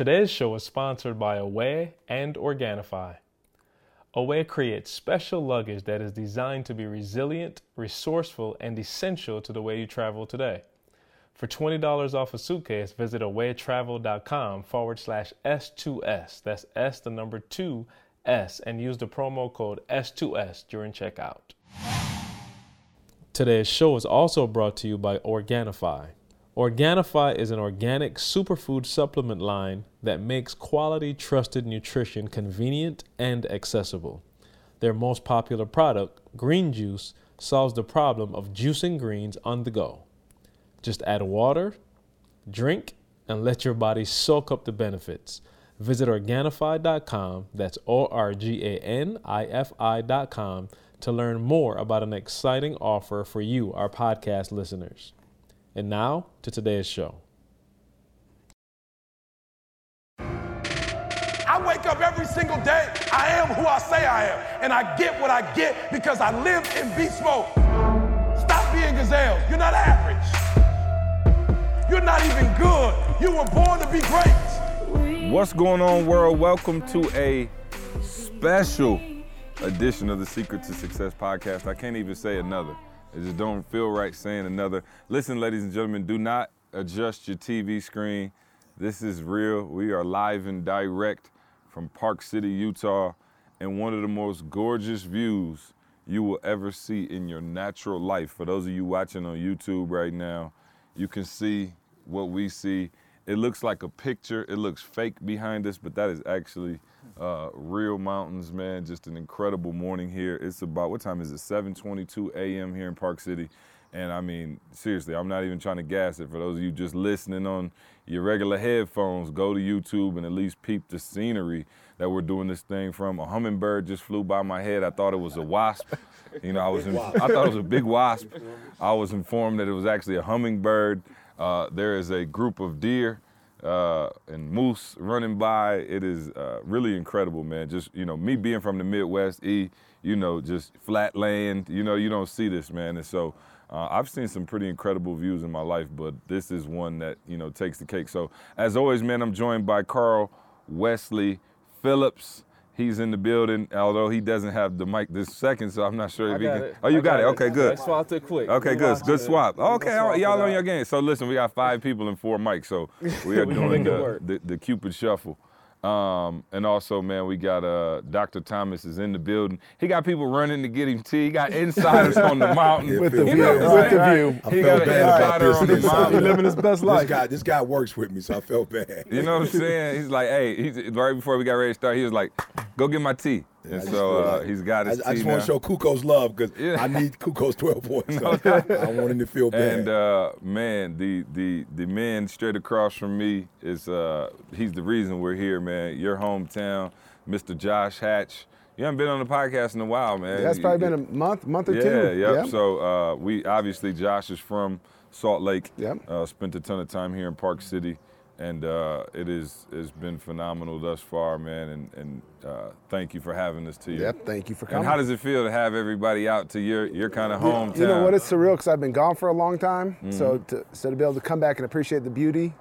Today's show is sponsored by Away and Organifi. Away creates special luggage that is designed to be resilient, resourceful, and essential to the way you travel today. For $20 off a suitcase, visit awaytravel.com forward slash S2S. That's S, the number 2, S, and use the promo code S2S during checkout. Today's show is also brought to you by Organifi. Organifi is an organic superfood supplement line that makes quality, trusted nutrition convenient and accessible. Their most popular product, green juice, solves the problem of juicing greens on the go. Just add water, drink, and let your body soak up the benefits. Visit Organifi.com, that's O R G A N I F I.com, to learn more about an exciting offer for you, our podcast listeners. And now to today's show. I wake up every single day. I am who I say I am. And I get what I get because I live in beast mode. Stop being gazelles. You're not average. You're not even good. You were born to be great. What's going on, world? Welcome to a special edition of the Secret to Success podcast. I can't even say another. It just don't feel right saying another. Listen, ladies and gentlemen, do not adjust your TV screen. This is real. We are live and direct from Park City, Utah, and one of the most gorgeous views you will ever see in your natural life. For those of you watching on YouTube right now, you can see what we see. It looks like a picture. It looks fake behind us, but that is actually uh, real mountains, man. Just an incredible morning here. It's about what time is it? 7:22 a.m. here in Park City. And I mean, seriously, I'm not even trying to gas it. For those of you just listening on your regular headphones, go to YouTube and at least peep the scenery that we're doing this thing from. A hummingbird just flew by my head. I thought it was a wasp. You know, I was in, I thought it was a big wasp. I was informed that it was actually a hummingbird. Uh, there is a group of deer uh, and moose running by. It is uh, really incredible, man. Just you know, me being from the Midwest, E, you know, just flat land. You know, you don't see this, man. And so uh, I've seen some pretty incredible views in my life, but this is one that you know takes the cake. So as always, man, I'm joined by Carl Wesley Phillips. He's in the building, although he doesn't have the mic this second, so I'm not sure I if he can. it. Oh, you got, got it. Okay, good. I swapped it quick. Okay, good. Good swap. Okay, swap y'all on your game. So listen, we got five people and four mics, so we are doing the, the the Cupid Shuffle. Um, and also, man, we got uh, Dr. Thomas is in the building. He got people running to get him tea. He got insiders on the mountain. With the view, know, with the right. view. I He felt got an bad about insider this. on the mountain. he living his best This guy, this guy works with me, so I felt bad. You know what I'm saying? He's like, hey, he's, right before we got ready to start, he was like, go get my tea. And so uh, he's got his I, I just want to show Kuko's love because Yeah. I need Kuko's 12 points. So I want him to feel bad. And uh, man, the the the man straight across from me is uh, he's the reason we're here, man. Your hometown, Mr. Josh Hatch. You haven't been on the podcast in a while, man. That's probably been a month, month or yeah, two. Yep. Yep. So uh, we obviously Josh is from Salt Lake. Yep. Uh, spent a ton of time here in Park City, and uh, it is it's been phenomenal thus far, man. And and uh, thank you for having us to you. Yep. Thank you for And coming. how does it feel to have everybody out to your your kind of hometown? You know what? It's surreal because I've been gone for a long time. So Mm-hmm. to so to be able to come back and appreciate the beauty,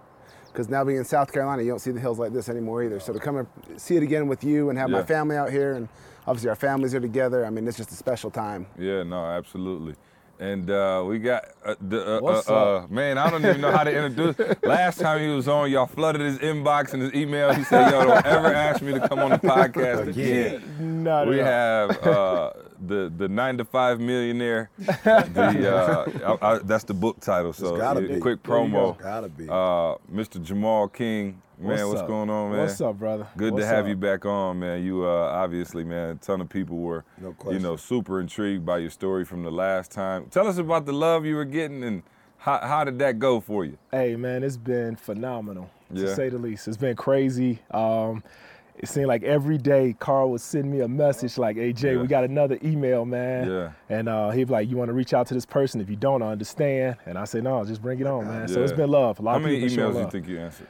because now being in South Carolina, you don't see the hills like this anymore either. So to come and see it again with you and have Yeah. my family out here, and obviously our families are together. I mean, it's just a special time. Yeah, no, absolutely. And uh, we got uh, the uh, uh, uh, man. I don't even know how to introduce. Last time he was on, y'all flooded his inbox and his email. He said, "Yo, don't ever ask me to come on the podcast again." Not we have uh, the the nine to five millionaire. The uh, I, I, that's the book title. So gotta be. quick There you go. promo. Gotta be. Uh, Mr. Jamal King, man, what's, up? going on, man? What's up, brother? Good What's to have up? you back on, man. You uh, obviously, man, a ton of people were, No you know, super intrigued by your story from the last time. Tell us about the love you were getting and how, how did that go for you? Hey, man, it's been phenomenal Yeah. to say the least. It's been crazy. Um, it seemed like every day Carl would send me a message like, "Hey Jay, Yeah. we got another email, man." Yeah. And uh, he'd be like, "You want to reach out to this person? If you don't, I understand." And I say, "No, just bring it on, man." Yeah. So it's been love. A lot How of many people been showing emails do you think you answered?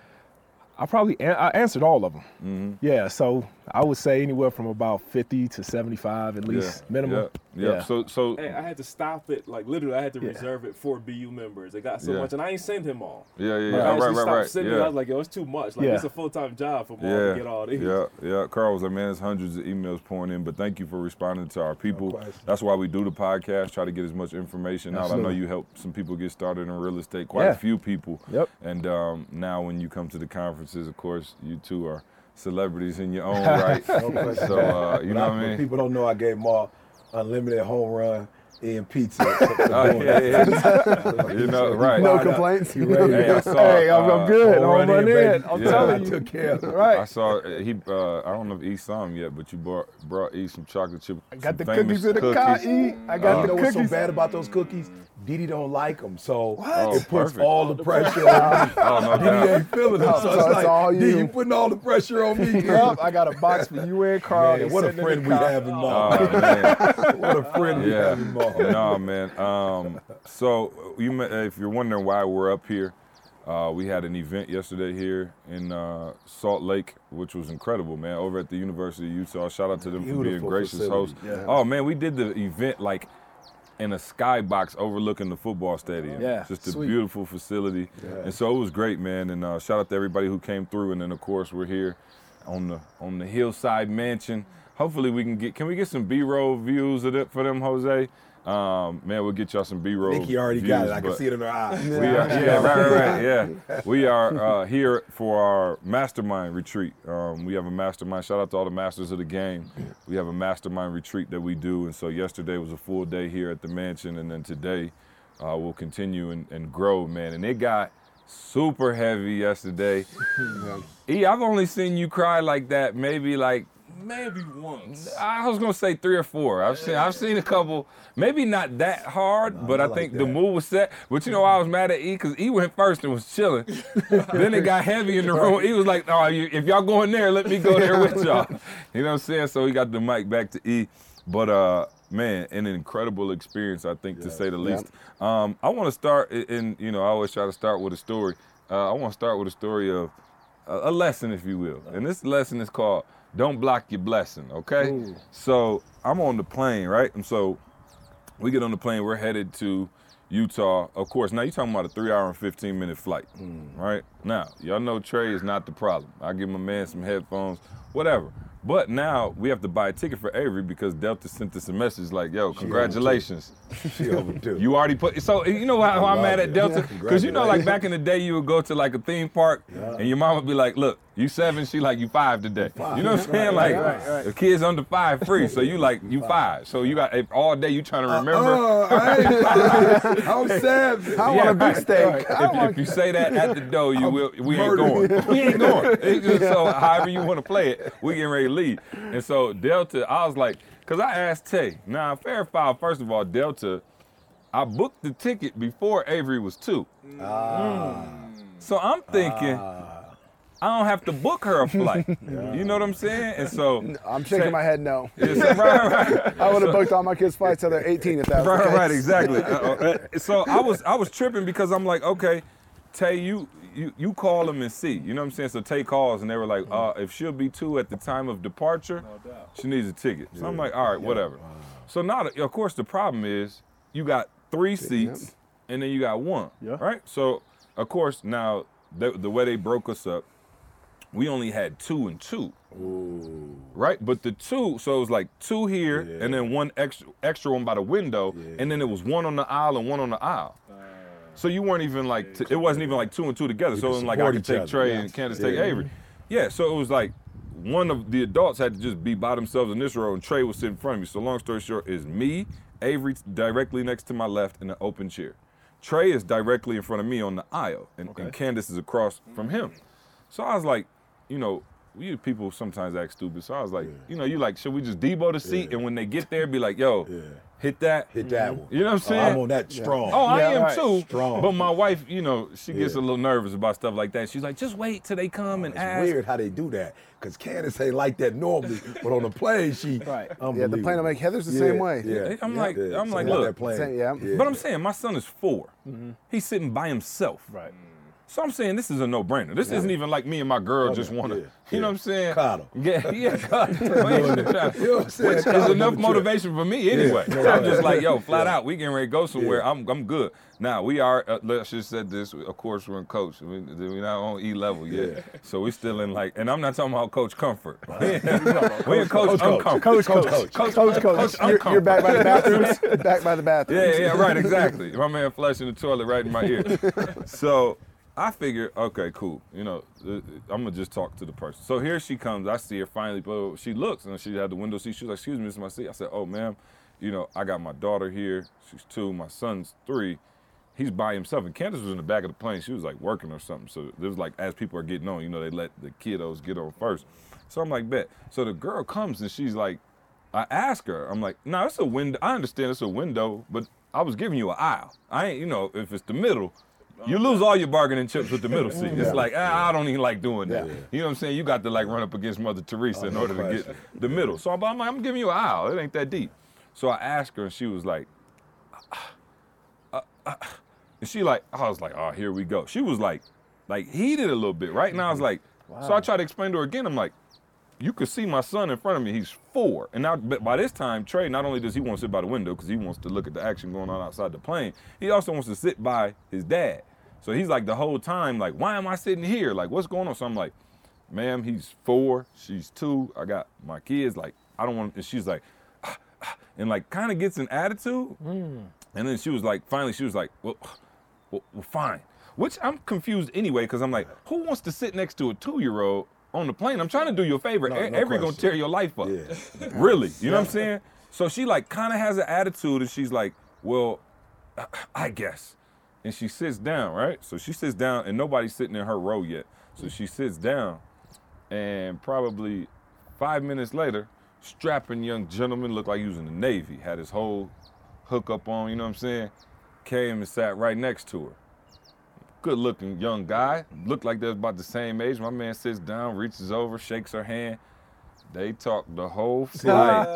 I probably an- I answered all of them. Mm-hmm. Yeah. So I would say anywhere from about 50 to 75 at least minimum. Yeah. yeah. So so Hey, I had to stop it. Like literally, I had to Yeah. reserve it for BU members. It got so Yeah. much, and I ain't send him all. yeah, yeah, Like, yeah. I actually right, right, stopped right. sending. it. I was like, yo, it's too much. Like Yeah. it's a full time job for Maul Yeah, to get all these. yeah, yeah. Carl was like, man, there's hundreds of emails pouring in, but thank you for responding to our people. question. That's why we do the podcast, try to get as much information out. I know you helped some people get started in real estate, quite Yeah. a few people. Yep. And um, now when you come to the conferences, of course, you two are celebrities in your own right. question. so uh, you But know I- what I mean? People don't know I gave Maul unlimited home run and pizza. Oh, yeah, yeah. you know, right. No Fired complaints. You ready? Hey, I saw, Hey, I'm, uh, I'm good. I'm run run in, in. I'm Yeah. telling I you. took care of it. I saw uh, he. Uh, I don't know if E saw him yet, but you brought brought E some chocolate chip. I got the cookies in the car. cookies. E. I Uh, got you the know what's so bad about those cookies? Didi don't like them, so Oh, it puts perfect. all the pressure on me. Oh no Didi doubt. ain't feeling them, so, So it's it's like, all D, you. you putting all the pressure on me. Yup, I got a box for you and Carl. Man, They what a sitting in friend the we car. have in Oh Maul. man. what a friend we Yeah. have in Maul. no man. Um, so you, ma- if you're wondering why we're up here, uh, we had an event yesterday here in uh, Salt Lake, which was incredible, man. Over at the University of Utah. Shout out to them for being Beautiful gracious facility. hosts. Yeah. Oh man, we did the event like in a skybox overlooking the football stadium. Yeah, just a sweet. beautiful facility. And so it was great, man. And uh, shout out to everybody who came through. And then of course we're here on the on the hillside mansion. Hopefully we can get can we get some B-roll views of it for them, Jose? Um, man, we'll get y'all some B-roll. Nikki already got it. I can see it in her eyes. we are, yeah, right, right, right, yeah. We are uh, here for our mastermind retreat. Um, we have a mastermind. Shout out to all the masters of the game. We have a mastermind retreat that we do, and so yesterday was a full day here at the mansion, and then today uh, we'll continue and, and grow, man. And it got super heavy yesterday. E, I've only seen you cry like that maybe like Maybe once. I was gonna say three or four. I've seen I've seen a couple, maybe not that hard, but I, I like think the that. move was set. But you know, I was mad at E because E went first and was chilling. then it got heavy in the room. E was like, "Oh, you, if y'all going there, let me go there with y'all." You know what I'm saying? So he got the mic back to E. But uh, man, an incredible experience, I think, to say the least. Um, I want to start in, in. You know, I always try to start with a story. Uh, I want to start with a story of a, a lesson, if you will. And this lesson is called "Don't Block Your Blessing." Okay. So I'm on the plane, right? And so we get on the plane. We're headed to Utah. Of course, now you're talking about a three-hour and 15-minute flight, right? Now y'all know Trey is not the problem. I give my man some headphones, whatever. But now we have to buy a ticket for Avery because Delta sent us a message like, "Yo, congratulations." She overdue. You already put so you know how, how I'm mad at. Delta Yeah. because you know like back in the day you would go to like a theme park and your mom would be like, look, you seven, she like you five today. You know what I'm saying? Like the kids under five free, so you like you five. So you got if all day you trying to uh, remember. Oh, I ain't, I'm savage. I want a big steak. If, if you say that at the door, you will. We ain't going. We ain't going. Just so however you want to play it, we getting ready to leave. And so Delta, I was like, cause I asked Tay. Now fair foul. First of all, Delta, I booked the ticket before Avery was two. Ah. So I'm thinking. Ah. I don't have to book her a flight. You know what I'm saying? And so I'm shaking my head no. it's, right, right. I would have booked all my kids' flights till they're 18 if that was Right, the case. right, exactly. Uh, uh, so I was I was tripping because I'm like, okay, Tay, you you you call them and see. You know what I'm saying? So Tay calls and they were like, uh, if she'll be two at the time of departure, she needs a ticket. So I'm like, all right, whatever. So now, of course, the problem is you got three seats and then you got one. Yeah. Right. So of course now the, the way they broke us up, we only had two and two. Right, but the two, so it was like two here, and then one extra extra one by the window, and then it was one on the aisle and one on the aisle. So you weren't even like, t- it wasn't even like two and two together. so it was like I could take other. Trey Yeah. and Candace Yeah. take Avery. Yeah, so it was like one of the adults had to just be by themselves in this row, and Trey was sitting in front of me. So long story short, is me, Avery directly next to my left in an open chair. Trey is directly in front of me on the aisle, and, and Candace is across from him. So I was like, you know, you people sometimes act stupid. So I was like, you know, you like, should we just debo the seat? And when they get there, be like, yo, hit that. Hit that mm-hmm. one. You know what I'm Oh, saying? I'm on that strong. Oh, I Yeah, am right. too. Strong. But my wife, you know, she gets Yeah. a little nervous about stuff like that. She's like, just wait till they come oh, and It's ask. weird how they do that. Because Candace ain't like that normally, but on the plane, she Right. Yeah, the plane will make Heather's the same way. Yeah, I'm yeah, like- yeah. I'm like, Something look. that plane. Same- yeah. But I'm saying, my son is 4 mm-hmm. He's sitting by himself. Right. So I'm saying this is a no-brainer. This isn't even like me and my girl just want to, yeah, you know what I'm saying? Coddle. Yeah, yeah, coddle. You know what I'm saying? Which is enough motivation for me anyway. no I'm just like, yo, flat Yeah. out, we getting ready to go somewhere. I'm, I'm good. Now we are. Uh, let's just said this. Of course, we're in coach. We, we're not on E level yet, Yeah. so we still in like. And I'm not talking about Coach Comfort. we in Coach, Coach, Uncomfort. Coach, coach, Coach, Coach, coach, coach. You're, you're back by the bathrooms. back by the bathrooms. Yeah, yeah, right, exactly. My man flushing the toilet right in my ear. so I figured, okay, cool. You know, uh, I'm gonna just talk to the person. So here she comes. I see her finally, but she looks and she had the window seat. She was like, "Excuse me, this is my seat." I said, "Oh, ma'am, you know, I got my daughter here. She's two. My son's three. He's by himself." And Candace was in the back of the plane. She was like working or something. So was like as people are getting on, you know, they let the kiddos get on first. So I'm like, bet. So the girl comes and she's like, I ask her, I'm like, no, it's a window. I understand it's a window, but I was giving you an aisle. I ain't, you know, if it's the middle, you lose all your bargaining chips with the middle seat. It's like, ah, I don't even like doing that. You know what I'm saying? You got to like run up against Mother Teresa in order to get the middle. So I'm, I'm like, I'm giving you an aisle. It ain't that deep. So I asked her, and she was like, uh, uh, and she like, I was like, oh, here we go. She was like, like heated a little bit, right? And I was like, so I tried to explain to her again. I'm like, you could see my son in front of me. He's four, and now but by this time, Trey not only does he want to sit by the window because he wants to look at the action going on outside the plane, he also wants to sit by his dad. So he's like the whole time, like, why am I sitting here? Like, what's going on? So I'm like, ma'am, he's four, she's two. I got my kids. Like, I don't want. And she's like, "Ah, ah," and like, kind of gets an attitude. And then she was like, finally, she was like, well, well, well fine. Which I'm confused anyway, because I'm like, who wants to sit next to a two-year-old on the plane? I'm trying to do you a favor. No, no Every gonna tear your life up. Yeah. Really, you know what I'm saying? So she like kind of has an attitude, and she's like, well, I- I guess. And she sits down, right? So she sits down, and nobody's sitting in her row yet. So she sits down, and probably five minutes later, strapping young gentleman looked like he was in the Navy, had his whole hookup on, you know what I'm saying? Came and sat right next to her. Good looking young guy, looked like they're about the same age. My man sits down, reaches over, shakes her hand. They talk the whole flight.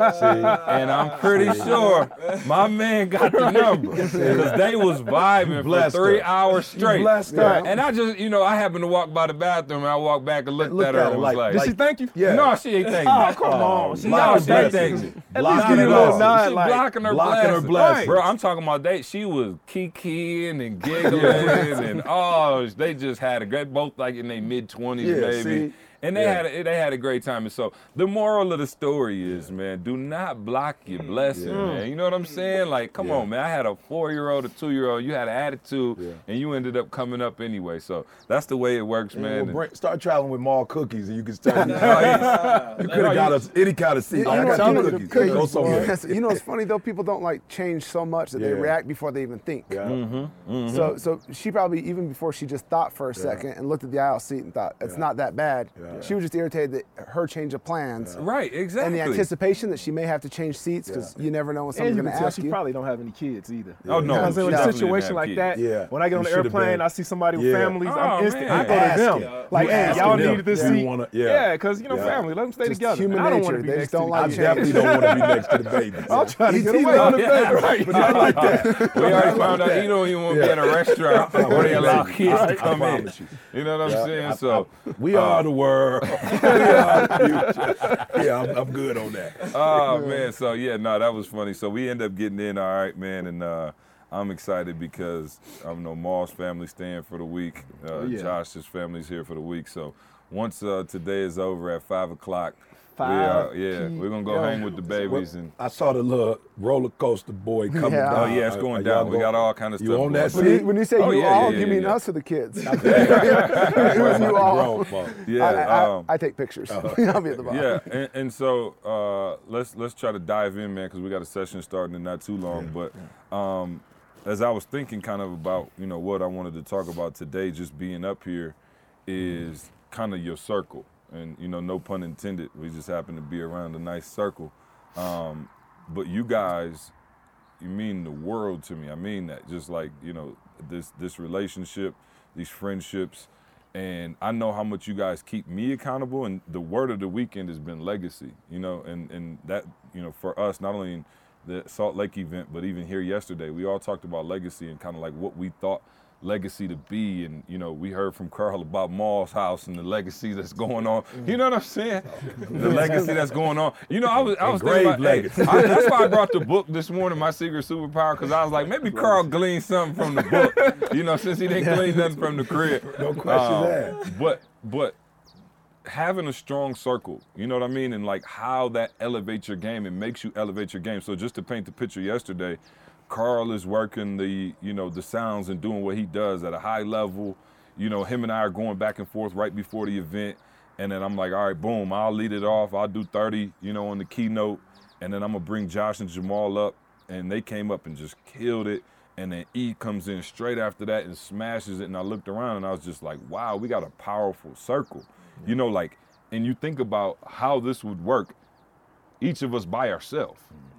and I'm pretty sure my man got the number. Because they was vibing for three her. hours straight. blessed her. And I just, you know, I happened to walk by the bathroom and I walked back and looked, Looked at her at and was like- like, Did she thank you? Yeah. no, she ain't thanking me. Oh, come oh, on. She No, she ain't blessing. thanking. At least Blocking give a her little nod, She like, blocking her blocking her blessings. blessings. Bro, I'm talking about they. She was kikiing and giggling and oh, they just had a great both like in their mid twenties Yeah, maybe. see? And they Yeah. had a, they had a great time. And so the moral of the story is, man, do not block your blessing, man. You know what I'm saying? Like, come Yeah. on, man. I had a four year old, a two year old. You had an attitude, Yeah. and you ended up coming up anyway. So that's the way it works, man. Well, bring, start traveling with mall cookies, and you can start. you Oh, could have got us any kind of seat. You Like, I got two know, cookies. cookies, Go somewhere. Yes, you know, it's funny though. People don't like change so much that they react before they even think. Yeah. Mm-hmm. So, so she probably even before she just thought for a second and looked at the aisle seat and thought it's not that bad. Yeah. She was just irritated that her change of plans right, exactly. and the anticipation that she may have to change seats because you never know when And someone's going to tell ask she you. probably don't have any kids either. Oh, no, Because she in a situation like have that. Yeah. when I get on the should've airplane, been- I see somebody with Yeah. families, Oh, I'm instant. man. I go to them. Asking. Like, You hey, y'all them. needed this seat. You wanna- yeah. yeah, because you know, family, let them stay Just together. human And I don't nature. want to be They next just to don't the like I kids. definitely don't want to be next to the babies. I'm trying to get away on the the baby, baby. right? But I like that. We already found out you don't even want to be at a restaurant where they allow kids to come in. you. You know what I'm saying? So, We uh, are the world. We are the future. Yeah, I'm, I'm good on that. oh man, so yeah, no, that was funny. So we end up getting in, all right, man, and uh, I'm excited because I know Maul's family staying for the week. Uh, yeah. Josh's family's here for the week. So once uh, today is over at five o'clock, we are, yeah, we're gonna go hang with the babies and. I saw the little roller coaster boy coming Yeah. down. Oh yeah, it's going are y'all down. We got all kind of You stuff. on that going When you, when you say Oh, you yeah, all, yeah, you mean yeah. us or the kids? it was you all. Yeah, I, I, um, I take pictures. I'll be at the bottom. yeah, and, and so uh, let's let's try to dive in, man, because we got a session starting in not too long. But um, as I was thinking, kind of about you know what I wanted to talk about today, just being up here, is kind of your circle, and you know, no pun intended. We just happen to be around a nice circle, um, but you guys, you mean the world to me. I mean that, just like you know, this this relationship, these friendships and I know how much you guys keep me accountable. And the word of the weekend has been legacy, you know, and and that you know for us not only in the Salt Lake event, but even here yesterday, we all talked about legacy and kind of like what we thought legacy to be. And you know, we heard from Carl about Maul's house and the legacy that's going on. You know what I'm saying? The legacy that's going on. You know, I was I was thinking about, Engraved hey, I- that's why I brought the book this morning, my secret superpower, because I was like, maybe Carl gleaned something from the book. You know, since he didn't glean nothing from the crib. No question Um, that. But but having a strong circle, you know what I mean, and like how that elevates your game, it makes you elevate your game. So just to paint the picture, yesterday, Carl is working the you know the sounds and doing what he does at a high level. You know, him and I are going back and forth right before the event, and then I'm like, all right, boom, I'll lead it off. I'll do 30, you know, on the keynote, and then I'm gonna bring Josh and Jamal up, and they came up and just killed it. And then E comes in straight after that and smashes it. And I looked around and I was just like, wow, we got a powerful circle. You know, like, and you think about how this would work, each of us by ourselves. Mm.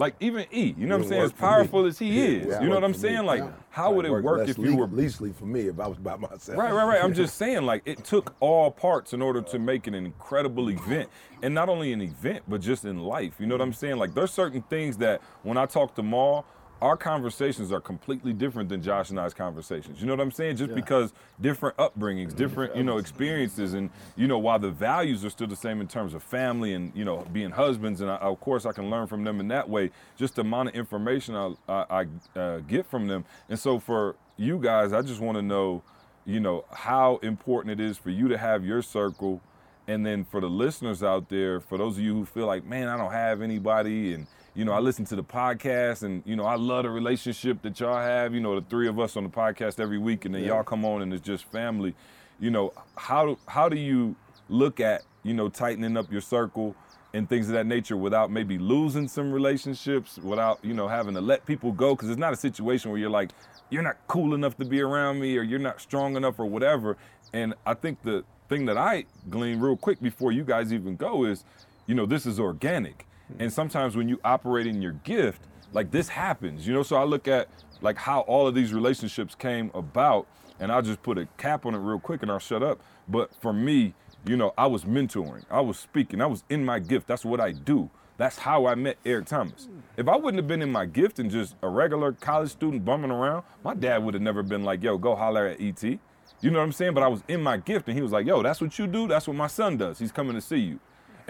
Like even E, you know what I'm saying? As worked for me. powerful as he Yeah, is, it you know what I'm for me. saying? Like, Yeah. how would it Worked work if you were leastly for me if I was by myself? Right, right, right. I'm just saying, like, it took all parts in order to make it an incredible event. And not only an event, but just in life. You know what I'm saying? Like, there's certain things that when I talk to Maul, our conversations are completely different than Josh and I's conversations. You know what I'm saying? Just because different upbringings, different, you know, experiences, and, you know, while the values are still the same in terms of family and, you know, being husbands, and I, of course I can learn from them in that way, just the amount of information I, I, I uh, get from them. And so for you guys, I just want to know, you know, how important it is for you to have your circle. And then for the listeners out there, for those of you who feel like, man, I don't have anybody, and you know, I listen to the podcast, and you know, I love the relationship that y'all have. You know, the three of us on the podcast every week, and then y'all come on, and it's just family. You know, how do how do you look at you know tightening up your circle and things of that nature without maybe losing some relationships, without you know having to let people go? Because it's not a situation where you're like, you're not cool enough to be around me, or you're not strong enough, or whatever. And I think the thing that I glean real quick before you guys even go is, you know, this is organic. And sometimes when you operate in your gift, like this happens, you know. So I look at like how all of these relationships came about, and I'll just put a cap on it real quick and I'll shut up. But for me, you know, I was mentoring, I was speaking, I was in my gift. That's what I do. That's how I met Eric Thomas. If I wouldn't have been in my gift and just a regular college student bumming around, my dad would have never been like, yo, go holler at ET. You know what I'm saying? But I was in my gift and he was like, yo, that's what you do. That's what my son does. He's coming to see you.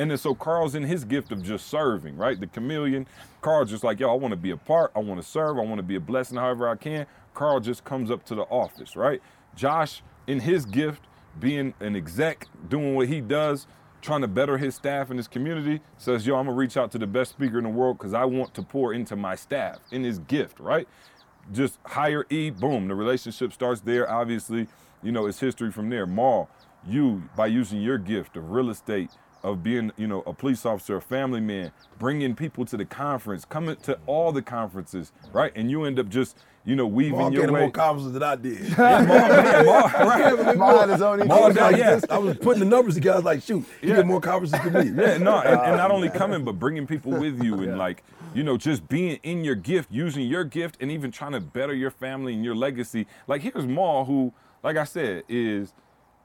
And then so Carl's in his gift of just serving, right? The chameleon. Carl's just like, yo, I want to be a part. I want to serve. I want to be a blessing however I can. Carl just comes up to the office, right? Josh, in his gift, being an exec, doing what he does, trying to better his staff and his community, says, yo, I'm going to reach out to the best speaker in the world because I want to pour into my staff in his gift, right? Just hire E, boom, the relationship starts there. Obviously, you know, it's history from there. Maul, you, by using your gift of real estate, of being, you know, a police officer, a family man, bringing people to the conference, coming to all the conferences, right? And you end up just, you know, weaving Maul your getting way. more conferences than I did. Yeah, yeah, right. Maul had his own Maul Like yeah. I was putting the numbers together. I was like, shoot, you Yeah. get more conferences than me. Yeah, no, and, and not only coming, but bringing people with you and like, you know, just being in your gift, using your gift, and even trying to better your family and your legacy. Like here's Maul, who, like I said, is,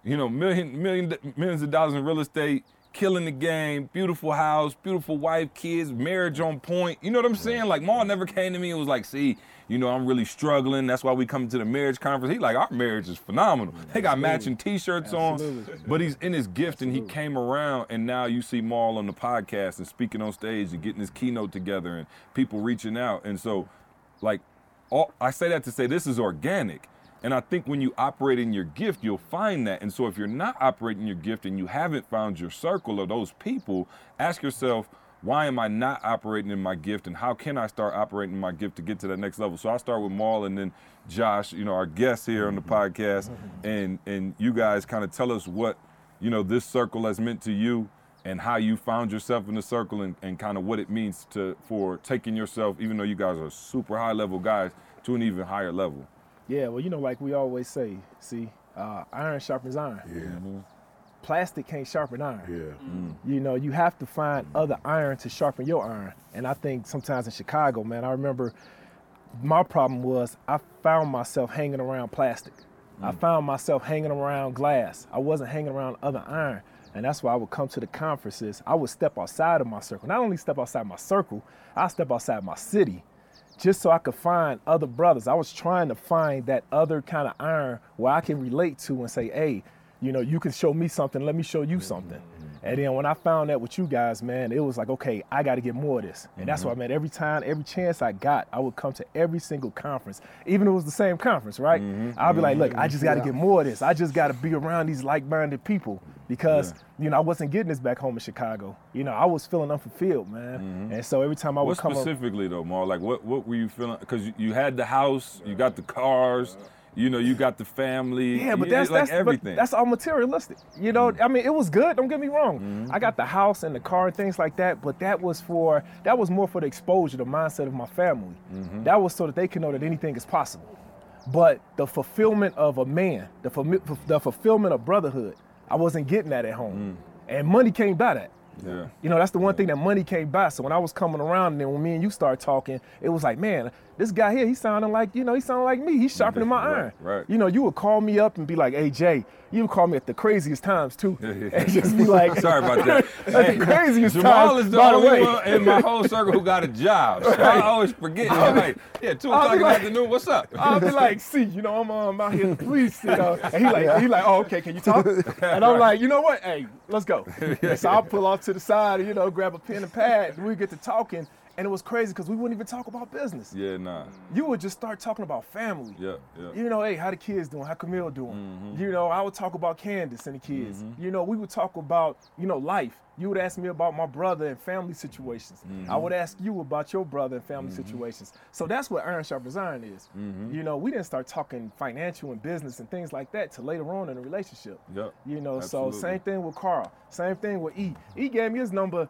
you know, million, million, millions of dollars in real estate, killing the game, beautiful house, beautiful wife, kids, marriage on point. You know what I'm saying? Like Maul never came to me and was like, see, you know, I'm really struggling. That's why we come to the marriage conference. He like, our marriage is phenomenal. They got matching T-shirts on, but he's in his gift and he came around. And now you see Maul on the podcast and speaking on stage and getting his keynote together and people reaching out. And so, like, all, I say that to say this is organic. And I think when you operate in your gift, you'll find that. And so if you're not operating your gift and you haven't found your circle of those people, ask yourself, why am I not operating in my gift and how can I start operating in my gift to get to that next level? So I'll start with Maul and then Josh, you know, our guest here on the podcast, and and you guys kind of tell us what, you know, this circle has meant to you and how you found yourself in the circle and, and kind of what it means to for taking yourself, even though you guys are super high level guys, to an even higher level. Yeah, well, you know, like we always say, see, uh, iron sharpens iron. Yeah, mm-hmm. Plastic can't sharpen iron. yeah. Mm-hmm. You know, you have to find mm-hmm. other iron to sharpen your iron. And I think sometimes in Chicago, man, I remember my problem was I found myself hanging around plastic. I mm. found myself hanging around glass. I wasn't hanging around other iron. And that's why I would come to the conferences. I would step outside of my circle. Not only step outside my circle, I step outside my city just so I could find other brothers. I was trying to find that other kind of iron where I can relate to and say, hey, you know, you can show me something, let me show you mm-hmm. something. And then when I found that with you guys, man, it was like, okay, I got to get more of this. And that's mm-hmm. why, man, every time, every chance I got, I would come to every single conference, even if it was the same conference, right? Mm-hmm. I'll be like, look, I mm-hmm. just got to Yeah. get more of this. I just got to be around these like-minded people because, you know, I wasn't getting this back home in Chicago. You know, I was feeling unfulfilled, man. And so every time I would What come up, specifically though, Mar? Like what what were you feeling? Because you had the house, you got the cars, you know, you got the family. Yeah, but that's like that's but everything. Mm-hmm. that's all materialistic. You know, I mean, it was good. Don't get me wrong. I got the house and the car and things like that, but that was for that was more for the exposure, the mindset of my family. Mm-hmm. That was so that they can know that anything is possible. But the fulfillment of a man, the the fulfillment of brotherhood, I wasn't getting that at home, and money came by that. Mm. yeah. You know, that's the one thing that money can't buy. So when I was coming around and then when me and you start talking, it was like, man, this guy here, he sounding like, you know, he sounding like me. He's sharpening my iron. right. You know, you would call me up and be like, hey, Jay, you would call me at the craziest times too. Yeah, yeah. and just be like, Sorry about that. at the craziest Jamal times, is the by the only way. one in my whole circle who got a job. So I always forget. I'm like, yeah, two o'clock be in the like- afternoon. What's up? I'll be like, see, you know, I'm, um, out here, please, you know. And he like, he like, oh, okay, can you talk? And I'm like, you know what? Hey, let's go. And so I'll pull off to the side, you know, grab a pen and pad, and we get to talking. And it was crazy because we wouldn't even talk about business. Yeah, nah. You would just start talking about family. Yeah, yeah. You know, hey, how the kids doing? How Camille doing? Mm-hmm. You know, I would talk about Candace and the kids. Mm-hmm. You know, we would talk about, you know, life. You would ask me about my brother and family situations. Mm-hmm. I would ask you about your brother and family situations. So that's what Iron Sharpens Iron is. You know, we didn't start talking financial and business and things like that till later on in the relationship. Yep, You know, absolutely. so same thing with Carl. Same thing with E. E gave me his number.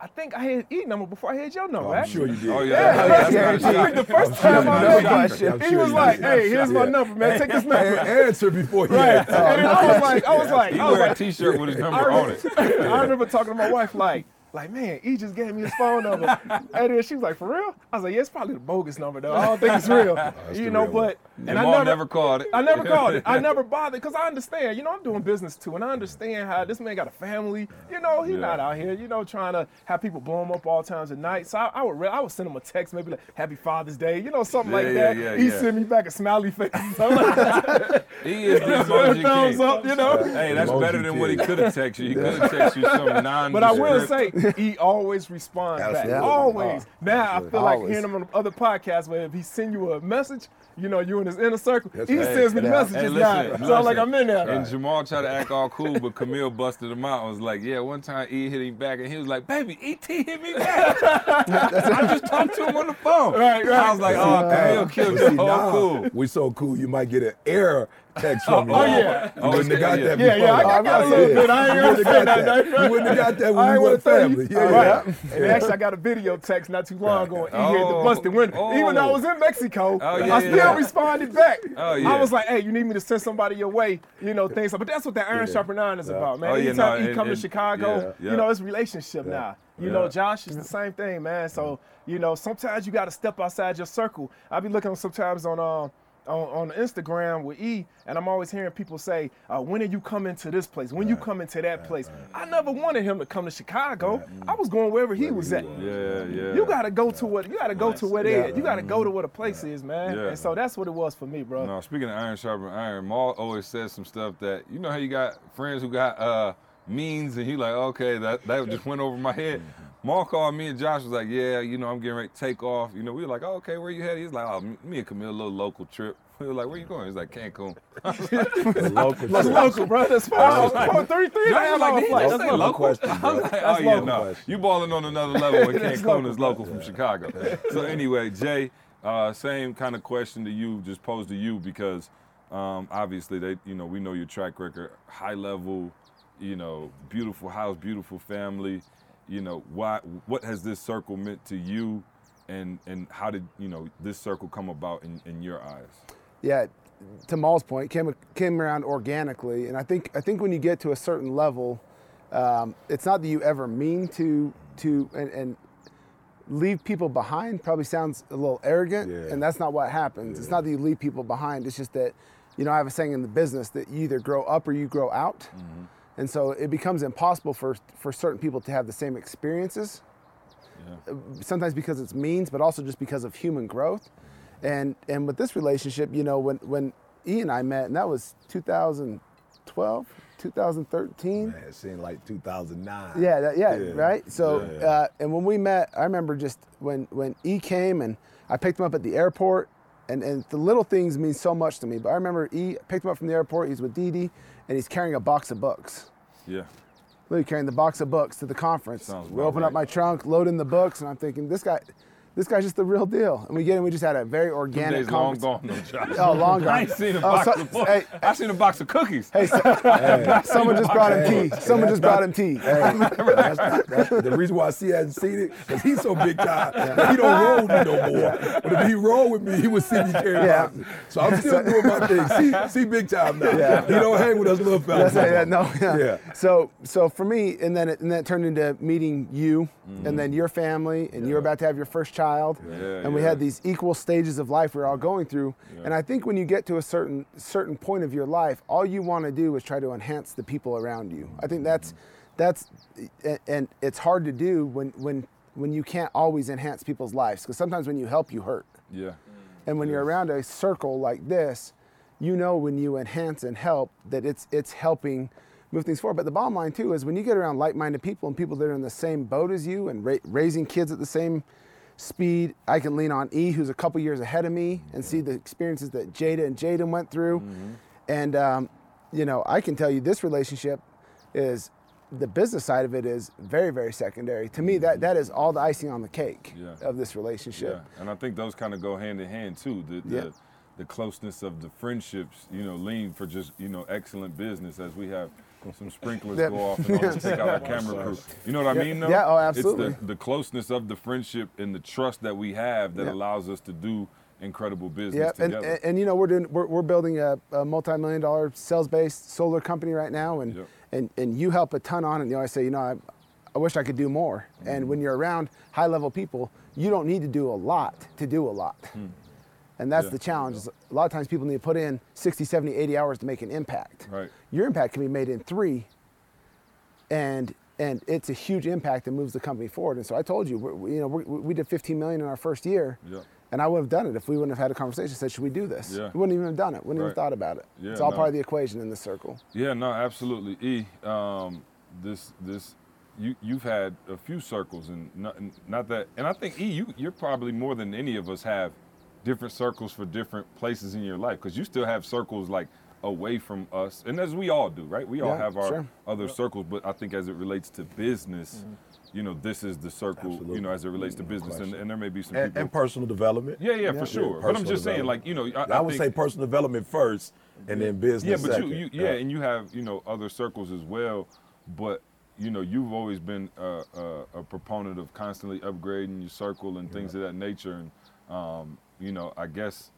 I think I had E number before I had your number. Oh, I'm actually. sure you did. Oh Yeah, yeah, yeah, that's not yeah. The first I'm sure time you I met I'm him, sure he was like, "Hey, here's my Yeah. number, man. Take this A- number." answer before he Right. had. And I was like, I was like, He I was wear a like, T-shirt with his I number on it. I remember talking to my wife like, like, man, he just gave me his phone number. and then she was like, for real? I was like, yeah, it's probably the bogus number though. I don't think it's real. you know, real one. but and And I Maul never, never called it. I never called it. I never bothered because I understand. You know, I'm doing business too, and I understand how this man got a family. You know, he's Yeah. not out here. You know, trying to have people blow him up all times at night. So I, I would, re- I would send him a text, maybe like Happy Father's Day. You know, something Yeah, like yeah, that. yeah, he yeah. send me back a smiley face. something like. He is the emoji thumbs king. up. You know. Hey, that's Emoji better than what he could have texted you. He could have texted you some non. But I will say, he always responds Absolutely. back. Yeah. Always. Now I feel like Always. hearing him on other podcasts where if he send you a message, you know, you in his inner circle, That's he right. sends me the messages Hey, now. listen, So I'm like. I'm in there. And Jamal tried to act all cool, but Camille busted him out and was like, Yeah, one time E hit him back and he was like, Baby, ET hit me back. I just talked to him on the phone. Right, right. I was like, Oh, Camille killed But you. see, Oh, cool. we so cool, you might get an error text from me. oh, yeah. You wouldn't have got yeah. that Yeah, yeah, I got, got a little bit. I ain't gonna say have that. You wouldn't have got that when we were you. family. Yeah, Right. yeah. And actually, I got a video text not too long ago. He hit the Oh, busted window. oh. Even though I was in Mexico, Oh, I still responded back. Oh. I was like, "Hey, you need me to send somebody your way?" You know, things. But that's what that Iron Sharpen Iron is about, man. Oh, Anytime and- come to Chicago, you know, it's relationship now. You Yeah. know, Josh is the same thing, man. So you know, sometimes you got to step outside your circle. I be looking sometimes on uh, on, on Instagram with E, and I'm always hearing people say, uh, "When are you coming to this place? When you coming to that place?" I never wanted him to come to Chicago. I was going wherever he was at. Yeah, yeah. You gotta go to what you gotta go to where they Yeah. at. You gotta go to where the place is, man. Yeah. And so that's what it was for me, bro. No, speaking of iron sharpen iron, Maul always says some stuff that you know how you got friends who got uh means and he like, okay, that that just went over my head. Maul called me and Josh was like, yeah, you know, I'm getting ready to take off. You know, we were like, oh, okay, where you headed? He's like, oh, me- me and Camille, a little local trip. We were like, where you going? He's like, Cancun. The local That's local, bro. That's far. Four, three, three and a half was like, hour did he flight. That's local. local? question, I'm like, That's oh yeah, local. no, you balling on another level when That's Cancun local. is local from Chicago. So anyway, Jay, uh, same kind of question to you, just posed to you because um, obviously they, you know, we know your track record, high level, you know, beautiful house, beautiful family. You know, why? What has this circle meant to you, and and how did you know this circle come about in, in your eyes? yeah, to Maul's point, came came around organically, and I think I think when you get to a certain level, um, it's not that you ever mean to to and, and leave people behind. Probably sounds a little arrogant, Yeah. and that's not what happens. It's not that you leave people behind. It's just that you know I have a saying in the business that you either grow up or you grow out, and so it becomes impossible for for certain people to have the same experiences. uh, sometimes because it's means, but also just because of human growth. And and with this relationship, you know, when when E and I met, and that was 2012, 2013. Man, it seemed like 2009. Yeah, that, yeah, Yeah. right. So, Yeah. Uh, and when we met, I remember just when when E came and I picked him up at the airport, and and the little things mean so much to me. But I remember E picked him up from the airport. He's with Dee Dee, and he's carrying a box of books. Yeah. Literally carrying the box of books to the conference. Sounds we open up my trunk, load in the books, and I'm thinking, this guy, this guy's just the real deal. And we get in, we just had a very Two organic days long gone, no Josh. Oh, long gone. I ain't seen a Oh, box so- of hey, I seen a box of cookies. Hey, so- someone just brought him tea. Someone just brought him tea. Hey, that's the reason why C hasn't seen it, because he's so big time that he don't roll with me no more. But if he roll with me, he would see me carry Yeah. boxes. So I'm still doing my thing. See, see big time now. Yeah. He don't hang with us little fellas. That's yeah, no, yeah. Yeah. So, so for me, and then it, and then it turned into meeting you, and then your family, and you're about to have your first child, Yeah, and we had these equal stages of life we we're all going through. And I think when you get to a certain certain point of your life, all you want to do is try to enhance the people around you. I think that's that's and it's hard to do when when when you can't always enhance people's lives because sometimes when you help, you hurt. Yeah. And when you're around a circle like this, you know when you enhance and help that it's it's helping move things forward. But the bottom line too is when you get around like-minded people and people that are in the same boat as you and ra- raising kids at the same speed, I can lean on E, who's a couple years ahead of me, and see the experiences that Jada and Jaden went through. And um, you know, I can tell you this relationship is the business side of it is very, very secondary. To me, that that is all the icing on the cake Yeah. of this relationship. Yeah, and I think those kind of go hand in hand too. The, the, Yeah. the closeness of the friendships, you know, lean for just you know excellent business as we have some sprinklers Yeah. go off and always take out our camera crew. You know what I mean? Though? Yeah, oh, absolutely. It's the, the closeness of the friendship and the trust that we have that Yeah. allows us to do incredible business Yeah, and, together. and, and, you know we're doing we're, we're building a, a multi-million dollar sales-based solar company right now, and Yep. and and you help a ton on it. You know, I say, you know, I, I wish I could do more. Mm-hmm. And when you're around high-level people, you don't need to do a lot to do a lot. And that's. Yeah. the challenge. is A lot of times people need to put in 60, 70, 80 hours to make an impact. Right. Your impact can be made in three, and and it's a huge impact that moves the company forward. And so I told you, we're, we- you know, we we did 15 million in our first year. Yeah. And I would have done it if we wouldn't have had a conversation. Said, should we do this? Yeah. We wouldn't even have done it. Wouldn't Right. even thought about it. Yeah, it's all no. part of the equation in this circle. Yeah, no, absolutely. E, um, this this you you've had a few circles and not, not that, and I think E, you you're probably more than any of us have different circles for different places in your life because you still have circles like away from us, and as we all do, right? We all Yeah, have our sure. other circles, but I think as it relates to business. You know, this is the circle. You know, as it relates to business, and, and there may be some And, people. and personal development. yeah, yeah, for sure. but I'm just saying, like, you know, I, I, I would think, say personal development first, and then business. yeah, but second. you, you yeah, and you have you know other circles as well, but you know you've always been a, a, a proponent of constantly upgrading your circle and things of that nature, and um, you know I guess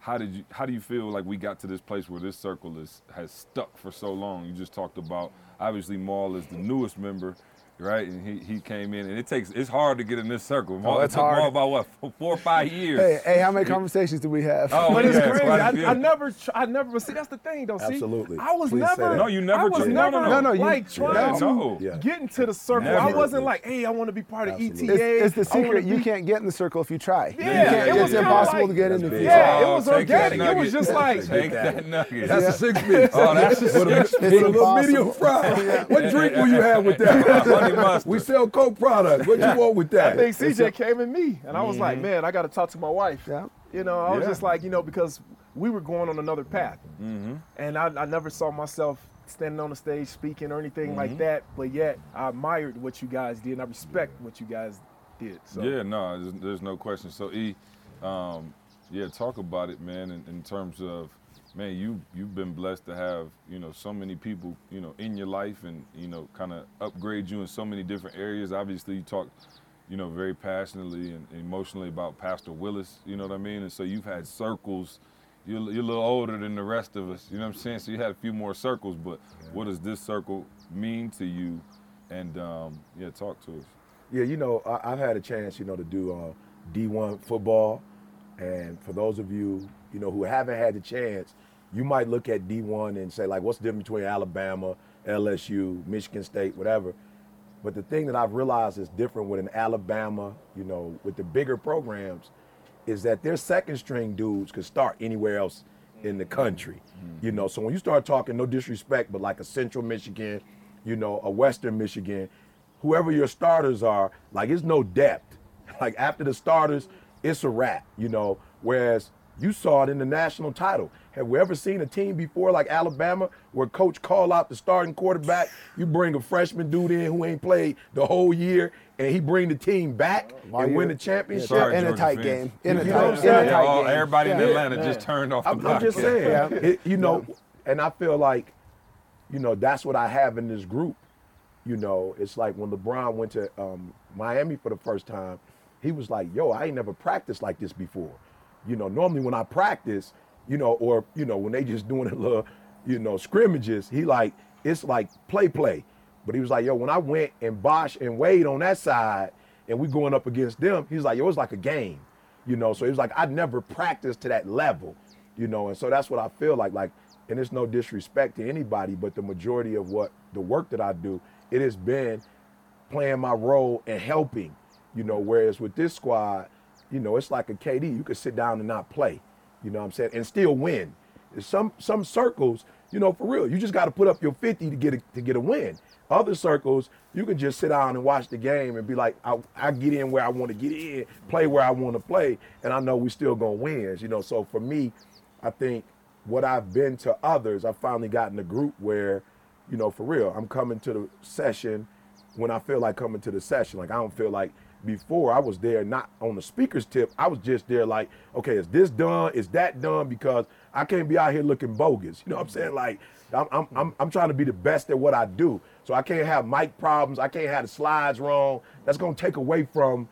how did you how do you feel like we got to this place where this circle is has stuck for so long? You just talked about obviously Maul is the newest member. Right, and he, he came in, and it takes it's hard to get in this circle. Maul, it's it took hard. Maul about what four, four or five years. Hey, hey, how many conversations do we have? Oh, But it's yeah, crazy. quite a I, few. I never, tr- I never. See, that's the thing, though. See, Absolutely. I was Please never. No, you never I was tried- never. no, no, no. No, no, you- like trying no. to Yeah. get into the circle. I wasn't like, hey, I want to be part of Absolutely. ETA. it's, it's the I wanna secret. You can't get in the circle if you try. Yeah, you can't, it it's was kinda impossible like- to get in if That's you big. try. Yeah, it oh, was take organic. It was just like- take that nugget. That's a six mix. Oh, that's a with a, six with a little medium fry. What drink will you have with that? Mustard. we sell Coke products. What you want with that? I think CJ came in me, and I was like, Mm-hmm. man, I got to talk to my wife. Yeah. You know, I was Yeah. just like, you know, because we were going on another path, Mm-hmm. and I, I never saw myself standing on the stage speaking or anything Mm-hmm. like that. But yet, I admired what you guys did, and I respect what you guys did. So. Yeah, no, there's, there's no question. So E, um, yeah, talk about it, man. In, in terms of, man, you you've been blessed to have you know so many people you know in your life and you know kind of upgrade you in so many different areas. Obviously, you talk, you know, very passionately and emotionally about Pastor Willis. You know what I mean? And so you've had circles. You're, you're a little older than the rest of us. You know what I'm saying? So you had a few more circles. But what does this circle mean to you? And um, yeah, talk to us. Yeah, you know, I, I've had a chance, you know, to do uh, D1 football, and for those of you, you know, who haven't had the chance, you might look at D1 and say, like, what's the difference between Alabama, LSU, Michigan State, whatever. But the thing that I've realized is different with an Alabama, you know, with the bigger programs, is that their second string dudes could start anywhere else in the country. You know, so when you start talking, no disrespect, but like a Central Michigan, you know, a Western Michigan, whoever your starters are, like it's no depth. Like after the starters, it's a wrap, you know. Whereas you saw it in the national title. Have we ever seen a team before like Alabama where coach call out the starting quarterback? You bring a freshman dude in who ain't played the whole year and he bring the team back While and win the championship. Sorry, in a tight fans. game. In a You know what I'm tight, in a saying? Yeah, tight all- game. everybody in Atlanta Yeah. just turned off I'm, I'm just saying, Yeah. it- you know, and I feel like, you know, that's what I have in this group. You know, it's like when LeBron went to um, Miami for the first time, he was like, "Yo, I ain't never practiced like this before." You know, normally when I practice, you know, or you know, when they just doing a little, you know, scrimmages, he like it's like play play. But he was like, "Yo, when I went and Bosh and Wade on that side, and we going up against them, he's like, yo, it's like a game." You know, so he was like, "I'd never practiced to that level." You know, and so that's what I feel like. Like, and it's no disrespect to anybody, but the majority of what the work that I do, it has been playing my role and helping. You know, whereas with this squad, you know, it's like a KD. You could sit down and not play. You know what I'm saying? And still win. Some some circles, you know, for real, you just got to put up your 50 to get a, to get a win. Other circles, you can just sit down and watch the game and be like, I, I get in where I want to get in, play where I want to play, and I know we still gonna win. You know, so for me, I think what I've been to others, I've finally gotten a group where, you know, for real, I'm coming to the session when I feel like coming to the session. Like I don't feel like before I was there not on the speaker's tip. I was just there like, okay, is this done? Is that done? Because I can't be out here looking bogus. You know what I'm saying? Like I'm I'm I'm, I'm trying to be the best at what I do. So I can't have mic problems. I can't have the slides wrong. That's gonna take away from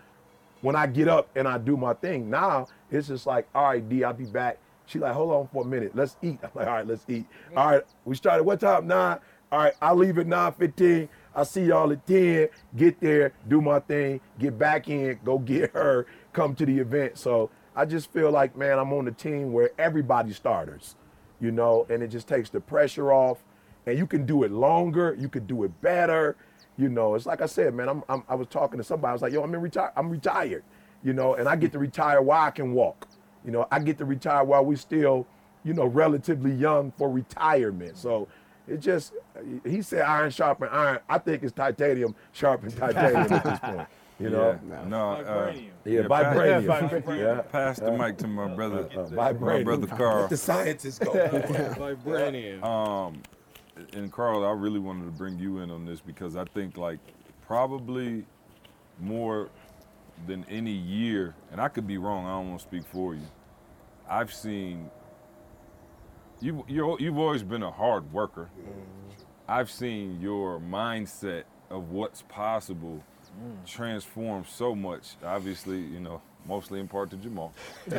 when I get up and I do my thing. Now it's just like, all right, D, I'll be back. She like, hold on for a minute. Let's eat. I'm like, all right, let's eat. All right, we started what time? Nine. All right, I'll leave at 9:15. I'll see y'all at 10. Get there, do my thing, get back in, go get her, come to the event. So I just feel like, man, I'm on the team where everybody starters, you know, and it just takes the pressure off. And you can do it longer, you can do it better. You know, it's like I said, man. I'm, I'm I was talking to somebody. I was like, yo, I'm in retire. I'm retired. You know, and I get to retire while I can walk. You know, I get to retire while we still, you know, relatively young for retirement. So it just, he said iron sharpen iron. I think it's titanium sharpen titanium at this point. You know, Yeah. No, uh, yeah, pass- vibranium. Yeah, Pass the mic to my brother, uh, my vibranium. brother Carl. Let the scientists go. Um, and Carl, I really wanted to bring you in on this because I think like probably more than any year, and I could be wrong. I don't want to speak for you. I've seen you. You're, you've always been a hard worker. I've seen your mindset of what's possible mm. transform so much. Obviously, you know, mostly in part to Jamal. you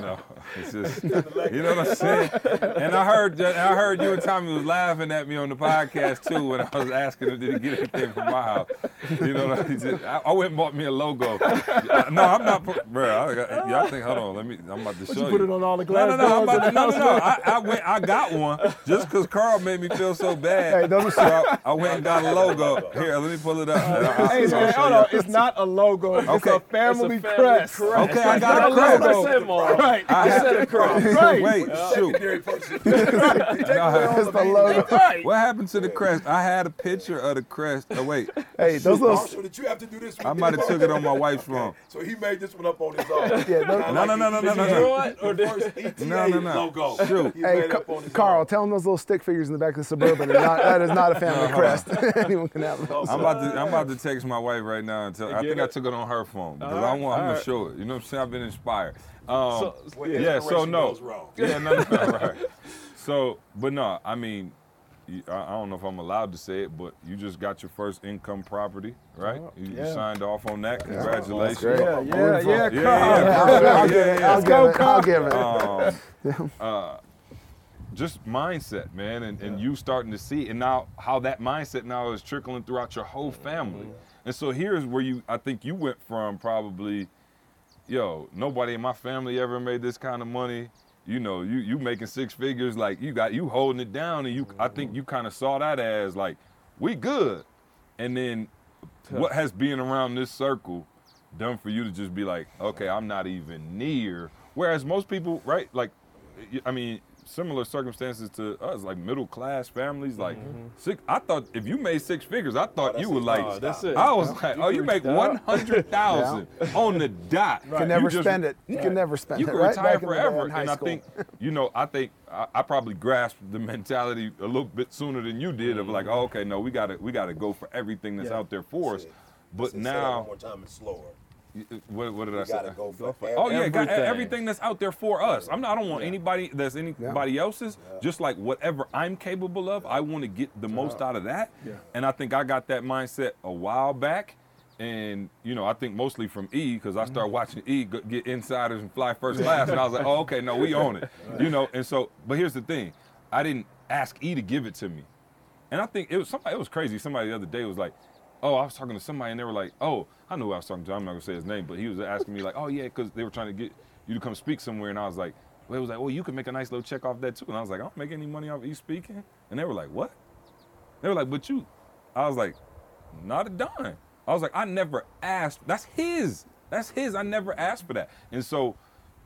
know, it's just, you know what I'm saying. And I heard, I heard you and Tommy was laughing at me on the podcast too when I was asking him did he get anything from my house. You know, like, he just, I, I went and bought me a logo. No, I'm not, bro. I, got- y'all think? Hold on, let me. I'm about to show you. put it on all the No, glass no, no, I'm about to, no, no, no. I, I went, I got one just because Carl made me feel so bad. Hey, those are so I, I went and got a logo. Here, let me pull it up. and I'll- Hey man, hold on. It's not a logo. It's Okay. a family, It's a family crest. Crest. Okay, I got a Not crest. logo. Right. I said had- Right. Wait, shoot. Secondary function. That's the logo. Right. What happened to the crest? I had a picture of the crest. Oh wait, Hey, those little Also, did you have to do this? I might have took it on my wife's phone. So he made this one up on his own. Yeah, No, no, no, no, no, no, Did you no. draw it, or the first ETA No, no, no. logo? Shoot. Hey, made it Ca- up on his Carl, tell them those little stick figures in the back of the suburban. That is not a family crest. Anyone can have those. I'm about to I'm about to text my wife right now and tell. I think I took it on her phone because I want. I'm gonna alright. Show it. You know what I'm saying? I've been inspired. Um, So- When yeah. So no. wrong. Yeah. No. No. no right. So, but no. I mean, I I don't know if I'm allowed to say it, but you just got your first income property, right? You, you yeah. signed off on that. Congratulations. great. Yeah, yeah, yeah, Yeah, Carl. yeah, I'll, I'll yeah, give it. yeah, I'll Let's give go, it. I'll Carl. give it. um, uh, just mindset, man, and, and you starting to see, and now how that mindset now is trickling throughout your whole family. And so here's where you, I think you went from probably, yo, nobody in my family ever made this kind of money. You know, you you making six figures, like you got you holding it down, and you, I think you kind of saw that as like, we good, and then what has being around this circle done for you to just be like, okay, I'm not even near. Whereas most people, right? Like, I mean, similar circumstances to us, like middle class families. Like, mm-hmm. six, I thought if you made six figures, I thought oh, you were like, Oh, that's it. I was like, oh, you make one hundred thousand on the dot. You can never just- spend it. You can never spend you it. You can right? retire Back in the day forever. in high And I think, you know, I think I, I probably grasped the mentality a little bit sooner than you did of like, mm-hmm. oh, okay, no, we gotta we gotta go for everything that's Yeah. out there for us. But Say that one now, more time and slower. What, what did I You say? gotta go for, Oh yeah, got Everything. everything that's out there for us. I'm not. I don't want anybody that's anybody else's. Just like whatever I'm capable of, I want to get the most out of that. Yeah. And I think I got that mindset a while back. And you know, I think mostly from E because I started watching E get insiders and fly first class, and I was like, oh okay, no, we own it. You know. And so, but here's the thing, I didn't ask E to give it to me. And I think it was somebody. It was crazy. Somebody the other day was like, "Oh, I was talking to somebody, and they were like, oh, I who I was talking to. I'm not gonna say his name, but he was asking me like, oh yeah, because they were trying to get you to come speak somewhere, and I was like, well, it was like, well, you can make a nice little check off that too, and I was like, I don't make any money off you speaking, and they were like, what? They were like, but you, I was like, not a dime. I was like, I never asked. That's his. That's his. I never asked for that. And so,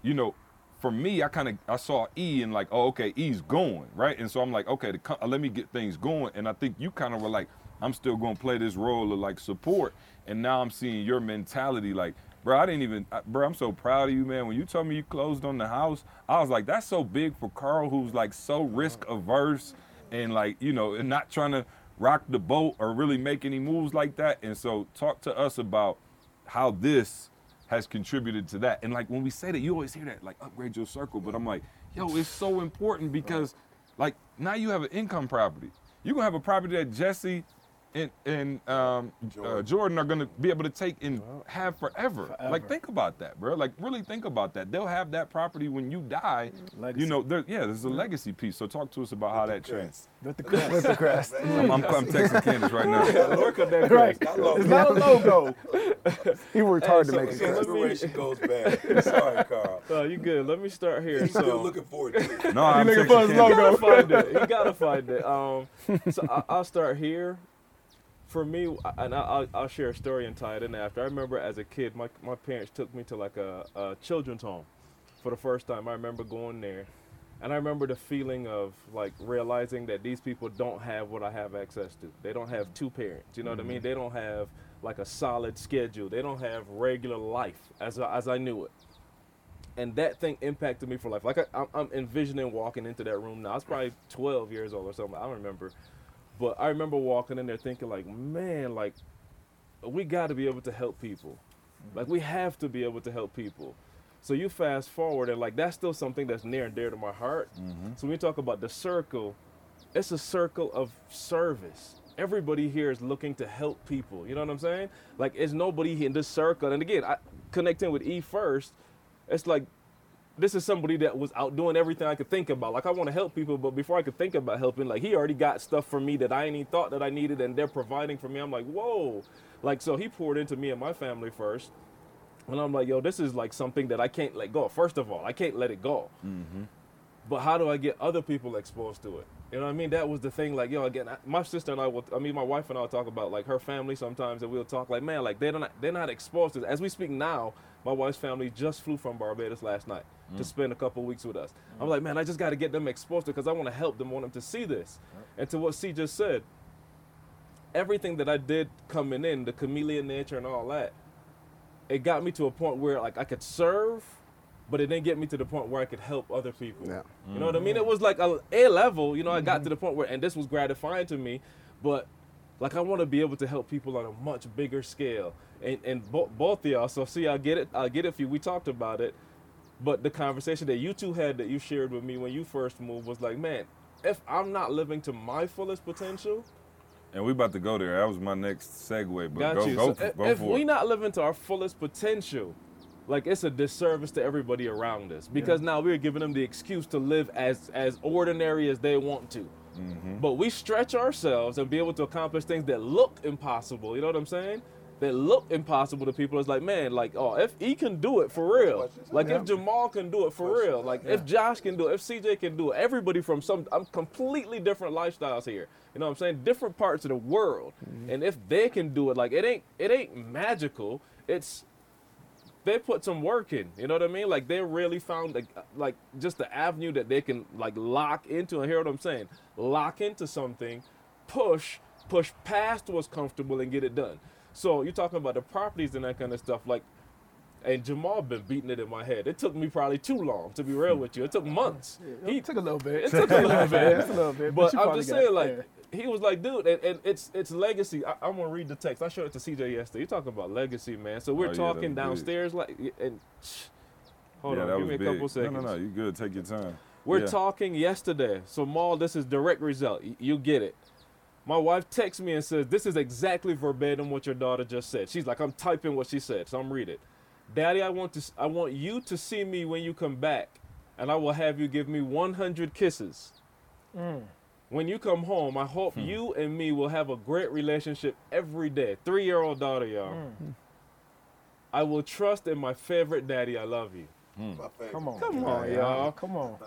you know, for me, I kind of I saw E and like, oh, okay, E's going right. And so I'm like, okay, the, co- uh, let me get things going. And I think you kind of were like, I'm still to play this role of like support. And now I'm seeing your mentality, like, bro, I didn't even, bro, I'm so proud of you, man. When you told me you closed on the house, I was like, that's so big for Carl, who's like so risk averse and like, you know, and not trying to rock the boat or really make any moves like that. And so talk to us about how this has contributed to that. And like when we say that, you always hear that, like upgrade your circle. But I'm like, yo, it's so important because like now you have an income property. You're gonna have a property that Jesse and, and um, uh, Jordan are gonna be able to take and have forever. Like think about that, bro. Like really think about that. They'll have that property when you die. Legacy. You know, there, yeah, there's a legacy piece. So talk to us about how that changed. With the crest. With the crest. I'm, I'm, I'm texting Candace right now. Look at that Right. It's not a logo. he worked hard to so- make it so let crest. me- Inspiration goes bad. Sorry, Carl. Oh, you good? Let me start here. He's still So looking forward to it. No, I'm looking texting for his Candace. you gotta find it. You gotta find it. Um, so I, I'll start here. For me, and I- I'll, I'll share a story and tie it in after. I remember as a kid, my, my parents took me to like a, a children's home for the first time. I remember going there, and I remember the feeling of like realizing that these people don't have what I have access to. They don't have two parents. You know what I mean? Mm-hmm. They don't have like a solid schedule. They don't have regular life as I, as I knew it and that thing impacted me for life. Like I, I'm, I'm envisioning walking into that room now. I was probably 12 years old or something. I don't remember, but I remember walking in there thinking like, man, like we got to be able to help people. Like we have to be able to help people. So you fast forward and like that's still something that's near and dear to my heart. Mm-hmm. So when we talk about the circle, it's a circle of service. Everybody here is looking to help people. You know what I'm saying? Like, it's nobody in this circle. And again, I connecting with E first. It's like this is somebody that was out doing everything I could think about. Like I want to help people, but before I could think about helping, like he already got stuff for me that I ain't even thought that I needed, and they're providing for me. I'm like, whoa, like so he poured into me and my family first, and I'm like, yo, this is like something that I can't let go. First of all, I can't let it go. Mm-hmm. But how do I get other people exposed to it? You know what I mean? That was the thing. Like, yo, again, I, my sister and I will. I mean, my wife and I will talk about like her family sometimes, and we'll talk like, man, like they're not they're not exposed to. It. As we speak now, my wife's family just flew from Barbados last night to mm. spend a couple weeks with us. I'm mm. like, man, I just got to get them exposed to because I want to help them, want them to see this. And to what C just said, everything that I did coming in, the chameleon nature and all that, it got me to a point where like I could serve, but it didn't get me to the point where I could help other people. Yeah. You know what I mean? Mm-hmm. It was like a A level. You know, I got mm-hmm. to the point where, and this was gratifying to me, but like I want to be able to help people on a much bigger scale. And and bo- both of y'all. So see, I get it. I get it. For you, we talked about it, but the conversation that you two had that you shared with me when you first moved was like, man, if I'm not living to my fullest potential, And we about to go there. That was my next segue, but got go, you. go, So if go if for we not living to our fullest potential, like it's a disservice to everybody around us because now we're giving them the excuse to live as as ordinary as they want to. Mm-hmm. But we stretch ourselves and be able to accomplish things that look impossible. You know what I'm saying? That look impossible to people. It's like, man, like, oh, if he can do it for real, like if Jamal can do it for real, like if Josh can do it, if CJ can do it, everybody from some, I'm completely different lifestyles here. You know what I'm saying? Different parts of the world, mm-hmm. and if they can do it, like it ain't, it ain't magical. It's they put some work in. You know what I mean? Like they really found like, like just the avenue that they can like lock into. And hear what I'm saying? Lock into something, push, push past what's comfortable and get it done. So you're talking about the properties and that kind of stuff. Like, and Jamal been beating it in my head. It took me probably too long to be real with you. It took months. He took a little bit. It took a little bit. Yeah, it's a little bit. But you I'm just saying, like, yeah. he was like, dude, and, and it's it's legacy. I, I'm gonna read the text. I showed it to CJ yesterday. You're talking about legacy, man. So we're Oh, yeah, talking big. downstairs, like, and hold yeah, on, give me a big. couple seconds. No, no, no. You good? Take your time. We're Yeah. talking yesterday. So Maul, this is direct result. Y- You get it. My wife texts me and says, This is exactly verbatim what your daughter just said. She's like, I'm typing what she said, so I'm reading it. Daddy, I want to s- I want you to see me when you come back, and I will have you give me 100 kisses. Mm. When you come home, I hope Hmm. you and me will have a great relationship every day. Three year old daughter, y'all. Mm. I will trust in my favorite daddy. I love you. Hmm. Come on. Come on, y'all. Come on.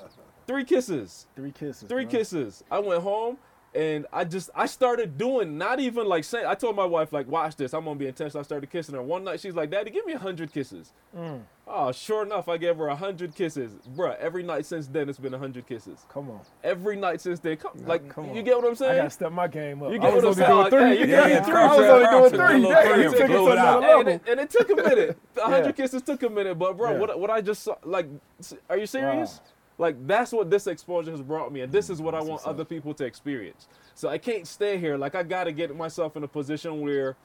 Three kisses. Three kisses. Three bro. kisses. I went home and I just I started doing not even like saying I told my wife like watch this I'm gonna be intentional. I started kissing her one night. She's like, Daddy, give me a hundred kisses. Mm. Oh, sure enough, I gave her a hundred kisses, Bruh, Every night since then, it's been a hundred kisses. Come on. Every night since then, come, like come you get what I'm I saying? gotta step my game up. You I get was what I'm saying? Like, three. hey, yeah, yeah, I was only doing three. Damn, you took it to another And it, and it took a minute. A hundred Yeah. kisses took a minute, but bro, Yeah. what what I just saw, like, are you serious? Like that's what this exposure has brought me, and this is what I want other people to experience. So I can't stay here. Like I gotta get myself in a position where,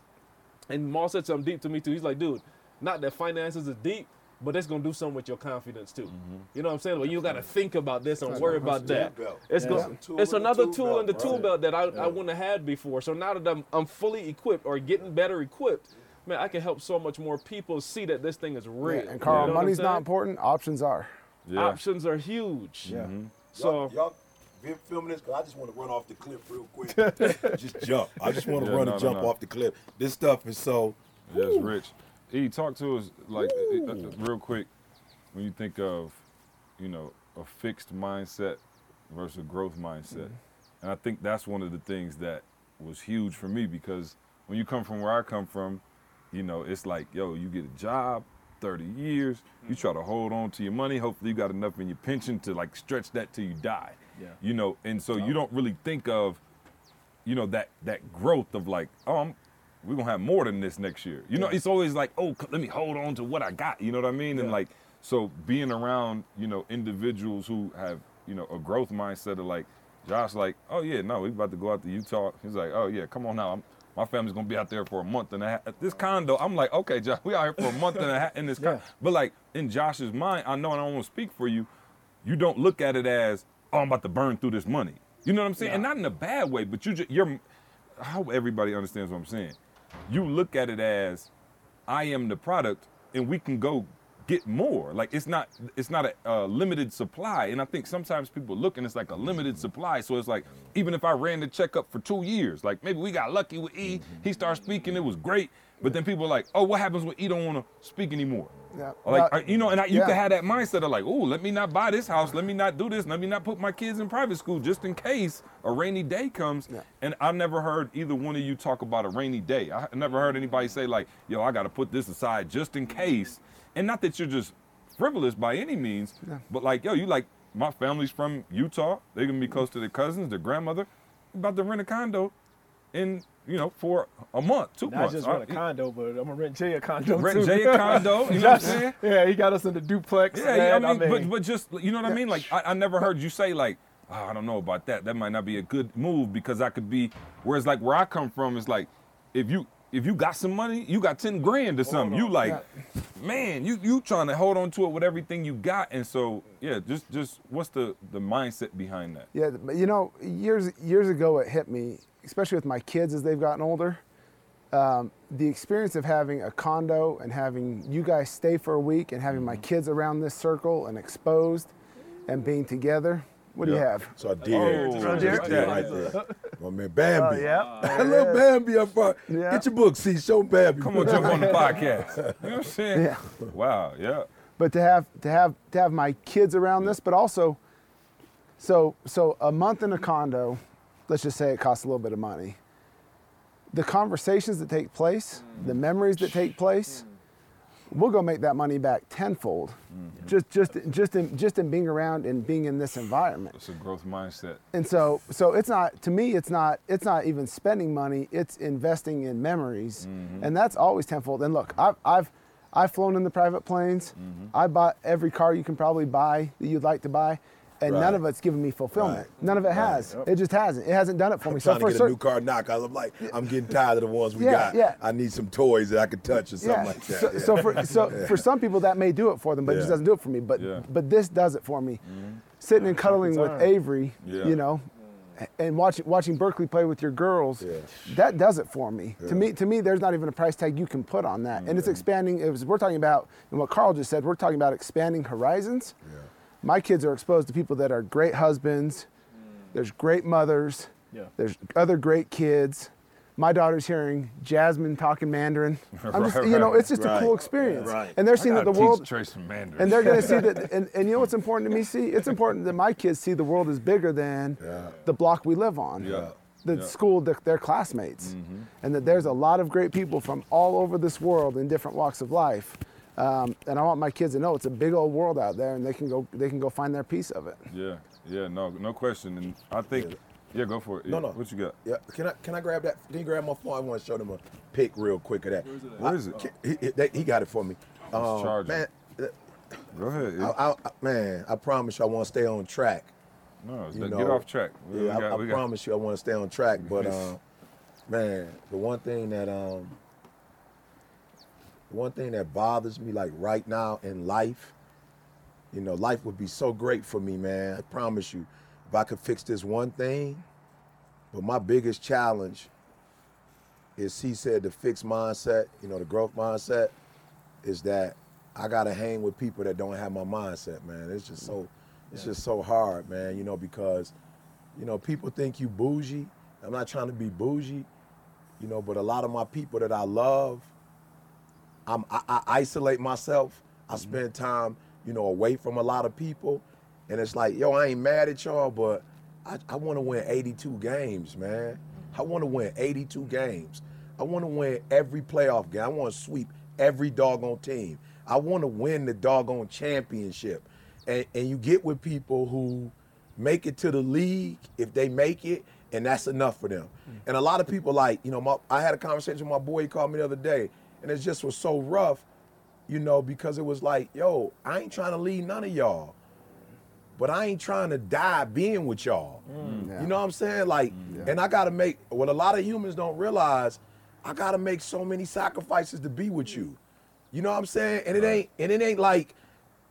and Maul said something deep to me too. He's like, dude, not that finances is deep, but it's gonna do something with your confidence too. Mm-hmm. You know what I'm saying? Well, you gotta think about this and worry about that. It's Yeah. go- It's a tool it's in the another tool tool in the belt, tool belt that I, I wouldn't have had before. So now that I'm I'm fully equipped or getting better equipped, man, I can help so much more people see that this thing is real. And Carl, You know money's not important. Options are. Yeah. Options are huge. Yeah. So y'all, y'all been filming this? Cause I just want to run off the cliff real quick. just jump. I just want to Yeah, run no, and no, jump no. off the cliff. This stuff is so. Yes, Rich. E, talk to us like uh, uh, real quick when you think of, you know, a fixed mindset versus a growth mindset. And I think that's one of the things that was huge for me because when you come from where I come from, you know, it's like, yo, you get a job, 30 years, you mm-hmm. try to hold on to your money. Hopefully you got enough in your pension to like stretch that till you die. Yeah. You know, and so you don't really think of you know that that growth of like oh I'm, we're gonna have more than this next year you know it's always like oh let me hold on to what i got you know what i mean and like so being around you know individuals who have you know a growth mindset of like josh like oh yeah no we about to go out to utah he's like oh yeah come on now I'm, my family's gonna be out there for a month and a half. This condo, I'm like, okay, Josh, we out here for a month and a half in this condo. Yeah. But like in Josh's mind, I know, and I don't want to speak for you. You don't look at it as, oh, I'm about to burn through this money. You know what I'm saying? And not in a bad way, but you just you're. I hope everybody understands what I'm saying. You look at it as, I am the product, and we can go get more. Like it's not it's not a, uh limited supply. And I think sometimes people look and it's like a limited supply. So it's like even if I ran the checkup for two years, like maybe we got lucky with E, he started speaking, it was great. But then people are like, oh, what happens when E don't want to speak anymore? Yeah. Like Well, you know, and I, you yeah. can have that mindset of like, oh, let me not buy this house, let me not do this, let me not put my kids in private school just in case a rainy day comes. Yeah. And I never heard either one of you talk about a rainy day. I never heard anybody say like, yo, I got to put this aside just in case. And not that you're just frivolous by any means, but like, yo, you like my family's from Utah. They're gonna be close to their cousins, their grandmother. About to rent a condo in you know for a month, two Not months. Not just rent a condo, but I'm gonna rent Jay a condo Rent too. Jay a condo, you know what I'm saying? yeah, he got us in the duplex. Yeah, yeah, I man, mean, but but just you know what I mean. Like I, I never heard you say like, oh, I don't know about that. That might not be a good move because I could be. Whereas like where I come from is like, if you if you got some money, you got ten grand or something. You like, man, you you trying to hold on to it with everything you got. And so yeah, just just what's the the mindset behind that? Yeah, you know, years years ago it hit me, especially with my kids as they've gotten older. Um, the experience of having a condo and having you guys stay for a week and having Mm-hmm. my kids around this circle and exposed and being together. What do you have? So I did. Oh, Just a deer. deer right there. My man Bambi. Oh, yeah. I love Bambi up front. Yeah. Get your book, see, show Bambi. Come on, jump on the podcast. You know what I'm saying? Yeah. Wow, yeah. but to have to have to have my kids around this, but also, so so a month in a condo, let's just say it costs a little bit of money. The conversations that take place, the memories that take place, we'll go make that money back tenfold, mm-hmm. just just just in just in being around and being in this environment. It's a growth mindset. And so so it's not to me it's not it's not even spending money, it's investing in memories. Mm-hmm. And that's always tenfold. And look, I've I've I've flown in the private planes. Mm-hmm. I bought every car you can probably buy that you'd like to buy. And none of it's given me fulfillment. Right. None of it has. It just hasn't. It hasn't done it for me. I'm So trying for to get a new car because I'm like, I'm getting tired of the ones we Yeah, got. yeah. I need some toys that I can touch or something yeah. like that. So, yeah. so for so for some people that may do it for them, but it just doesn't do it for me. But Yeah. but this does it for me. Mm-hmm. Sitting and cuddling with. Avery, Yeah. you know, and watching watching Berkeley play with your girls, Yeah. that does it for me. To me, to me, there's not even a price tag you can put on that. And it's expanding. It was, we're talking about, and what Carl just said, we're talking about expanding horizons. My kids are exposed to people that are great husbands. There's great mothers. Yeah. There's other great kids. My daughter's hearing Jasmine talking Mandarin. I'm just, Right, you know, it's just a cool experience. Right. And they're seeing that the world, some Mandarin. and they're going to see that. And, and you know what's important to me? See, it's important that my kids see the world is bigger than the block we live on. Yeah. The Yeah. school, the, their classmates, mm-hmm. and that there's a lot of great people from all over this world in different walks of life. Um, and I want my kids to know it's a big old world out there, and they can go, they can go find their piece of it. Yeah, yeah, no, no question. And I think, yeah, go for it. No, no. What you got? Yeah, can I can I grab that? Can you grab my phone? I want to show them a pic real quick of that. Where is it? I- He, he, they- he got it for me. Um, charging. man, uh, Go ahead. I, I, I- man, I promise you, I want to stay on track. no, You get know, off track. We- we Yeah, I, got- I we got- promise you, I want to stay on track. But um, man, the one thing that um, the one thing that bothers me, like right now in life, you know, life would be so great for me, man. I promise you, if I could fix this one thing. But my biggest challenge is, he said, the fixed mindset. You know, the growth mindset is that I gotta hang with people that don't have my mindset, man. It's just so, it's just so hard, man. You know, because, you know, people think you bougie. I'm not trying to be bougie, you know, but a lot of my people that I love, I'm, I, I isolate myself. I mm-hmm. spend time, you know, away from a lot of people, and it's like, yo, I ain't mad at y'all, but I, I want to win 82 games, man. I want to win 82 games. I want to win every playoff game. I want to sweep every doggone team. I want to win the doggone championship. And, and you get with people who make it to the league if they make it, and that's enough for them. Mm. And a lot of people like, you know, my, I had a conversation with my boy. He called me the other day, and it just was so rough, you know, because it was like, yo, I ain't trying to leave none of y'all, but I ain't trying to die being with y'all. Mm. Mm. You know what I'm saying? Like, mm. and I gotta make what a lot of humans don't realize. I gotta make so many sacrifices to be with you. You know what I'm saying? And it ain't and it ain't like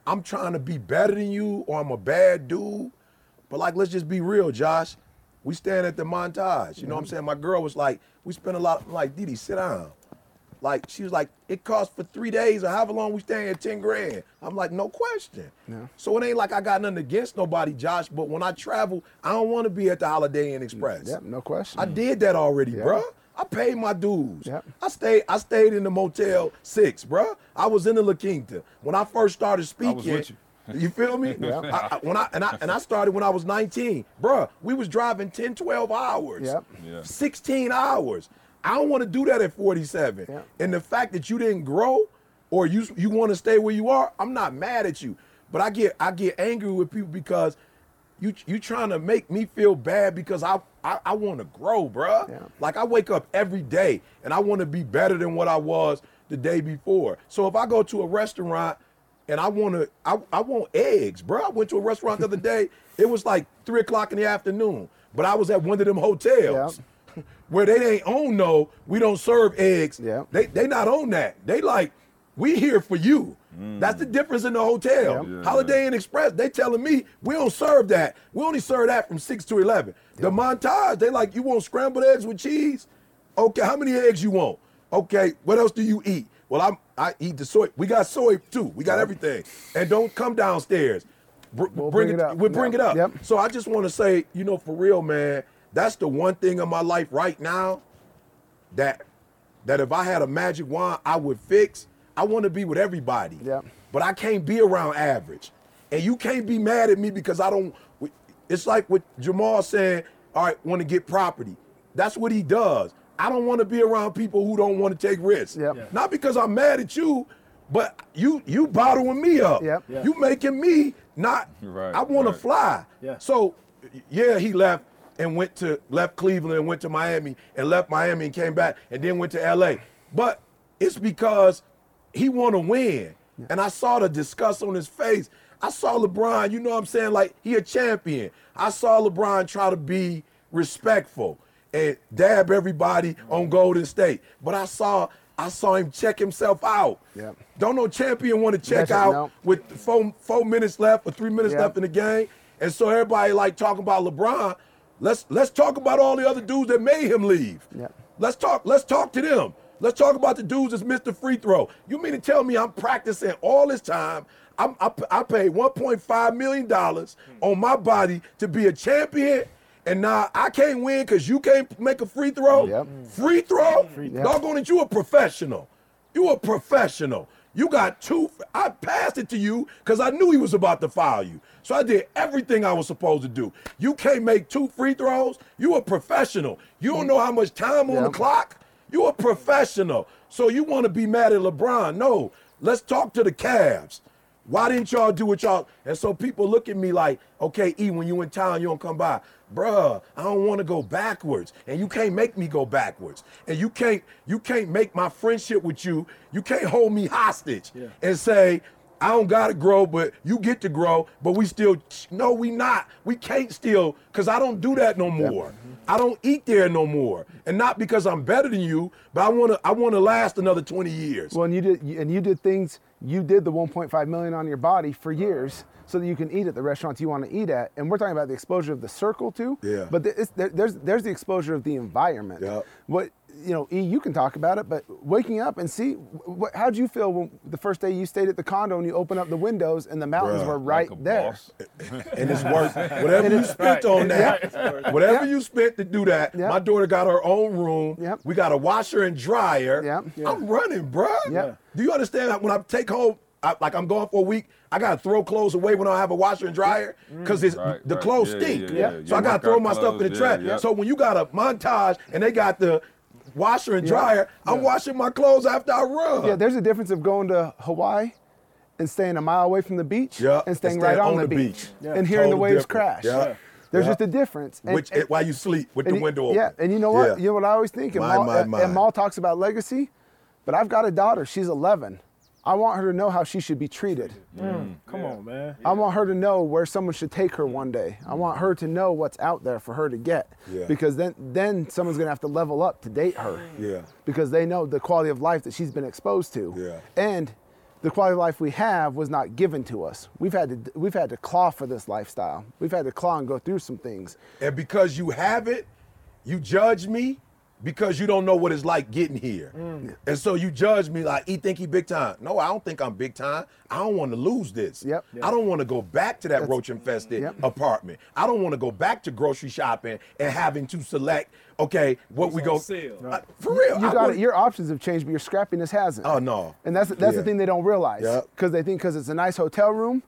I'm trying to be better than you or I'm a bad dude. But like, let's just be real, Josh. We stand at the montage. You know what I'm mm-hmm. saying? My girl was like, we spent a lot. I'm like, Didi, sit down. Like she was like, it costs for three days or however long we staying at 10 grand. I'm like, no question. So it ain't like I got nothing against nobody, Josh, but when I travel, I don't want to be at the Holiday Inn Express. Yep, no question. I did that already, bruh. I paid my dues. Yep. I stayed. I stayed in the Motel Six, bruh. I was in the La Quinta when I first started speaking. with you. You feel me? I, I- when I and I and I started when I was 19, bruh. We was driving 10, 12 hours. Yep. Yeah. 16 hours. I don't want to do that at 47. Yep. And the fact that you didn't grow or you you want to stay where you are, I'm not mad at you. But I get I get angry with people because you you trying to make me feel bad because I I, I want to grow, bruh. Yeah. Like I wake up every day and I want to be better than what I was the day before. So if I go to a restaurant and I want to, I, I want eggs, bro. I went to a restaurant the other day. It was like three o'clock in the afternoon, but I was at one of them hotels where they ain't own no. We don't serve eggs. Yeah. They they not on that. They like we here for you. Mm. That's the difference in the hotel. Yeah. Holiday Inn Express, they telling me we don't serve that. We only serve that from six to eleven. The montage, they like you want scrambled eggs with cheese. Okay, how many eggs you want? Okay, what else do you eat? Well, I'm I eat the soy. We got soy too. We got everything. And don't come downstairs. Br- We'll bring, bring it. it up. We'll bring Yep. it up. Yep. So I just want to say, you know, for real, man. That's the one thing in my life right now that that if I had a magic wand, I would fix. I want to be with everybody. Yeah. But I can't be around average. And you can't be mad at me because I don't it's like what Jamal saying, all right, want to get property. That's what he does. I don't want to be around people who don't want to take risks. Yep. Yeah. Not because I'm mad at you, but you you bottling me up. Yep. Yeah. You making me not Right, I want right. to fly. Yeah. So yeah, he left and went to left Cleveland and went to Miami and left Miami and came back and then went to LA. But it's because he want to win. And I saw the disgust on his face. I saw LeBron, you know what I'm saying? Like he a champion. I saw LeBron try to be respectful and dab everybody on Golden State. But I saw I saw him check himself out. Yeah. Don't no champion want to check That's it, out no. with four four minutes left or three minutes Yeah. left in the game. And so everybody like talking about LeBron. Let's let's talk about all the other dudes that made him leave. Yeah. Let's talk. Let's talk to them. Let's talk about the dudes that's missed the free throw. You mean to tell me I'm practicing all this time? I'm, I, I paid 1.5 million dollars hmm. on my body to be a champion, and now I can't win because you can't make a free throw. Yep. Free throw? Yep. Doggone it, you a professional. You a professional. You got two. I passed it to you because I knew he was about to foul you. So I did everything I was supposed to do. You can't make two free throws. You a professional. You don't know how much time on the clock. You a professional. So you want to be mad at LeBron? No. Let's talk to the Cavs. Why didn't y'all do what y'all? And so people look at me like, okay, E, when you in town, you don't come by. Bruh, I don't want to go backwards. And you can't make me go backwards. And you can't, you can't make my friendship with you, you can't hold me hostage and say, I don't gotta grow, but you get to grow, but we still no, we not. We can't still, cause I don't do that no more. I don't eat there no more. And not because I'm better than you, but I wanna I wanna last another 20 years. Well, and you did, and you did things. You did the 1.5 million on your body for years, so that you can eat at the restaurants you want to eat at. And we're talking about the exposure of the circle too. Yeah. But there- it's, there's there's the exposure of the environment. Yeah. What you know, E, you can talk about it, but waking up and see, what, how'd you feel when the first day you stayed at the condo and you opened up the windows and the mountains Bruh, were right Like there? boss. and it's worth whatever you spent on that. Whatever you spent to do that. Yeah. My daughter got her own room. Yep. We got a washer and dryer. Yeah. I'm running, bruh. Yeah. Do you understand that when I take home, I, like I'm going for a week, I gotta throw clothes away when I have a washer and dryer mm. because it's Right, the right. clothes Yeah, stink. yeah, yeah, So yeah. I gotta throw my stuff in the clothes, trash. yeah, yeah. So when you got a montage and they got the washer and dryer, I'm washing my clothes after I run. Yeah, there's a difference of going to Hawaii and staying a mile away from the beach Yeah, and staying and right on, on the the beach, beach. and hearing the waves difference. crash. Yeah. There's Yeah. just a difference. And- Which and- while you sleep with the window open. Yeah, and you know what? Yeah. You know what I always think. And, My, Maul, my, and- my. and Maul talks about legacy, but I've got a daughter. She's 11. I want her to know how she should be treated. Mm. Come on, man. I want her to know where someone should take her one day. I want her to know what's out there for her to get. Yeah. Because then, then someone's gonna have to level up to date her. Yeah. Because they know the quality of life that she's been exposed to. Yeah. And the quality of life we have was not given to us. We've had to we've had to claw for this lifestyle. We've had to claw and go through some things. And because you have it, you judge me because you don't know what it's like getting here. Mm. And so you judge me like, he think he big time. No, I don't think I'm big time. I don't want to lose this. Yep. I don't want to go back to that roach infested Yep. apartment. I don't want to go back to grocery shopping and having to select, okay, what we go sale. Uh, for real. You I got wanna- it. Your options have changed, but your scrappiness hasn't. Oh, no. And that's that's Yeah. the thing they don't realize. Yep. Because they think because it's a nice hotel room,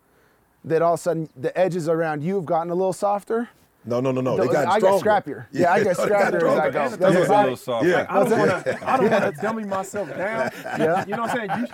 that all of a sudden the edges around you have gotten a little softer. No, no, no, no. No, They got I stronger. get scrappier. Yeah, I get they got scrappier as I stronger. go. And the That's thing It's is, a little soft. Yeah. I don't want to. I don't want to dummy myself down. Yeah. You know what I'm saying?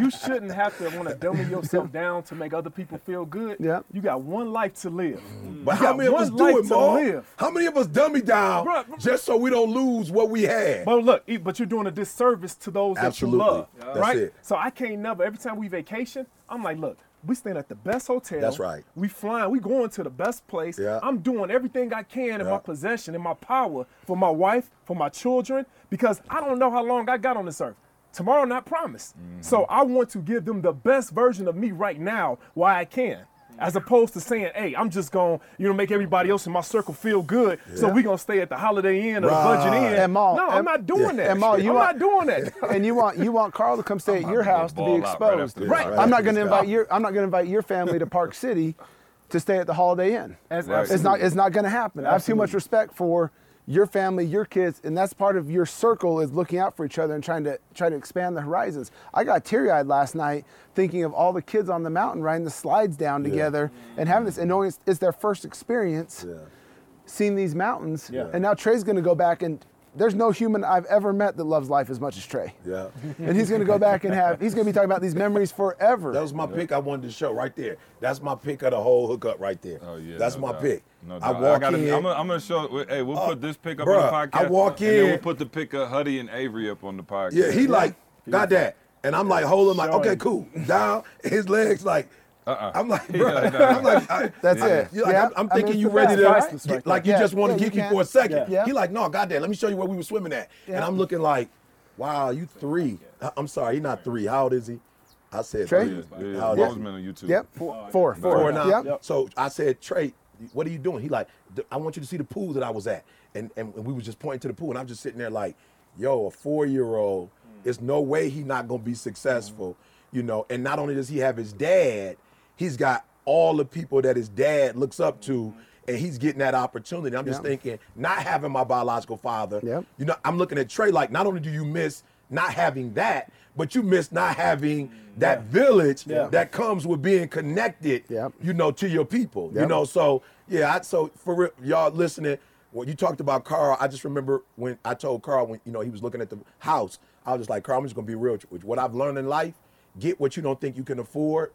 You, you shouldn't have to want to dummy yourself down to make other people feel good. Yeah. You got one life to live. Mm. But You how many of us do it, to Mo? How many of us dummy down Bruh, bruh. just so we don't lose what we had? But look, but you're doing a disservice to those Absolutely. that you love, That's right? it. So I can't never. Every time we vacation, I'm like, look, we staying at the best hotel. That's right. We flying. We going to the best place. Yeah. I'm doing everything I can in Yeah. my possession, in my power, for my wife, for my children, because I don't know how long I got on this earth. Tomorrow not promised. Mm-hmm. So I want to give them the best version of me right now while I can. As opposed to saying, hey, I'm just gonna, you know, make everybody else in my circle feel good. So we gonna stay at the Holiday Inn or the Budget Inn. And Maul, no, I'm not doing that. And Maul, you I'm want- not doing that. and you want you want Carl to come stay at your about to go house to be ball out right exposed. Right. I'm not going to invite your I'm not going to invite your family to Park City to stay at the Holiday Inn. As- Right. It's not. It's not going to happen. I have too much respect for your family, your kids, and that's part of your circle is looking out for each other and trying to try to expand the horizons. I got teary eyed last night thinking of all the kids on the mountain riding the slides down together and having this, and knowing it's, it's their first experience seeing these mountains. Yeah. And now Trey's going to go back and. There's no human I've ever met that loves life as much as Trey. Yeah. And he's going to go back and have, he's going to be talking about these memories forever. That was my pick I wanted to show right there. That's my pick of the whole hookup right there. Oh yeah, That's no my doubt. pick. No I doubt. walk gotta, in. I'm gonna, I'm gonna show. Hey, we'll Oh, put this pick up bruh, on the podcast. I walk in. and then we'll put the pick of Huddy and Avery up on the podcast. yeah, he like got that, and I'm like holding like, okay, cool, down. His legs like. Uh-uh. I'm like, Yeah, bro. no, no. I'm like, I, That's I- it. you're like, Yeah. I'm, I'm I mean, thinking you ready to, best. Priceless get- right like you Yeah, just want to yeah, keep you me for a second. Yeah. He like, no, goddamn, let me show you where we were swimming at. And I'm looking like, wow, you three. I- I'm sorry, he's not three. How old is he? I said Trey? three. Yeah, yeah, How old yeah. is was he? on YouTube. Yep. Four. Four. Four now. Yep. So I said, Trey, what are you doing? He like, I want you to see the pool that I was at. And, and we was just pointing to the pool. And I'm just sitting there like, yo, a four-year-old, mm. there's no way he not gonna be successful, mm-hmm. you know. And not only does he have his dad, he's got all the people that his dad looks up to, mm-hmm. and he's getting that opportunity. I'm just Yeah. thinking, not having my biological father, Yep. you know, I'm looking at Trey like, not only do you miss not having that, but you miss not having mm-hmm. that village Yeah. that comes with being connected, Yep. you know, to your people. You know, so yeah, I, so for real, y'all listening, when you talked about Carl, I just remember when I told Carl when you know he was looking at the house, I was just like, Carl, I'm just gonna be real with. What I've learned in life, get what you don't think you can afford.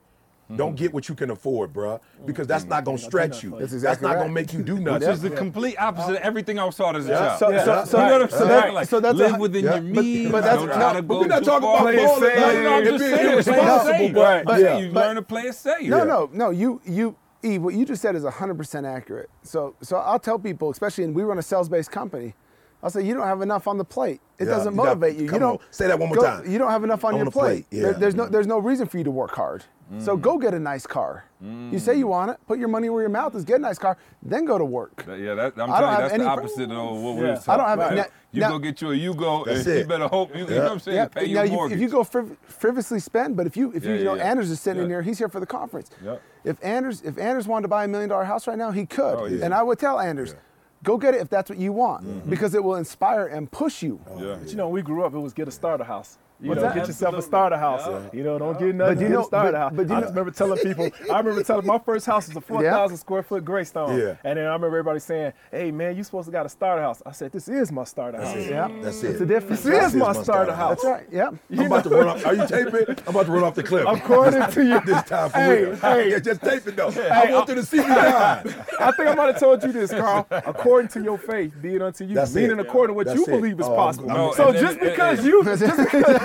Mm-hmm. Don't get what you can afford, bruh, because that's mm-hmm. not gonna stretch you. That's That's, not right. gonna make you do Which nothing. is the complete opposite of uh, everything I was taught as a Yeah. child. So, so, Yeah. so, You know what I'm saying? that- like, so that's live a, within yeah. your But- means. but that's- don't no, try but we're not talking about Play it safe. No, no, I'm just saying, play it irresponsible, safe. but yeah. you learn to play it safe. No, no, no. You, you, Eve, what you just said is 100% accurate. So, so I'll tell people, especially, and we run a sales-based company. I'll say you don't have enough on the plate. It Yeah, doesn't you got- motivate you. you don't on, say that one more go- time. You don't have enough on, On your the plate. plate, There- there's no, mm-hmm. there's no reason for you to work hard. So go get a nice car. You say you want it. Put your money where your mouth is. Get a nice car. Then go to work. Yeah, that, I'm I telling you, that's any the pro- opposite of what we Yeah. was I talking don't have- about. now- You now- go get you a Yugo, That's and you better hope, you, you know what I'm saying, Yeah, pay now your you, mortgage. if you go friv- frivolously spend, but if you if you, Yeah, you know yeah, yeah. Anders is sitting in Yeah. here, he's here for the conference. Yep. If Anders if Anders wanted to buy a million dollar house right now, he could, Oh, yeah. and I would tell Anders, go get it if that's what you want, mm-hmm. because it will inspire and push you. yeah. But you know, we grew up, it was get a starter house. You What's know, that? get yourself a starter house. You know, don't get nothing. But you get know- a starter but- house. but you I know- remember telling people. I remember telling my first house was a four thousand square foot Greystone. Yeah. And then I remember everybody saying, "Hey man, you supposed to got a starter house." I said, "This is my starter house." Yeah, That's it. It's a difference. This is This my is my starter starter house. That's right. Yeah. I'm about to run off. Are you taping? I'm about to run off the cliff. According to you, this time for Hey, real. hey. Yeah, just tape it though. I want them to see me die. I think I might have told you this, Carl. According to your faith, be it unto you. That's Meaning it. according to what you believe is Oh, possible. No, so and then- just because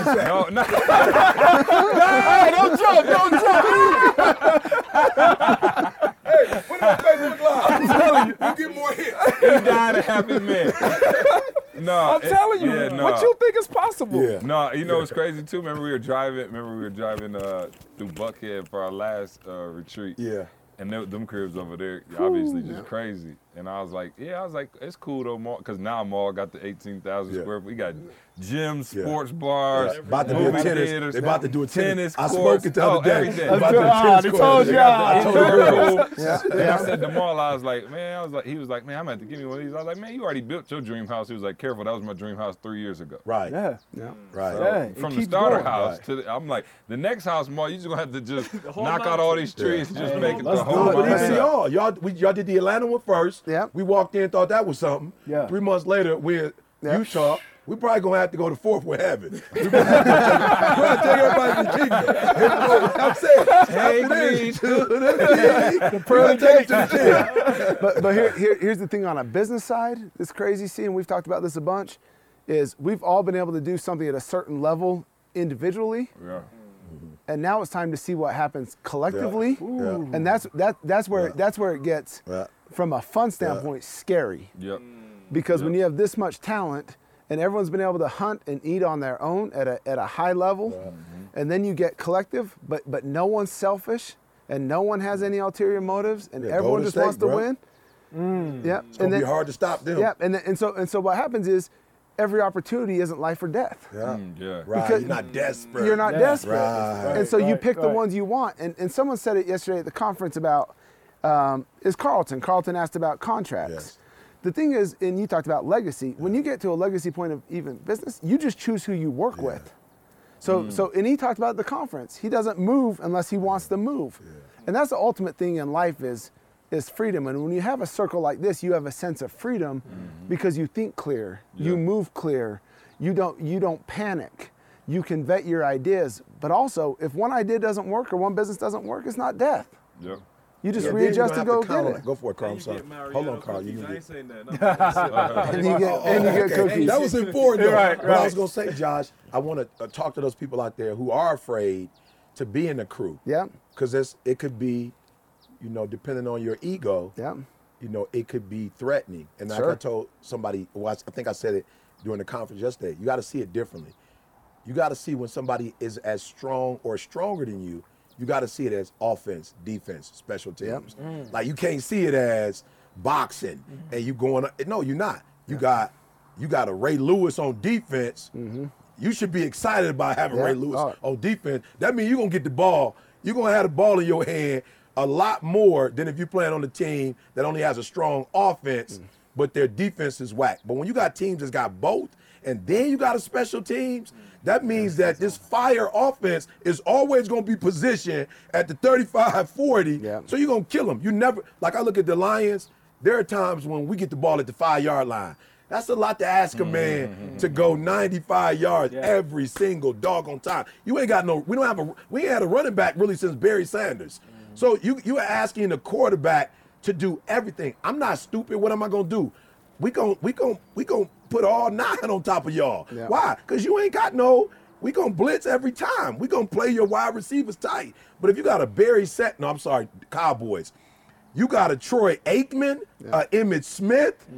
and- you, No, no. don't jump, don't jump. Put it on Facebook Live. I'm telling you, you get more hits. he died a happy man. No, I'm it- telling you, yeah, no. what you think is possible. Yeah. No, you know it's crazy too. Remember we were driving. Remember we were driving uh, through Buckhead for our last uh, retreat. Yeah. And them, them cribs over there, obviously just crazy. And I was like, yeah, I was like, it's cool though, Maul, because now Maul got the 18,000 Yeah. square feet. We got gyms, Yeah. sports bars, Yeah. About to do a movie tennis. theaters, They about to do a tennis. I spoke it the other oh, day. everything. About to do a tennis they court. told you. got- I told the very girl. And I said to Maul, I was like, man, I was like, he was like, man, I'm gonna have to give me one of these. I was like, man, you already built your dream house. He was like, careful, that was my dream house three years ago. Right. Yeah. Mm. Right. Yeah. it From the starter going. house Right. to the, I'm like, the next house, Maul, you just gonna have to just knock out all these trees and just make it the let's whole do it. But even y'all, y'all, y'all did the Atlanta one first. Yeah. We walked in, thought that was something. Yeah. Three months later, we're in Yeah. Utah. We probably gonna have to go to fourth with heaven. We gonna take everybody to the kingdom. I'm saying, Take me to the king. We're gonna take to the but but here, here, here's the thing on a business side, this crazy scene, we've talked about this a bunch, is we've all been able to do something at a certain level individually, Yeah. And now it's time to see what happens collectively. Yeah. And that's that that's where that's where it gets Yeah. from a fun standpoint scary. Yep. Because when you have this much talent and everyone's been able to hunt and eat on their own at a, at a high level, mm-hmm. and then you get collective, but but no one's selfish and no one has any ulterior motives, and Yeah, everyone just State, wants to bro. win. Mm. Yeah, It's gonna be hard to stop them. Yep. and then, and so and so what happens is every opportunity isn't life or death. Yeah. Mm, yeah. Right. Because You're not desperate. You're not Yeah. desperate. Right. and so you right, pick the ones you want. And, and someone said it yesterday at the conference about um, is Carlton. Carlton asked about contracts. Yes. The thing is, and you talked about legacy. When you get to a legacy point of even business, you just choose who you work with. So, so, and he talked about the conference. He doesn't move unless he wants to move, and that's the ultimate thing in life is is freedom. And when you have a circle like this, you have a sense of freedom because you think clear, you move clear, you don't you don't panic. You can vet your ideas, but also if one idea doesn't work or one business doesn't work, it's not death. Yep. You just Yeah, then you readjust and go get on it. Go for it, Carl. I'm sorry. Hold on, Carl. You can I get ain't saying that. And you get, and you get Okay, cookies. That was important. Though. Right, But I was gonna say, Josh, I want to uh, talk to those people out there who are afraid to be in the crew. Yeah. Because it could be, you know, depending on your ego. Yeah. You know, it could be threatening. And like I told somebody, well, I think I said it during the conference yesterday. You got to see it differently. You got to see when somebody is as strong or stronger than you. You got to see it as offense, defense, special teams. Mm. Like you can't see it as boxing mm-hmm. and you going. No, you're not. You got you got a Ray Lewis on defense. Mm-hmm. You should be excited about having Yeah. Ray Lewis Oh. on defense. That means you're gonna get the ball. You're gonna have the ball in your hand a lot more than if you're playing on a team that only has a strong offense, mm. but their defense is whack. But when you got teams that's got both, and then you got a special teams, that means that this fire offense is always gonna be positioned at the 35, 40. Yeah. So you're gonna kill them. You never like I look at the Lions. There are times when we get the ball at the five yard line. That's a lot to ask a man mm-hmm. to go 95 yards every single doggone time. You ain't got no. We don't have a. We ain't had a running back really since Barry Sanders. So you you are asking the quarterback to do everything. I'm not stupid. What am I gonna do? We gon' we gon' we gon' put all nine on top of y'all. Yeah. Why? Because you ain't got no. We gonna blitz every time. We gonna play your wide receivers tight. But if you got a Barry set, no, I'm sorry, Cowboys. You got a Troy Aikman, uh, Emmitt Smith.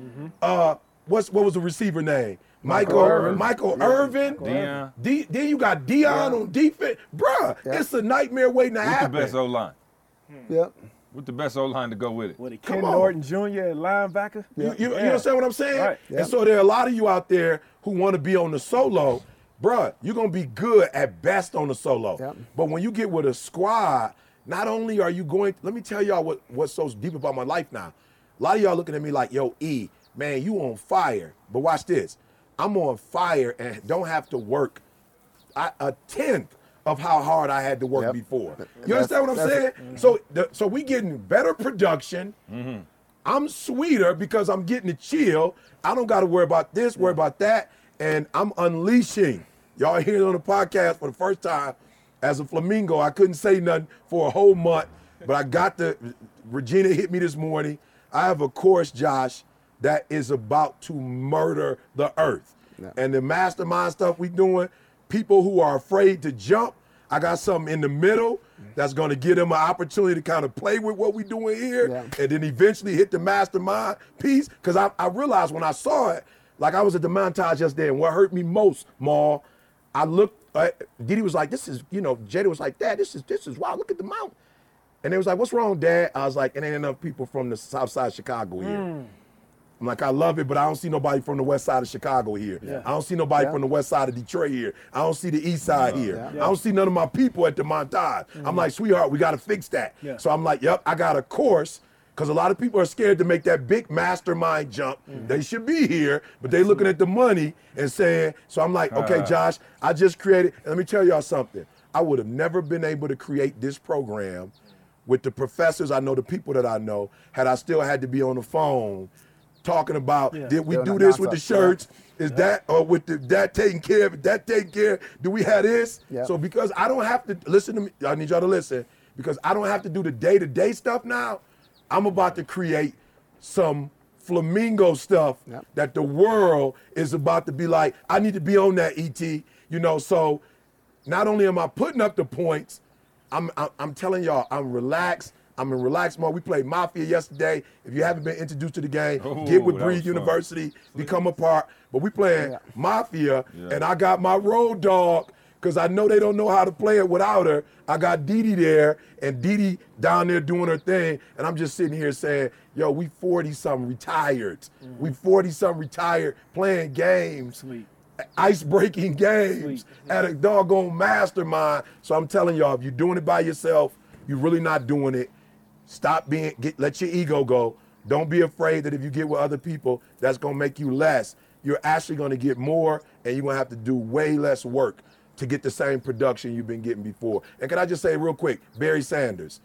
Uh, what's what was the receiver name? Michael Irvin. Michael Irvin. Deion. D, then you got Deion on defense, bruh. Yeah. It's a nightmare waiting to What's the best O line? Hmm. Yep. With the best O line to go with it? What, Come Ken on. Norton Jr. at linebacker? You, you, you Yeah. understand what I'm saying? Right. And so there are a lot of you out there who want to be on the solo. Bruh, you're going to be good at best on the solo. Yep. But when you get with a squad, not only are you going, let me tell y'all what, what's so deep about my life now. A lot of y'all looking at me like, yo, E, man, you on fire. But watch this. I'm on fire and don't have to work I, a tenth of how hard I had to work Yep. before. That's- You understand what I'm saying? that's So, the, so we getting better production. I'm sweeter because I'm getting to chill. I don't got to worry about this, worry about that, and I'm unleashing. Y'all hear it on the podcast for the first time. As a flamingo, I couldn't say nothing for a whole month, but I got the. Regina hit me this morning. I have a course, Josh, that is about to murder the earth, and the mastermind stuff we doing. People who are afraid to jump. I got something in the middle that's going to give them an opportunity to kind of play with what we doing here, Yeah. and then eventually hit the mastermind piece. Because I, I realized when I saw it, like I was at the montage yesterday, and what hurt me most, Maul, I looked. Uh, Didi was like, "This is," you know, Jada was like, "Dad, this is this is wow. Look at the mountain." And they was like, "What's wrong, Dad?" I was like, "It ain't enough people from the South Side of Chicago here." I'm like, I love it, but I don't see nobody from the west side of Chicago here. I don't see nobody Yeah. from the west side of Detroit here. I don't see the east side here. Yeah. I don't see none of my people at the montage. I'm mm-hmm. like, sweetheart, we got to fix that. Yeah. So I'm like, yep, I got a course. Because a lot of people are scared to make that big mastermind jump. Mm-hmm. They should be here, but they looking at the money and saying, so I'm like, okay, uh. Josh, I just created, and let me tell y'all something. I would have never been able to create this program with the professors I know, the people that I know, had I still had to be on the phone talking about Yeah. did we Doing do this with the nonstop, yeah. shirts? Is that or with the that taking care of? That taking care? Do we have this? Yeah. So because I don't have to listen to me, I need y'all to listen because I don't have to do the day to day stuff now. I'm about to create some flamingo stuff Yep. that the world is about to be like. I need to be on that ET. You know, so not only am I putting up the points, I'm I'm, I'm telling y'all I'm relaxed. I'm in relaxed mode. We played Mafia yesterday. If you haven't been introduced to the game, Ooh, get with that Breathe was fun. University, become a part. But we playing Yeah. Mafia, Yeah. and I got my road dog because I know they don't know how to play it without her. I got Dee Dee there, and Dee Dee down there doing her thing, and I'm just sitting here saying, "Yo, we 40 something retired. Mm-hmm. We 40 something retired playing games." Sweet. ice breaking games at a doggone mastermind. So I'm telling y'all, if you're doing it by yourself, you're really not doing it. Stop being get let your ego go. Don't be afraid that if you get with other people, that's gonna make you less. You're actually gonna get more, and you're gonna have to do way less work to get the same production you've been getting before. And can I just say real quick, Barry Sanders.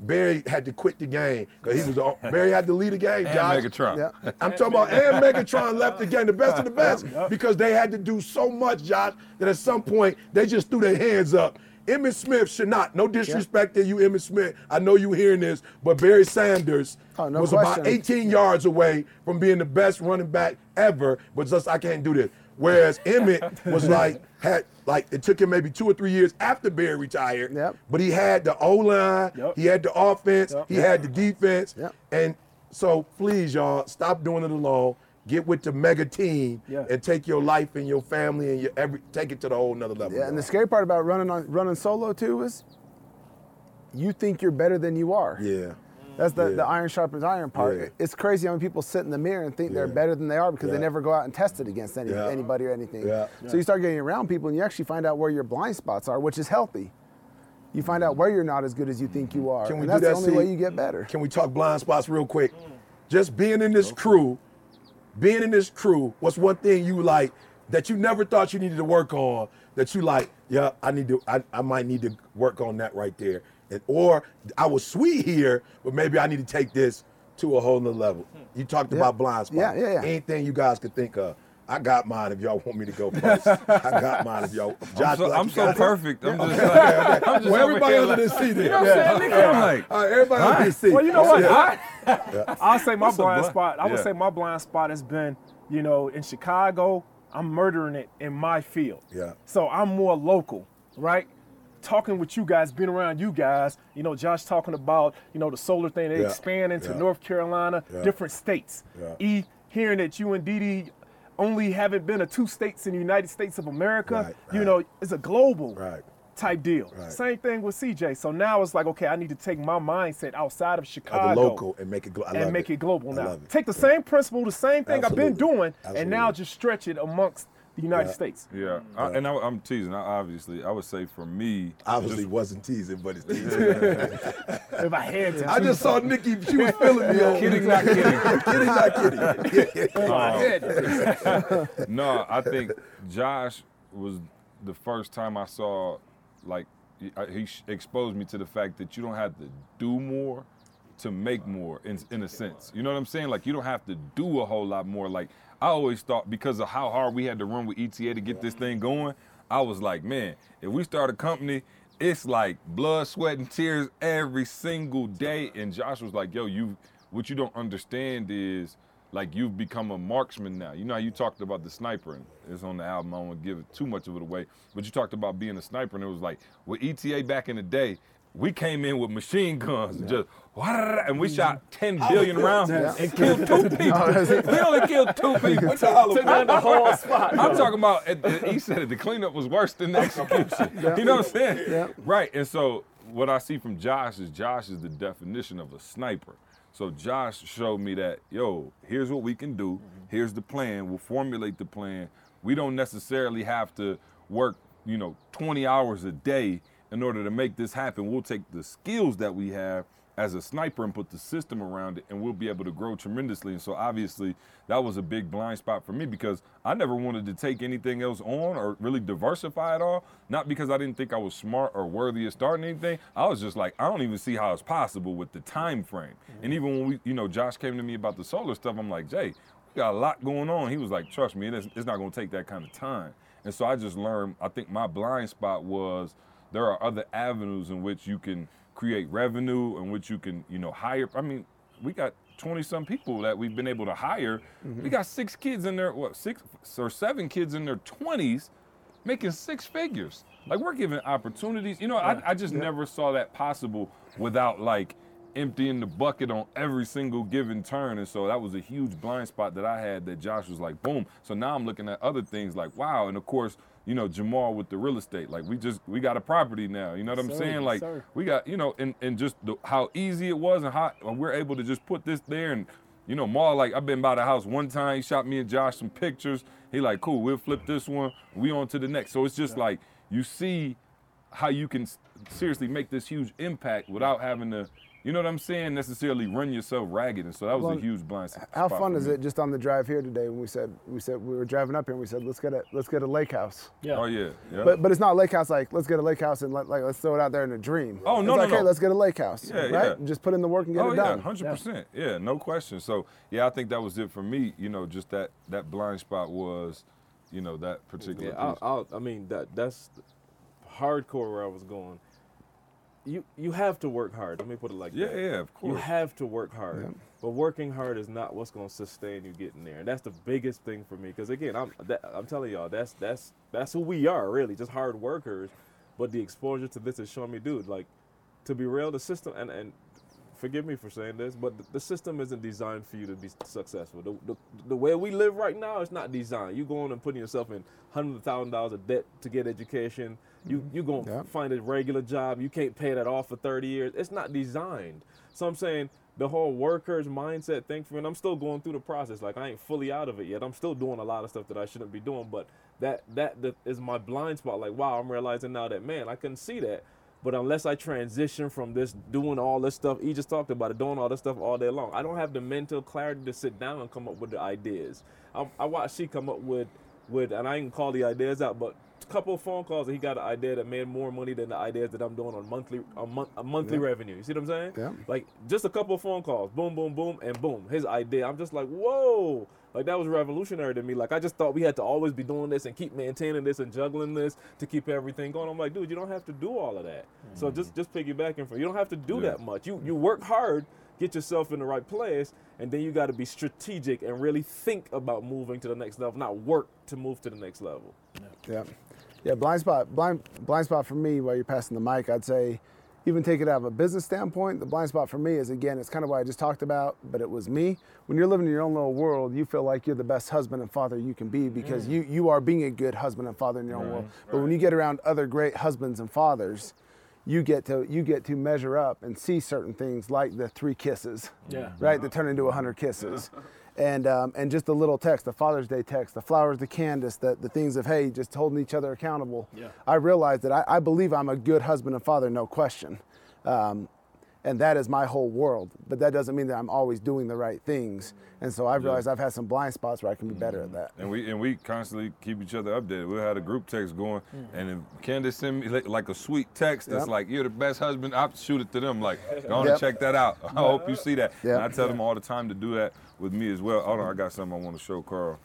Barry had to quit the game because he was the, Barry had to lead the game. And Josh. Megatron. Yeah. I'm talking about and Megatron left the game, the best of the best, because they had to do so much, Josh, that at some point they just threw their hands up. Emmitt Smith should not. No disrespect to you, Emmitt Smith. I know you hearing this, but Barry Sanders Oh, no was about question. 18 yards away from being the best running back ever, but just I can't do this. Whereas Emmitt was like had like it took him maybe two or three years after Barry retired. Yep. But he had the O line, Yep. he had the offense, Yep. he had the defense, Yep. and so please, y'all, stop doing it alone. Get with the mega team Yeah. and take your life and your family and your every take it to the whole nother level. Yeah, and the scary part about running on running solo too is you think you're better than you are. yeah. That's the, Yeah. the iron sharpens iron part. Yeah. It's crazy how many people sit in the mirror and think they're better than they are because they never go out and test it against any, anybody or anything. Yeah. So you start getting around people and you actually find out where your blind spots are, which is healthy. You find out where you're not as good as you think you are. Can we and do that's that, the only C? way you get better. Can we talk blind spots real quick? Just being in this crew, being in this crew, what's one thing you like that you never thought you needed to work on that you like, yeah, I need to, I, I might need to work on that right there. And, or I was sweet here, but maybe I need to take this to a whole nother level. You talked Yeah. about blind spots. Yeah, yeah, yeah. Anything you guys could think of. I got mine if y'all want me to go first. I got mine if y'all. I'm Josh, so, I'm so got it? perfect. I'm just like, I'm just Well, everybody under like- this seat. You know what I'm saying? Nigga, I'm like, All right, everybody under this seat. Well, you know what? Yeah. I, I'll say my What's blind spot. I would Yeah. say my blind spot has been, you know, in Chicago. I'm murdering it in my field. Yeah. So I'm more local, right? Talking with you guys, being around you guys. You know, Josh talking about, you know, the solar thing. They Yeah. expand into Yeah. North Carolina, Yeah. different states. E hearing that you and Didi only haven't been to two states in the United States of America. Right, You right. know, it's a global Right. type deal. Same thing with CJ. So now it's like, okay, I need to take my mindset outside of Chicago Of local and make it. Glo- and make it, global I now. love it. Take the same principle, the same thing I've been Absolutely. doing, and now just stretch it amongst the United Yeah. States. Yeah, I, and I, I'm teasing. I, obviously, I would say for me, Obviously wasn't teasing, but it's teasing. If I had to, I just saw Nikki. She was feeling me. on kidding, not kidding. kidding, not kidding. if I had to. no, I think Josh was the first time I saw, like, he- I- he sh- exposed me to the fact that you don't have to do more to make more, in, in a sense. You know what I'm saying? Like, you don't have to do a whole lot more. Like, I always thought because of how hard we had to run with ETA to get this thing going, I was like, man, if we start a company, it's like blood, sweat, and tears every single day. And Josh was like, yo, you, what you don't understand is, like you've become a marksman now. You know how you talked about the sniper, and it's on the album. I to give too much of it away, but you talked about being a sniper, and it was like with ETA back in the day, we came in with machine guns and just and we shot 10 billion rounds and killed two people. we only killed two people. Took down the whole spot. I'm talking about, at the- he said it, the cleanup was worse than the execution. You know what I'm saying? Right. And so what I see from Josh is Josh is the definition of a sniper. So Josh showed me that, yo, here's what we can do. Here's the plan. We'll formulate the plan. We don't necessarily have to work, you know, 20 hours a day in order to make this happen. We'll take the skills that we have as a sniper and put the system around it and we'll be able to grow tremendously. And so obviously that was a big blind spot for me because I never wanted to take anything else on or really diversify at all. Not because I didn't think I was smart or worthy of starting anything. I was just like, I don't even see how it's possible with the time frame. And even when we, you know, Josh came to me about the solar stuff, I'm like, Jay, we got a lot going on. He was like, trust me, it's, it's not gonna take that kind of time. And so I just learned, I think my blind spot was there are other avenues in which you can create revenue in which you can, you know, hire. I mean, we got 20 some people that we've been able to hire. We mm-hmm. got six kids in their, what, six or seven kids in their 20s making six figures. Like we're giving opportunities. You know, I, I just never saw that possible without like emptying the bucket on every single given turn. And so that was a huge blind spot that I had that Josh was like, boom. So now I'm looking at other things like, wow. And of course, you know, Jamal with the real estate. Like we just we got a property now. You know what I'm Sir, saying? Like sir. we got, you know, and, and just the, how easy it was and how we're able to just put this there and you know, Maul, like I've been by the house one time, he shot me and Josh some pictures. He like, cool, we'll flip this one, we on to the next. So it's just like you see how you can seriously make this huge impact without having to you know what I'm saying, necessarily run yourself ragged. And so that was Well, a huge blind spot. How fun is it just on the drive here today when we said we said we were driving up here and we said let's get a let's get a lake house. Yeah. Oh yeah, yeah. But but it's not a lake house like let's get a lake house and let, like let's throw it out there in a dream. Oh, no, it's no, like, no. hey, let's get a lake house. Yeah, right? yeah. Just put in the work and get oh it yeah, done. hundred percent. Yeah, no question. So yeah, I think that was it for me. You know, just that that blind spot was, you know, that particular Yeah, piece. I'll, I'll, I mean that that's hardcore where I was going. You you have to work hard. Let me put it like yeah, that. yeah, of course. You have to work hard, but working hard is not what's going to sustain you getting there. And that's the biggest thing for me. Because again, I'm that, I'm telling y'all, that's that's that's who we are, really, just hard workers. But the exposure to this is showing me, dude, like to be real, the system and and forgive me for saying this, but the, the system isn't designed for you to be successful. The, the, the way we live right now is not designed. You going and putting yourself in hundreds of thousand dollars of debt to get education. You mm-hmm. you going to Yeah. find a regular job. You can't pay that off for 30 years. It's not designed. So I'm saying the whole workers mindset thing for me, and I'm still going through the process. Like I ain't fully out of it yet. I'm still doing a lot of stuff that I shouldn't be doing, but that that, that is my blind spot. Like wow, I'm realizing now that man, I couldn't see that. But unless I transition from this doing all this stuff, he just talked about it, doing all this stuff all day long, I don't have the mental clarity to sit down and come up with the ideas. I, I watched she come up with, with, and I ain't call the ideas out, but a couple of phone calls, and he got an idea that made more money than the ideas that I'm doing on monthly, a, month, a monthly revenue. You see what I'm saying? Yeah. Like just a couple of phone calls, boom, boom, boom, and boom, his idea. I'm just like, whoa. Like that was revolutionary to me. Like I just thought we had to always be doing this and keep maintaining this and juggling this to keep everything going. I'm like, dude, you don't have to do all of that. So mm-hmm. just just piggybacking from you don't have to do Yeah. that much. You you work hard, get yourself in the right place, and then you got to be strategic and really think about moving to the next level, not work to move to the next level. Yeah, yeah. Blind spot, blind blind spot for me. While you're passing the mic, I'd say, even take it out of a business standpoint. The blind spot for me is again, it's kind of what I just talked about, but it was me. When you're living in your own little world, you feel like you're the best husband and father you can be because mm. you you are being a good husband and father in your own world. But when you get around other great husbands and fathers. You get to you get to measure up and see certain things like the three kisses, Yeah. right? That turn into a hundred kisses, and um, and just the little text, the Father's Day text, the flowers to Candace, the, the things of hey, just holding each other accountable. Yeah. I realized that I, I believe I'm a good husband and father, no question, um, and that is my whole world. But that doesn't mean that I'm always doing the right things. And so I've realized I've had some blind spots where I can be better at that. And we and we constantly keep each other updated. We had a group text going, and if Candace send me like, like a sweet text that's Yep. like, "You're the best husband," I shoot it to them like, "Go on Yep. and check that out." I hope you see that. Yep. And I tell them all the time to do that with me as well. Hold on, I got something I want to show Carl.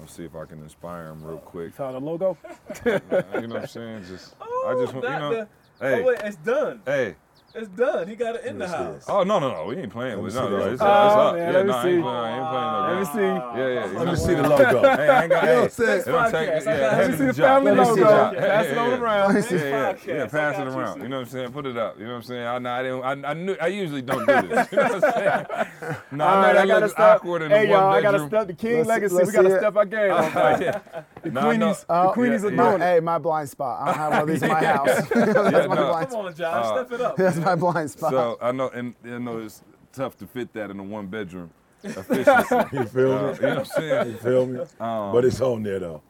I'll see if I can inspire him real quick. You Found a logo. you know what I'm saying? Just I just oh, want you know. Oh, hey, Oh, it's done. hey. It's done. He got it in the house. Oh no no no, we ain't playing with me no no. that. It's, oh, it's Oh, up. man, yeah, let me no, I see. ain't playing. I ain't playing no Let me see. Yeah yeah. Let me see the logo. Hey, I ain't got. You know what I'm hey, saying? it don't take- yeah, Let me see the family Let me see logo. Josh. Pass it around. Yeah, yeah, yeah. podcast. Pass it around. You know what I'm saying? Put it up. You know what I'm saying? I, know I didn't. I, I knew. I usually don't do this. You know what I'm saying? No, All I know that I gotta looks step. awkward in Hey, y'all, I gotta step the King legacy. we gotta step our game. The No, I know. Queenies, the Queenies yeah, are yeah. Doing it. hey, my blind spot. I don't have one of these in my house. That's Yeah, my no. blind Come on, Josh, step it up. That's my blind spot. So I know, and I know it's tough to fit that in a one bedroom. Efficiency. You feel Uh, me? you know what I'm saying? You feel me? Um, but it's on there though.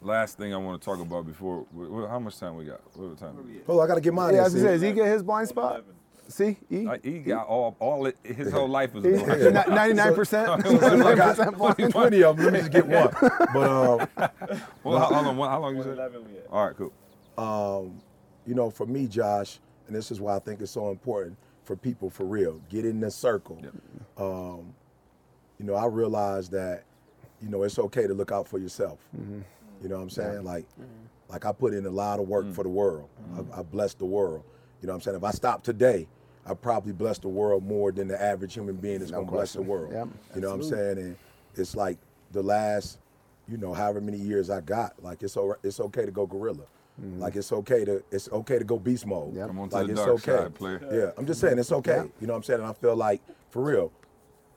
Last thing I want to talk about before, wh- wh- how much time we got? What time? we Hold on, I gotta get mine. yeah, I in, was gonna see? say, does he get his blind spot? See, E? got? He got all, all it, his whole life is. E? blind. Ninety-nine percent. I got 20 of them. Let me just get one. But um, Well, how, how long? How long you said? All right, cool. um, you know, for me, Josh, and this is why I think it's so important for people for real. Get in the circle. Um, you know, I realize that, you know, it's okay to look out for yourself. Mm-hmm. You know what I'm saying? Like, mm-hmm. like I put in a lot of work mm. for the world. I, mm-hmm. I blessed the world. You know what I'm saying? If I stop today, I probably bless the world more than the average human being is gonna bless the world. Yep. You know what I'm saying? And it's like the last, you know, however many years I got, like it's all, it's okay to go gorilla. Mm-hmm. Like it's okay to it's okay to go beast mode. Yep. Come on to Like the it's dark okay. side, player. Yeah, I'm just saying it's okay. You know what I'm saying? And I feel like for real,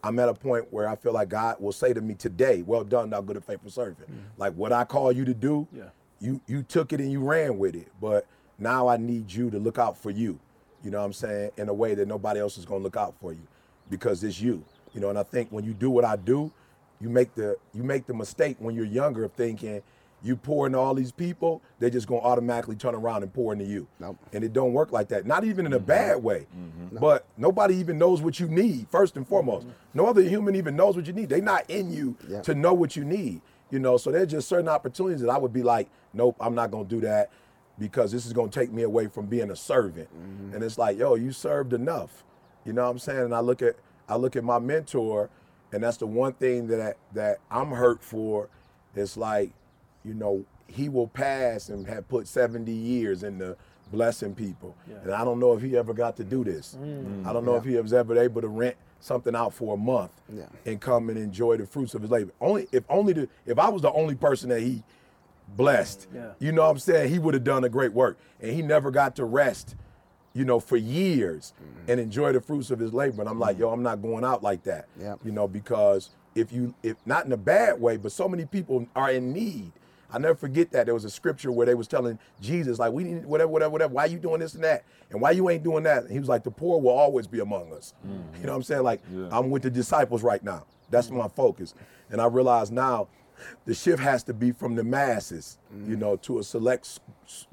I'm at a point where I feel like God will say to me today, "Well done, thou good and faithful servant." Mm-hmm. Like what I call you to do, Yeah. you you took it and you ran with it. But now I need you to look out for you. You know what I'm saying? In a way that nobody else is going to look out for you because it's you. You know, and I think when you do what I do, you make the you make the mistake when you're younger of thinking you pour into all these people, they're just gonna automatically turn around and pour into you. Nope. And it don't work like that. Not even in a mm-hmm. bad way. Mm-hmm. But nobody even knows what you need, first and foremost. No other human even knows what you need. They're not in you Yeah. to know what you need. You know, so there's just certain opportunities that I would be like, nope, I'm not gonna do that because this is gonna take me away from being a servant. Mm-hmm. And it's like, yo, you served enough. You know what I'm saying? And I look at I look at my mentor, and that's the one thing that that I'm hurt for. It's like, you know, he will pass and have put 70 years into blessing people. And I don't know if he ever got to do this. Mm. Mm. I don't know if he was ever able to rent something out for a month Yeah. and come and enjoy the fruits of his labor. Only if only the if I was the only person that he blessed, Yeah. you know what I'm saying, he would have done a great work. And he never got to rest, you know, for years mm-hmm. and enjoy the fruits of his labor. And I'm like, mm. yo, I'm not going out like that. Yeah. You know, because if you if not in a bad way, but so many people are in need. I never forget that. There was a scripture where they was telling Jesus like we need whatever whatever whatever. Why you doing this and that? And why you ain't doing that? And he was like the poor will always be among us. You know what I'm saying? Like I'm with the disciples right now. That's my focus. And I realize now the shift has to be from the masses you know to a select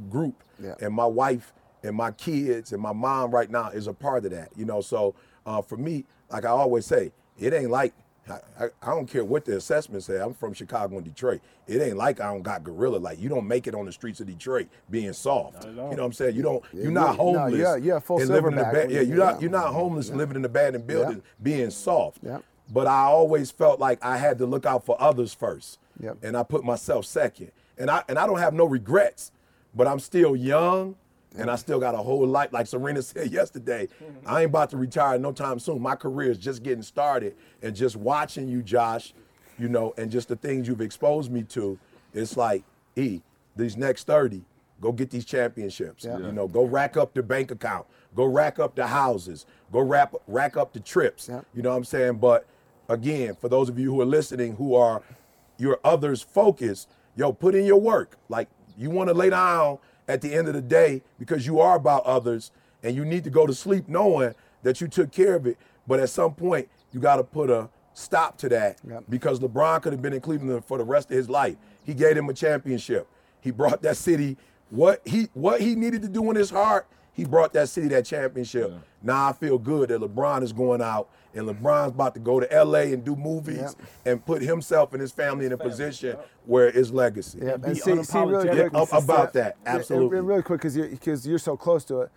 group. Yeah. and my wife and my kids and my mom right now is a part of that you know? So uh, for me like I always say it ain't like I, I, I don't care what the assessment say. I'm from Chicago and Detroit. It ain't like I don't got gorilla. Like you don't make it on the streets of Detroit being soft. You know what I'm saying? You don't. You're not you- no, homeless. you're- you're full and living in the silverback ba- when Yeah, you- you're not. You're not homeless and living in the abandoned building being soft. Yeah. But I always felt like I had to look out for others first. Yep. And I put myself second. And I and I don't have no regrets. But I'm still young. And I still got a whole life, like Serena said yesterday. I ain't about to retire no time soon. My career is just getting started, and just watching you, Josh, you know, and just the things you've exposed me to, it's like, E, these next 30, go get these championships. Yeah. You know, go rack up the bank account, go rack up the houses, go rack, rack up the trips. Yeah. You know what I'm saying? But again, for those of you who are listening who are your others focused, yo, put in your work. Like you want to lay down at the end of the day because you are about others and you need to go to sleep knowing that you took care of it. But at some point, you got to put a stop to that Yep. because LeBron could have been in Cleveland for the rest of his life. He gave him a championship. He brought that city what he what he needed to do in his heart. He brought that city that championship. Now I feel good that LeBron is going out and LeBron's about to go to LA and do movies Yep. and put himself and his family in a position where it's legacy. Yeah, be and see, see really quick, Yeah, about that, Yeah, absolutely. And really quick, because you're because you're so close to it.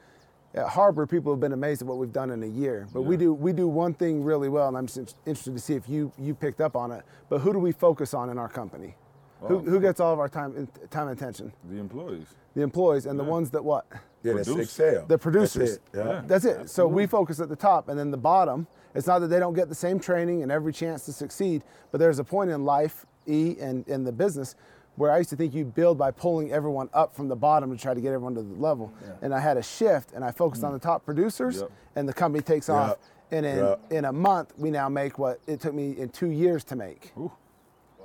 At Harbor, people have been amazed at what we've done in a year. But we do we do one thing really well, and I'm just interested to see if you you picked up on it. But who do we focus on in our company? Who, who gets all of our time time and attention? The employees. The employees and the ones that what? Yeah, that's Produce. Excel. The producers. That's it. Yeah. That's it. So we focus at the top, and then the bottom. It's not that they don't get the same training and every chance to succeed, but there's a point in life, E, and in the business, where I used to think you build by pulling everyone up from the bottom to try to get everyone to the level. And I had a shift, and I focused on mm. the top producers, Yep. and the company takes off. And in Yep. in a month, we now make what it took me in two years to make.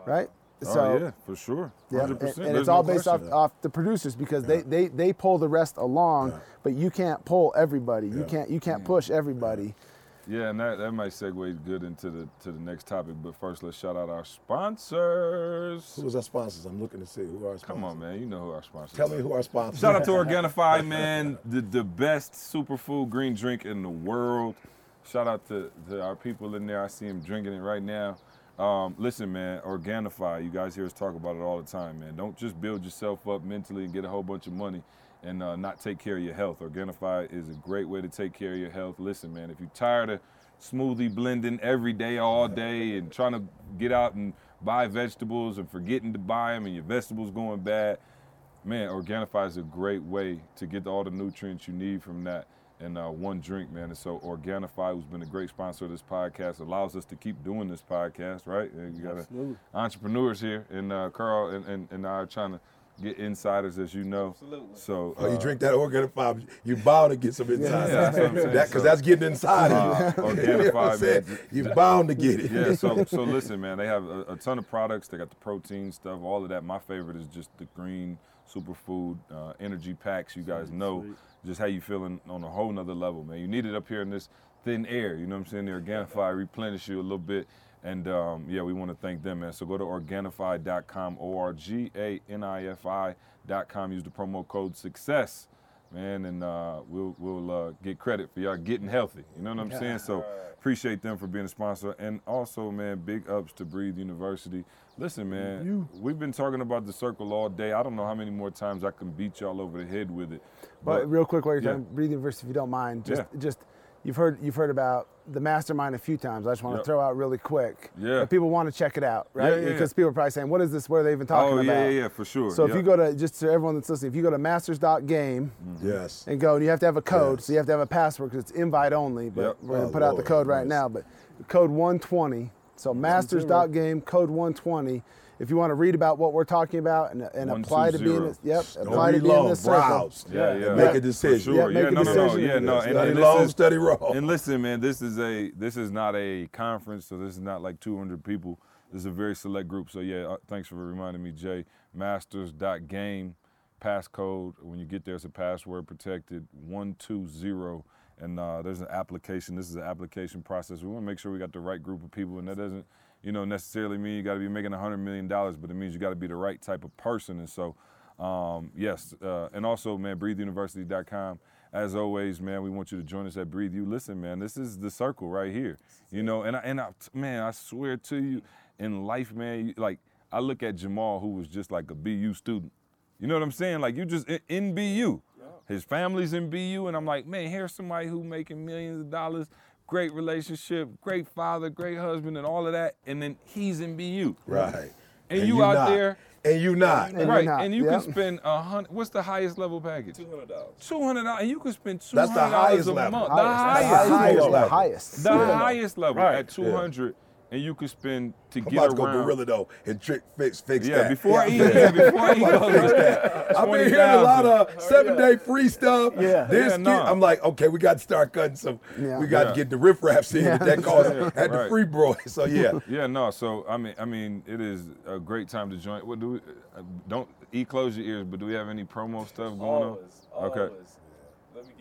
Right. Oh yeah, for sure. Yeah, 100%. and, and There's it's no all based off, off the producers because they, they they pull the rest along, but you can't pull everybody. You can't you can't mm. push everybody. Yeah, and that, that might segue good into the to the next topic. But first, let's shout out our sponsors. Who was our sponsors? I'm looking to see who are our sponsors. Come on, man. You know who our sponsors. Tell are. me who our sponsors. Shout out to Organifi, man, the, the best superfood green drink in the world. Shout out to, to our people in there. I see them drinking it right now. Um, listen, man, Organifi, you guys hear us talk about it all the time, man. Don't just build yourself up mentally and get a whole bunch of money and uh, not take care of your health. Organifi is a great way to take care of your health. Listen, man, if you're tired of smoothie blending every day, all day, and trying to get out and buy vegetables and forgetting to buy them and your vegetables going bad, man, Organifi is a great way to get all the nutrients you need from that in uh, one drink, man. And so Organifi, who's been a great sponsor of this podcast, allows us to keep doing this podcast, right? And you got a- entrepreneurs here, and uh, Carl and, and, and I are trying to get insiders, as you know. Absolutely. So Oh, you uh, drink that Organifi, you bound to get some insiders. Yeah, that's what I'm saying. That because So- that's getting inside Uh, of Organifi, you know man. You're bound to get it. yeah, so so listen, man. They have a, a ton of products. They got the protein stuff, all of that. My favorite is just the green superfood uh, energy packs. You guys know just how you feeling on a whole nother level, man. You need it up here in this thin air. You know what I'm saying? The Organifi replenish you a little bit. And um, yeah, we want to thank them, man. So go to Organifi.com, O R G A N I F I.com. Use the promo code SUCCESS, man, and uh, we'll we'll uh, get credit for y'all getting healthy. You know what I'm saying? So appreciate them for being a sponsor. And also, man, big ups to Breathe University. Listen, man, you. we've been talking about the circle all day. I don't know how many more times I can beat y'all over the head with it. But real quick, while you're yeah. talking Breathe University, if you don't mind, just Yeah. just you've heard you've heard about the mastermind a few times. I just want to throw out really quick. Yeah. that people want to check it out, right? Yeah, yeah, because yeah. people are probably saying, "What is this? What are they even talking oh, about?" yeah, yeah, yeah, for sure. So if you go to just to everyone that's listening, if you go to masters.game mm-hmm. Yes. and go, and you have to have a code, Yes. so you have to have a password because it's invite only. But Yep. we're gonna Oh, put out the code right nice. now. But code 120. So masters.game code 120. If you want to read about what we're talking about and, and apply to being, in, yep, Don't apply to read being in long, this circle. browse. Yeah, yeah. Make a decision. For sure. Yeah, make Yeah, a no, no, no. Yeah, no. And, Study and long, this is, study roll. And listen, man, this is a this is not a conference, so this is not like 200 people. This is a very select group. So yeah, uh, thanks for reminding me, Jay. Masters.game passcode. When you get there, it's a password protected one two zero. And uh, there's an application. This is an application process. We want to make sure we got the right group of people, and that doesn't, you know, necessarily mean you got to be making hundred million dollars, but it means you got to be the right type of person. And so, um, yes, uh, and also, man, BreatheUniversity.com. As always, man, we want you to join us at Breathe You. Listen, man, this is the circle right here. You know, and I, and I, man, I swear to you, in life, man, like I look at Jamal, who was just like a BU student. You know what I'm saying? Like you just in, in BU. His family's in BU, and I'm like, man, here's somebody who making millions of dollars, great relationship, great father, great husband, and all of that, and then he's in BU. Right. And, you, out not. there, And you not. And you're right? not, And you yep. can spend a hundred. What's the highest level package? Two hundred dollars. Two hundred dollars, and you can spend two That's hundred the dollars highest a level. month. Highest. The That's highest, the highest, level. the highest. the Yeah. highest level Right. at two hundred, and you can spend to I'm get about to go gorilla though and trick fix fix yeah, that. before he, yeah, before I he goes. I've been hearing a lot of seven day free stuff. Yeah. This Yeah, kid, nah. I'm like, okay, we got to start cutting some. Yeah. We got to get the riffraffs in Yeah. that cost Yeah, at the free bro. So yeah. Yeah, no. So I mean, I mean, it is a great time to join. What do we? uh, Don't e close your ears, but do we have any promo stuff going on? Always. Okay.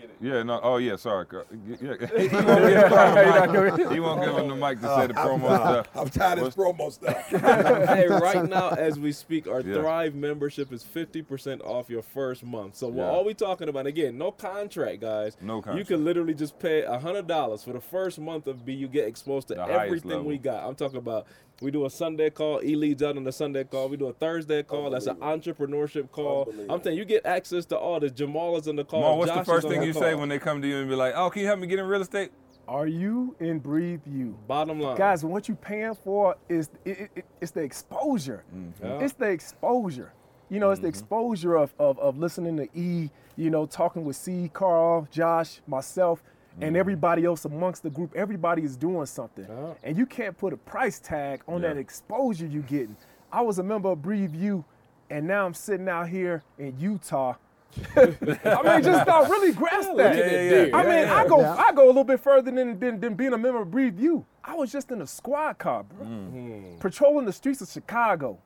Let me get it. Yeah, no. Oh, yeah. Sorry. Yeah. he won't give him the mic. He won't give him the mic to uh, say the promo stuff. I'm tired of this promo stuff. hey, right now as we speak, our Yeah. Thrive membership is 50% off your first month. So Yeah. what all we talking about again, no contract, guys. No contract. You can literally just pay $100 for the first month of B. You get exposed to The everything we got. I'm talking about we do a Sunday call, E leads out on the Sunday call. We do a Thursday call. That's an entrepreneurship call. I'm saying you, you get access to all this. Jamal is in the call. Mom, what's Josh the first thing the you say when they come to you and be like, "Oh, can you help me get in real estate?" Are you in Breathe You? Bottom line, Guys, what you paying for is it, it- it- it's the exposure. Mm-hmm. Yeah. It's the exposure. You know, it's the mm-hmm. exposure of, of of listening to E, you know, talking with C, Carl, Josh, myself, and everybody else amongst the group. Everybody is doing something. Yeah. And you can't put a price tag on Yeah. that exposure you're getting. I was a member of Breathe You, and now I'm sitting out here in Utah. I mean, just don't really grasp that. Yeah, yeah, yeah. I mean, Yeah, I go yeah. I go a little bit further than, than, than being a member of Breathe You. I was just in a squad car, bro, Mm-hmm. patrolling the streets of Chicago.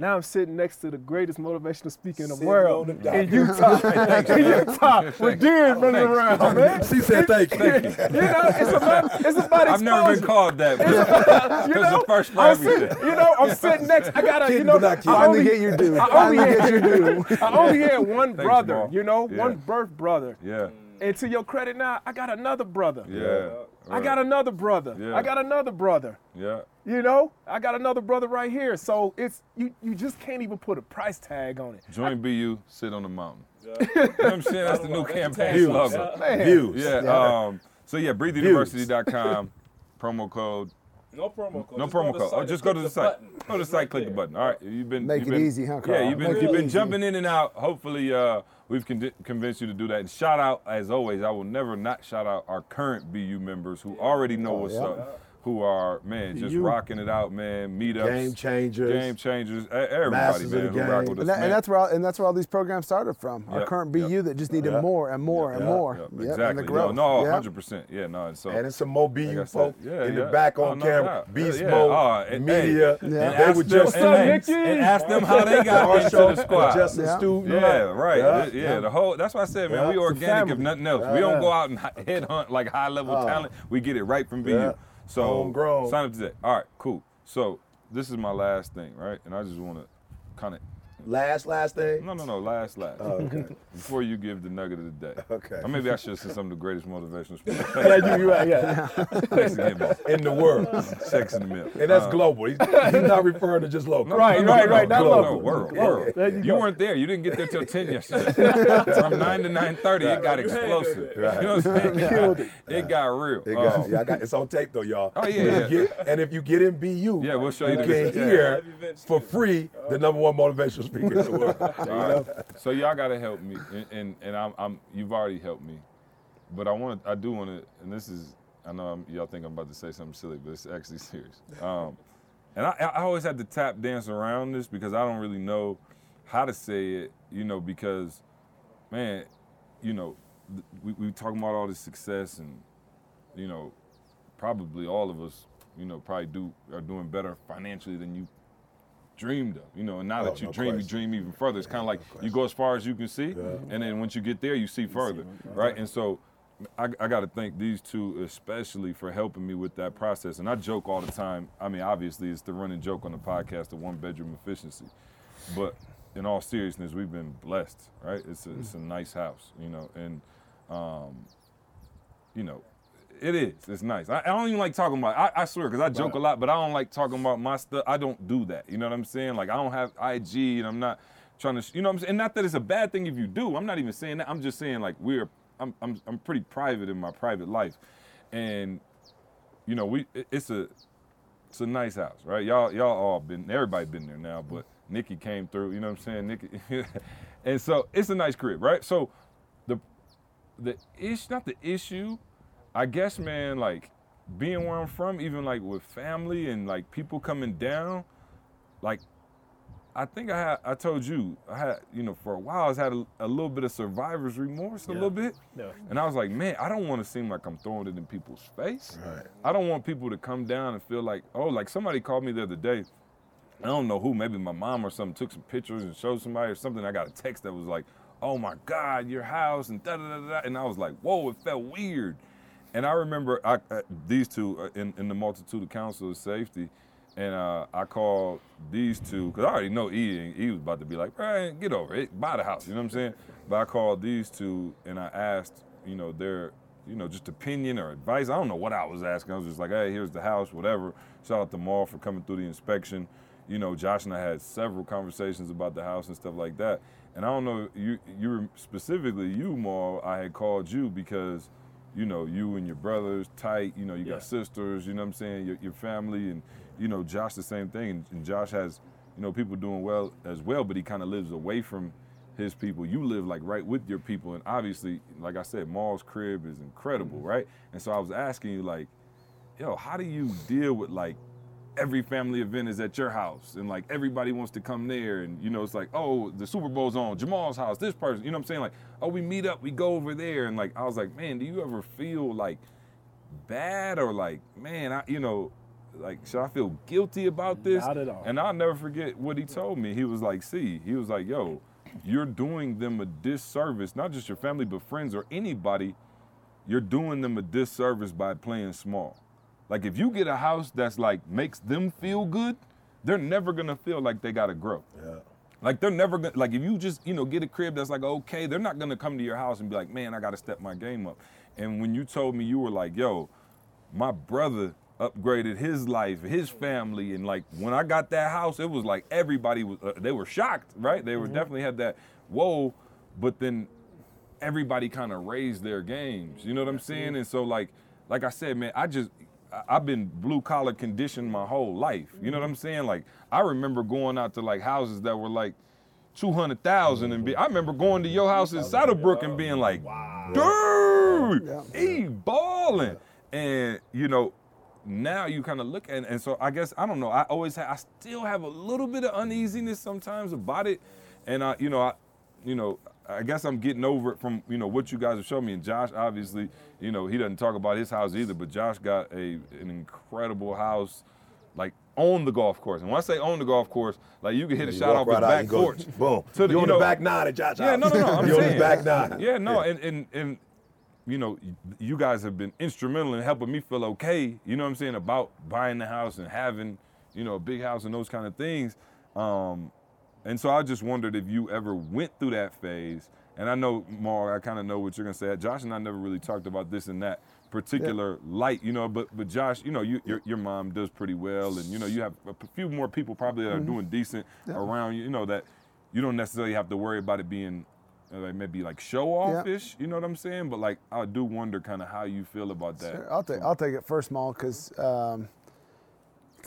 Now I'm sitting next to the greatest motivational speaker in the Sitting world the in Utah. in Utah, with deers running around, man. She said thank you. You know, it's about it's about I've never been called that. But You know, a first for everything. sitting, you know, I'm sitting next. I got to, you know. I only get your due. I only get your had. I only had one brother, Jamal. you know, Yeah. one birth brother. yeah, And to your credit now, I got another brother. yeah. I got another brother. Yeah. I got another brother. Yeah. You know, I got another brother right here. So it's you. You just can't even put a price tag on it. Join BU, sit on the mountain. you know what I'm saying? That's the new campaign Views. slogan. Man, Views. Yeah. Um, so yeah, breatheuniversity.com, promo code. No promo code. No Just promo code. Oh, just go to the site. button. Go to the site, click the button. All right, you've been Make you've it been- easy, huh, Carl? Yeah, you've been Make you've been easy. jumping in and out. Hopefully, uh, we've con- convinced you to do that. And shout out, as always, I will never not shout out our current BU members who already know what's yeah. up. Who are man just You. rocking it out, man. Meetups, Game changers. game changers. Everybody, man, who rock with us, And, that, and that's where all, and that's where all these programs started from. Our Yep, current yep. BU that just needed Yep. more and more and Yep, more. yep, Yep, exactly. And the No, no, Yep. hundred percent. Yeah, no. And so And it's some more BU Like folk yeah, in the yeah. back Oh, on no camera. doubt. Beast Yeah, mode, oh, and- media. and They them- just and, and ask them how they got into the squad. Justin Yeah. Student. Yeah, right. Yeah. The whole. That's why I said, man, we organic if nothing else. We don't go out and headhunt like high level uh-huh. talent. We get it right from BU. So Homegrown. sign up today. All right, cool. So this is my last thing, right? And I just want to kind of. Last, last thing. No, no, no. Last, last. Oh, okay. Before you give the nugget of the day. Okay. Or maybe I should have say some of the greatest motivational speakers. Yeah, you, you right, yeah. Thanks again, man. In the world. Sex in the middle. And that's Uh, global. He's, he's not referring to just local. Right, right, right, not No, local. no, world, Yeah. world. There you You weren't there. You didn't get there till 10 yesterday. From 9 to 9.30, it got explosive. You know what I'm saying? Killed it. It got real. It Um, got, yeah, I got, it's on tape though, y'all. Oh, yeah, yeah. get- and if you get in BU, Yeah, we'll show you you the can hear for free the number one motivational speaker in the world. All right. So y'all gotta help me, and and, and I'm, I'm you've already helped me, but I want I do want to, and this is I know I'm, y'all think I'm about to say something silly, but it's actually serious. Um, and I, I always had to tap dance around this because I don't really know how to say it, you know, because man, you know, th- we we talking about all this success and you know, probably all of us, you know, probably do are doing better financially than you dreamed of, you know, and now Oh, that you no dream, you dream even further. It's kind of like you go as far as you can see, and then once you get there, you see further, right? And so I, I got to thank these two especially for helping me with that process. And I joke all the time. I mean, obviously, it's the running joke on the podcast, the one bedroom efficiency. But in all seriousness, we've been blessed, right? It's a, it's a nice house, you know, and um, you know, it is. It's nice. I, I don't even like talking about. I, I swear, because I joke a lot, but I don't like talking about my stuff. I don't do that. You know what I'm saying? Like I don't have IG, and I'm not trying to. You know what I'm saying? And not that it's a bad thing if you do. I'm not even saying that. I'm just saying like we're. I'm I'm I'm pretty private in my private life, and you know we. it- It's a. It's a nice house, right? Y'all y'all all been. Everybody been there now, but Nikki came through. You know what I'm saying? Nikki, and so it's a nice crib, right? So the the issue, not the issue, I guess, man, like being where I'm from, even like with family and like people coming down, like I think I had, I told you, I had, you know, for a while, I was had a, a little bit of survivor's remorse, a little bit. Yeah. And I was like, man, I don't want to seem like I'm throwing it in people's face. Right. I don't want people to come down and feel like, oh, like somebody called me the other day. I don't know who, maybe my mom or something took some pictures and showed somebody or something. I got a text that was like, oh my God, your house and da da da da. And I was like, whoa, it felt weird. And I remember I, uh, these two uh, in, in the multitude of counsel of safety. And uh, I called these two, because I already know E, he was about to be like, right, get over it, buy the house, you know what I'm saying? But I called these two and I asked, you know, their, you know, just opinion or advice. I don't know what I was asking. I was just like, hey, here's the house, whatever. Shout out to Maul for coming through the inspection. You know, Josh and I had several conversations about the house and stuff like that. And I don't know, you, you specifically you, Maul, I had called you because, you know, you and your brothers tight, you know, you Yeah. got sisters, you know what I'm saying, your, your family, and, you know, Josh the same thing. And, and Josh has, you know, people doing well as well, but he kind of lives away from his people. You live like right with your people. And obviously, like I said, Maul's crib is incredible, mm-hmm. right? And so I was asking you, like, yo, how do you deal with like every family event is at your house and like everybody wants to come there and you know it's like oh the super bowl's on jamal's house this person you know what i'm saying like oh we meet up we go over there and like i was like man do you ever feel like bad or like man i you know like should i feel guilty about this Not at all. and i'll never forget what he told me he was like see he was like yo you're doing them a disservice not just your family but friends or anybody you're doing them a disservice by playing small. Like if you get a house that's like makes them feel good, they're never gonna feel like they gotta grow. Yeah. Like they're never gonna like if you just you know get a crib that's like okay, they're not gonna come to your house and be like, man, I gotta step my game up. And when you told me you were like, yo, my brother upgraded his life, his family, and like when I got that house, it was like everybody was uh, they were shocked, right? They were definitely had that whoa, but then everybody kind of raised their games. You know what I'm saying? And so like like I said, man, I just I've been blue collar conditioned my whole life. You know what I'm saying? Like I remember going out to like houses that were like two hundred thousand and be. I remember going to your house in Saddlebrook and being like, dude, he balling. And you know, now you kind of look at it, and so I guess I don't know. I always ha- I still have a little bit of uneasiness sometimes about it, and I you know I you know I guess I'm getting over it from you know what you guys have shown me. And Josh, obviously, you know he doesn't talk about his house either, but Josh got a an incredible house, like on the golf course. And when I say on the golf course, like you can hit a shot off his right out back go, porch. Boom. To the- you you on know- the back nine at Josh Yeah, no, no, no. I'm you on the back nine. Yeah, no, and and and you know, you guys have been instrumental in helping me feel okay. You know what I'm saying about buying the house and having, you know, a big house and those kind of things. Um, and so I just wondered if you ever went through that phase. And I know, Mar, I kind of know what you're gonna say. Josh and I never really talked about this and that particular light, you know. But but Josh, you know, you, your your mom does pretty well, and you know, you have a few more people probably that are doing decent around you. You know that you don't necessarily have to worry about it being uh, like maybe like show offish. You know what I'm saying? But like I do wonder kind of how you feel about that. Sure, I'll take I'll take it first, Maul, because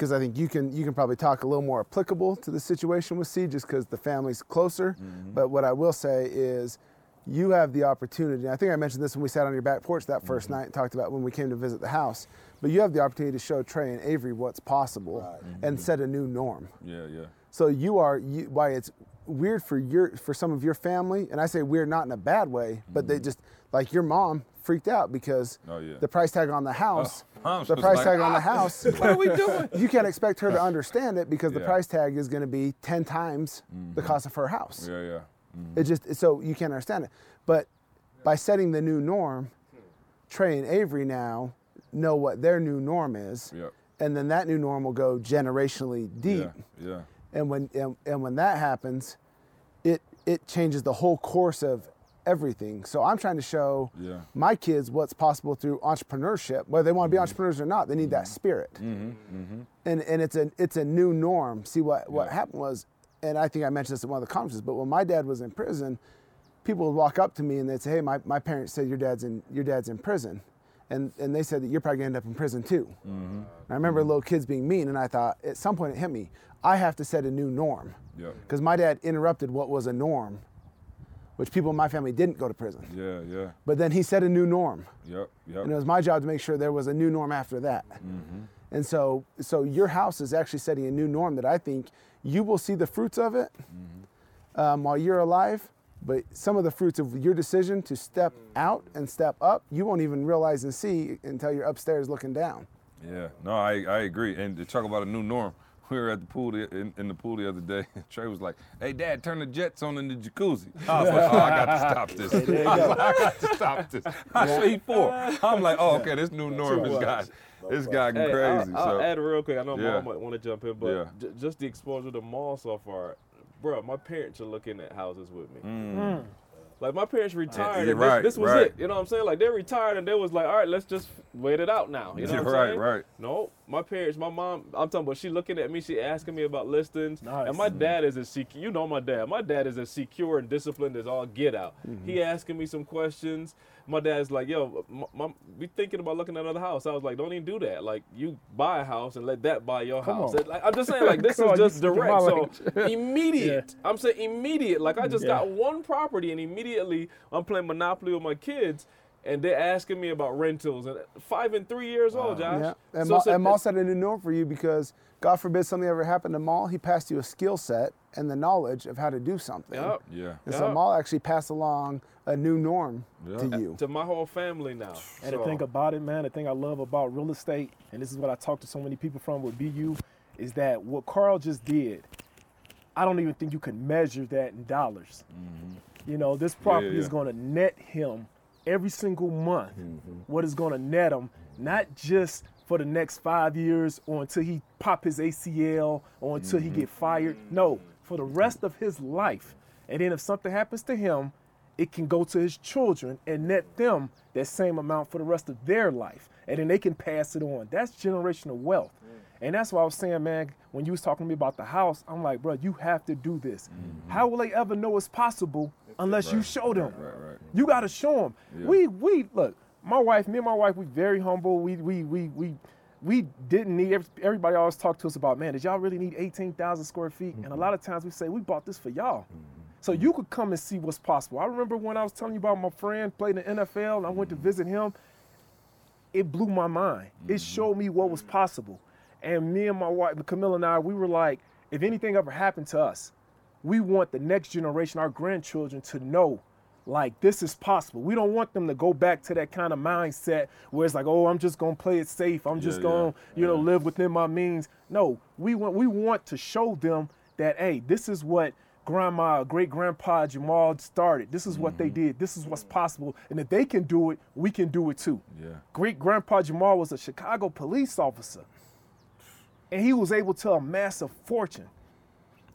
because I think you can you can probably talk a little more applicable to the situation with C, just because the family's closer. Mm-hmm. But what I will say is, you have the opportunity. I think I mentioned this when we sat on your back porch that 1st mm-hmm. night and talked about when we came to visit the house. But you have the opportunity to show Trey and Avery what's possible mm-hmm. and set a new norm. Yeah, yeah. So you are you, why it's weird for your for some of your family, and I say weird not in a bad way, but they just like your mom freaked out because Mm-hmm. Oh, yeah. the price tag on the house, Oh, the price like, tag on the "Ah, house. What are we doing? You can't expect her to understand it because the price tag is going to be ten times the cost of her house. Yeah, yeah. It just so you can't understand it. But by setting the new norm, Trey and Avery now know what their new norm is, Yep. and then that new norm will go generationally deep. Yeah, yeah. And when and, and when that happens, it it changes the whole course of everything. So I'm trying to show Yeah. my kids what's possible through entrepreneurship. Whether they want to be mm-hmm. entrepreneurs or not, they need that mm-hmm. spirit. Mm-hmm. And and it's a it's a new norm. See what what Yeah. happened was, and I think I mentioned this at one of the conferences. But when my dad was in prison, people would walk up to me and they'd say, "Hey, my, my parents said your dad's in your dad's in prison." And, and they said that you're probably gonna end up in prison too. And I remember little kids being mean, and I thought at some point it hit me. I have to set a new norm Yep. because my dad interrupted what was a norm, which people in my family didn't go to prison. Yeah, yeah. But then he set a new norm, Yep, yep. and it was my job to make sure there was a new norm after that. Mm-hmm. And so, so your house is actually setting a new norm that I think you will see the fruits of it um, while you're alive. But some of the fruits of your decision to step out and step up, you won't even realize and see until you're upstairs looking down. Yeah, no, I, I agree. And to talk about a new norm, we were at the pool the, in, in the pool the other day. Trey was like, "Hey, Dad, turn the jets on in the jacuzzi." I was like, "Oh, I got to stop this. I, was like, I got to stop this." I said, "He four. I'm like, "Oh, okay, this new norm has got this guy Hey, crazy." I'll, I'll add real quick. I know Yeah. mom might want to jump in, but Yeah. j- just the exposure to the mall so far, bro. My parents are looking at houses with me. Mm. Like my parents retired, yeah, and right, this, this was right. it. You know what I'm saying? Like they retired, and they was like, "All right, let's just wait it out now." You know Yeah, what I'm right, saying? right. No, my parents, my mom. I'm talking about. She looking at me. She asking me about listings. Nice. And my dad is a secure. You know my dad. My dad is as secure and disciplined as all get out. Mm-hmm. He asking me some questions. My dad's like, "Yo, m- mom, we thinking about looking at another house." I was like, "Don't even do that. Like, you buy a house and let that buy your Come house." Like, I'm just saying, like, this is on, just direct. So immediate. I'm saying immediate. Like, I just Yeah. got one property, and immediately I'm playing Monopoly with my kids. And they're asking me about rentals, and five and three years old, Josh. Yeah, and, So Maul, it's a- and Maul it's- set a new norm for you because God forbid something ever happened to Maul, he passed you a skill set and the knowledge of how to do something. Yup. yeah, And so Yeah. Maul actually passed along a new norm Yeah. to you. to my whole family now. And the So- thing about it, man, the thing I love about real estate, and this is what I talk to so many people from with BU, is that what Carl just did, I don't even think you can measure that in dollars. Mm-hmm. You know, this property is yeah. going to net him every single month. Mm-hmm. What is going to net him, not just for the next five years or until he pop his ACL or until he mm-hmm. get fired. No, for the rest of his life. And then if something happens to him, it can go to his children and net them that same amount for the rest of their life. And then they can pass it on. That's generational wealth. And that's why I was saying, man, when you was talking to me about the house, I'm like, bro, you have to do this. Mm-hmm. How will they ever know it's possible unless you show them? right, right. You got to show them. Yeah. We we look. My wife, me and my wife, we very humble. We we we we we didn't need. Everybody always talk to us about, man, did y'all really need eighteen thousand square feet? And a mm-hmm. lot of times we say we bought this for y'all. Mm-hmm. So you could come and see what's possible. I remember when I was telling you about my friend played in the NFL and I went to visit him. it blew my mind. It showed me what was possible. And me and my wife, Camilla and I, we were like, if anything ever happened to us, we want the next generation, our grandchildren, to know like this is possible. We don't want them to go back to that kind of mindset where it's like, oh, I'm just gonna play it safe. I'm just Yeah, gonna, yeah, you know, live within my means. No, we want we want to show them that hey, this is what grandma, great grandpa Jamal started. This is what they Mm-hmm. did. This is what's possible. And if they can do it, we can do it too. Yeah. Great grandpa Jamal was a Chicago police officer. And he was able to amass a fortune.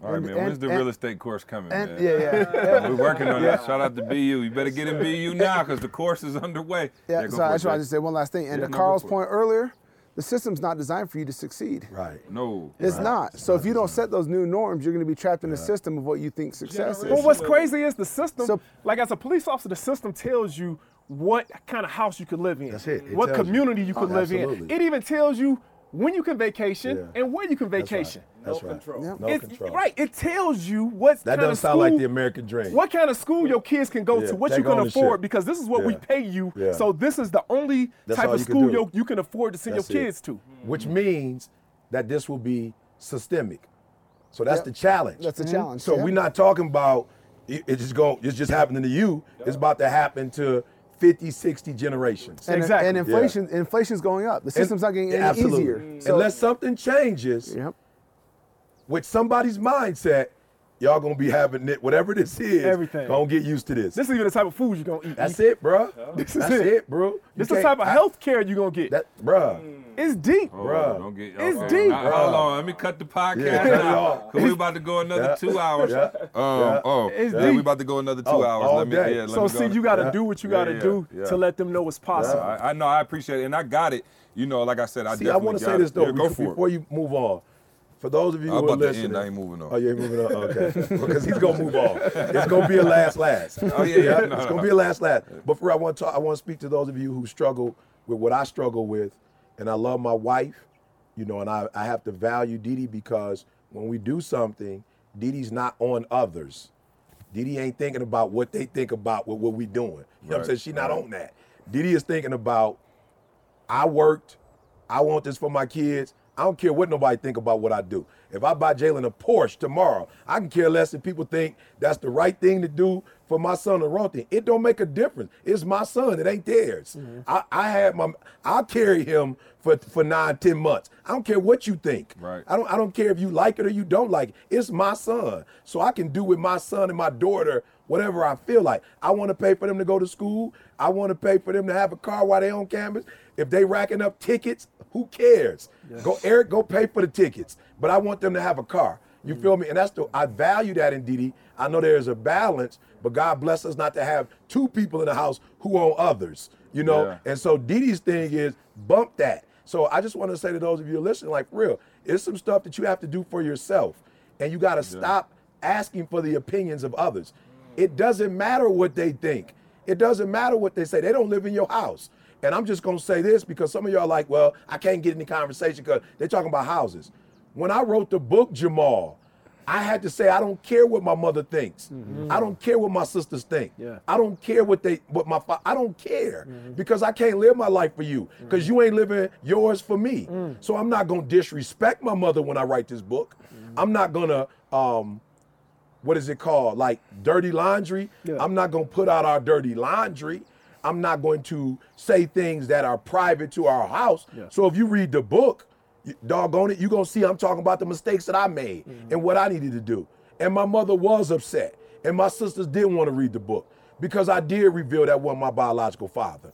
All right, And- man. and- When's the and- real estate course coming, And man? yeah, yeah, yeah. We're working on that. Shout out to BU. You better get in BU now because the course is underway. Yeah, go so I just wanted to say one last thing. And Yeah, to no, Carl's for it. point earlier, the system's not designed for you to succeed. Right. No. It's not. So if you don't set those new norms, you're going to be trapped in a system of what you think success But is. Well, what's crazy is the system, So- like as a police officer, the system tells you what kind of house you could live in. That's it. It what tells you. community you oh, could Oh, live in. It even tells you when you can vacation Yeah. and where you can That's right. vacation. That's right. Yep. No It's- control. Right. It tells you what That kind doesn't of sound like the American dream. What kind of school your kids can go Yeah, to, what you can ownership. afford, because this is what we pay you. Yeah. So this is the only That's type of you school do. you, you can afford to send That's your it. kids to. Which mm-hmm. means that this will be systemic. So that's Yep. the challenge. That's the mm-hmm. challenge, So yeah. we're not talking about it, it just go it's just happening to you. It's about to happen to 50, 60 generations. And, Exactly. and inflation, inflation's going up. The system's not getting any Absolutely. easier. So, Unless something changes yep. with somebody's mindset, y'all gonna be having it, whatever this is, Everything. gonna get used to this. This is even the type of food you're gonna eat. That's it, bro. This is That's it. it, bro. You This is the type of I- health care you're gonna get. That, bruh. it's deep. Oh, Bruh. Don't get, It's okay. deep. Now, Hold on, let me cut the podcast Yeah, cut out. off. Cause we about to go another Yeah. two hours. Yeah. Um, Yeah. Oh, It's yeah, we deep. about to go another two Oh, hours. all let me, day. yeah, let So me see, go. you gotta Yeah. do what you gotta yeah, do yeah. to let them know it's possible. I, I know, I appreciate it, and I got it. You know, like I said, I See, I want to got say it. this though go before, for before you move on. For those of you I'm who are about to listening, end. I ain't moving on. Oh, you ain't moving on. Okay, because he's gonna move on. It's gonna be a last last. Oh, yeah, yeah. No, it's no. gonna be a last last. But for I want to talk, I want to speak to those of you who struggle with what I struggle with, and I love my wife, you know, and I, I have to value Dee Dee because when we do something, Dee Dee's not on others. Dee Dee ain't thinking about what they think about what, what we doing. You know what I'm saying? She's not right. on that. Dee Dee is thinking about I worked. I want this for my kids. I don't care what nobody think about what I do. If I buy Jalen a Porsche tomorrow, I can care less if people think that's the right thing to do for my son or wrong thing. It don't make a difference. It's my son. It ain't theirs. Mm-hmm. I, I had my. I'll carry him for for nine, ten months. I don't care what you think. Right. I don't. I don't care if you like it or you don't like it. It's my son, so I can do with my son and my daughter whatever I feel like. I want to pay for them to go to school. I want to pay for them to have a car while they on campus. If they racking up tickets, who cares? Go Eric, go pay for the tickets. But I want them to have a car. You mm. feel me? And that's the I value that in Didi. I know there's a balance, but God bless us not to have two people in the house who own others. You know, Yeah. and so Didi's thing is bump that. So I just want to say to those of you listening, like real, it's some stuff that you have to do for yourself, and you got to stop asking for the opinions of others. It doesn't matter what they think. It doesn't matter what they say. They don't live in your house. And I'm just gonna say this because some of y'all are like, well, I can't get any conversation because they're talking about houses. When I wrote the book, Jamal, I had to say I don't care what my mother thinks. Mm-hmm. I don't care what my sisters think. Yeah. I don't care what they what my fa- I don't care mm-hmm. because I can't live my life for you because mm-hmm. you ain't living yours for me. Mm. So I'm not gonna disrespect my mother when I write this book. I'm not gonna um what is it called? Like dirty laundry. Yeah. I'm not gonna put out our dirty laundry. I'm not going to say things that are private to our house. Yeah. So if you read the book, doggone it, you're gonna see I'm talking about the mistakes that I made mm-hmm. and what I needed to do. And my mother was upset, and my sisters didn't want to read the book because I did reveal that wasn't my biological father.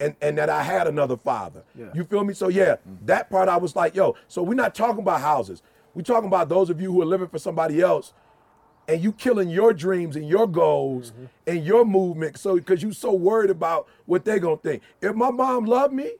And, and that I had another father. Yeah. You feel me? So yeah, mm-hmm. that part I was like, yo, so we're not talking about houses. We're talking about those of you who are living for somebody else and you killing your dreams and your goals mm-hmm. and your movement so because you so worried about what they gonna think. If my mom loved me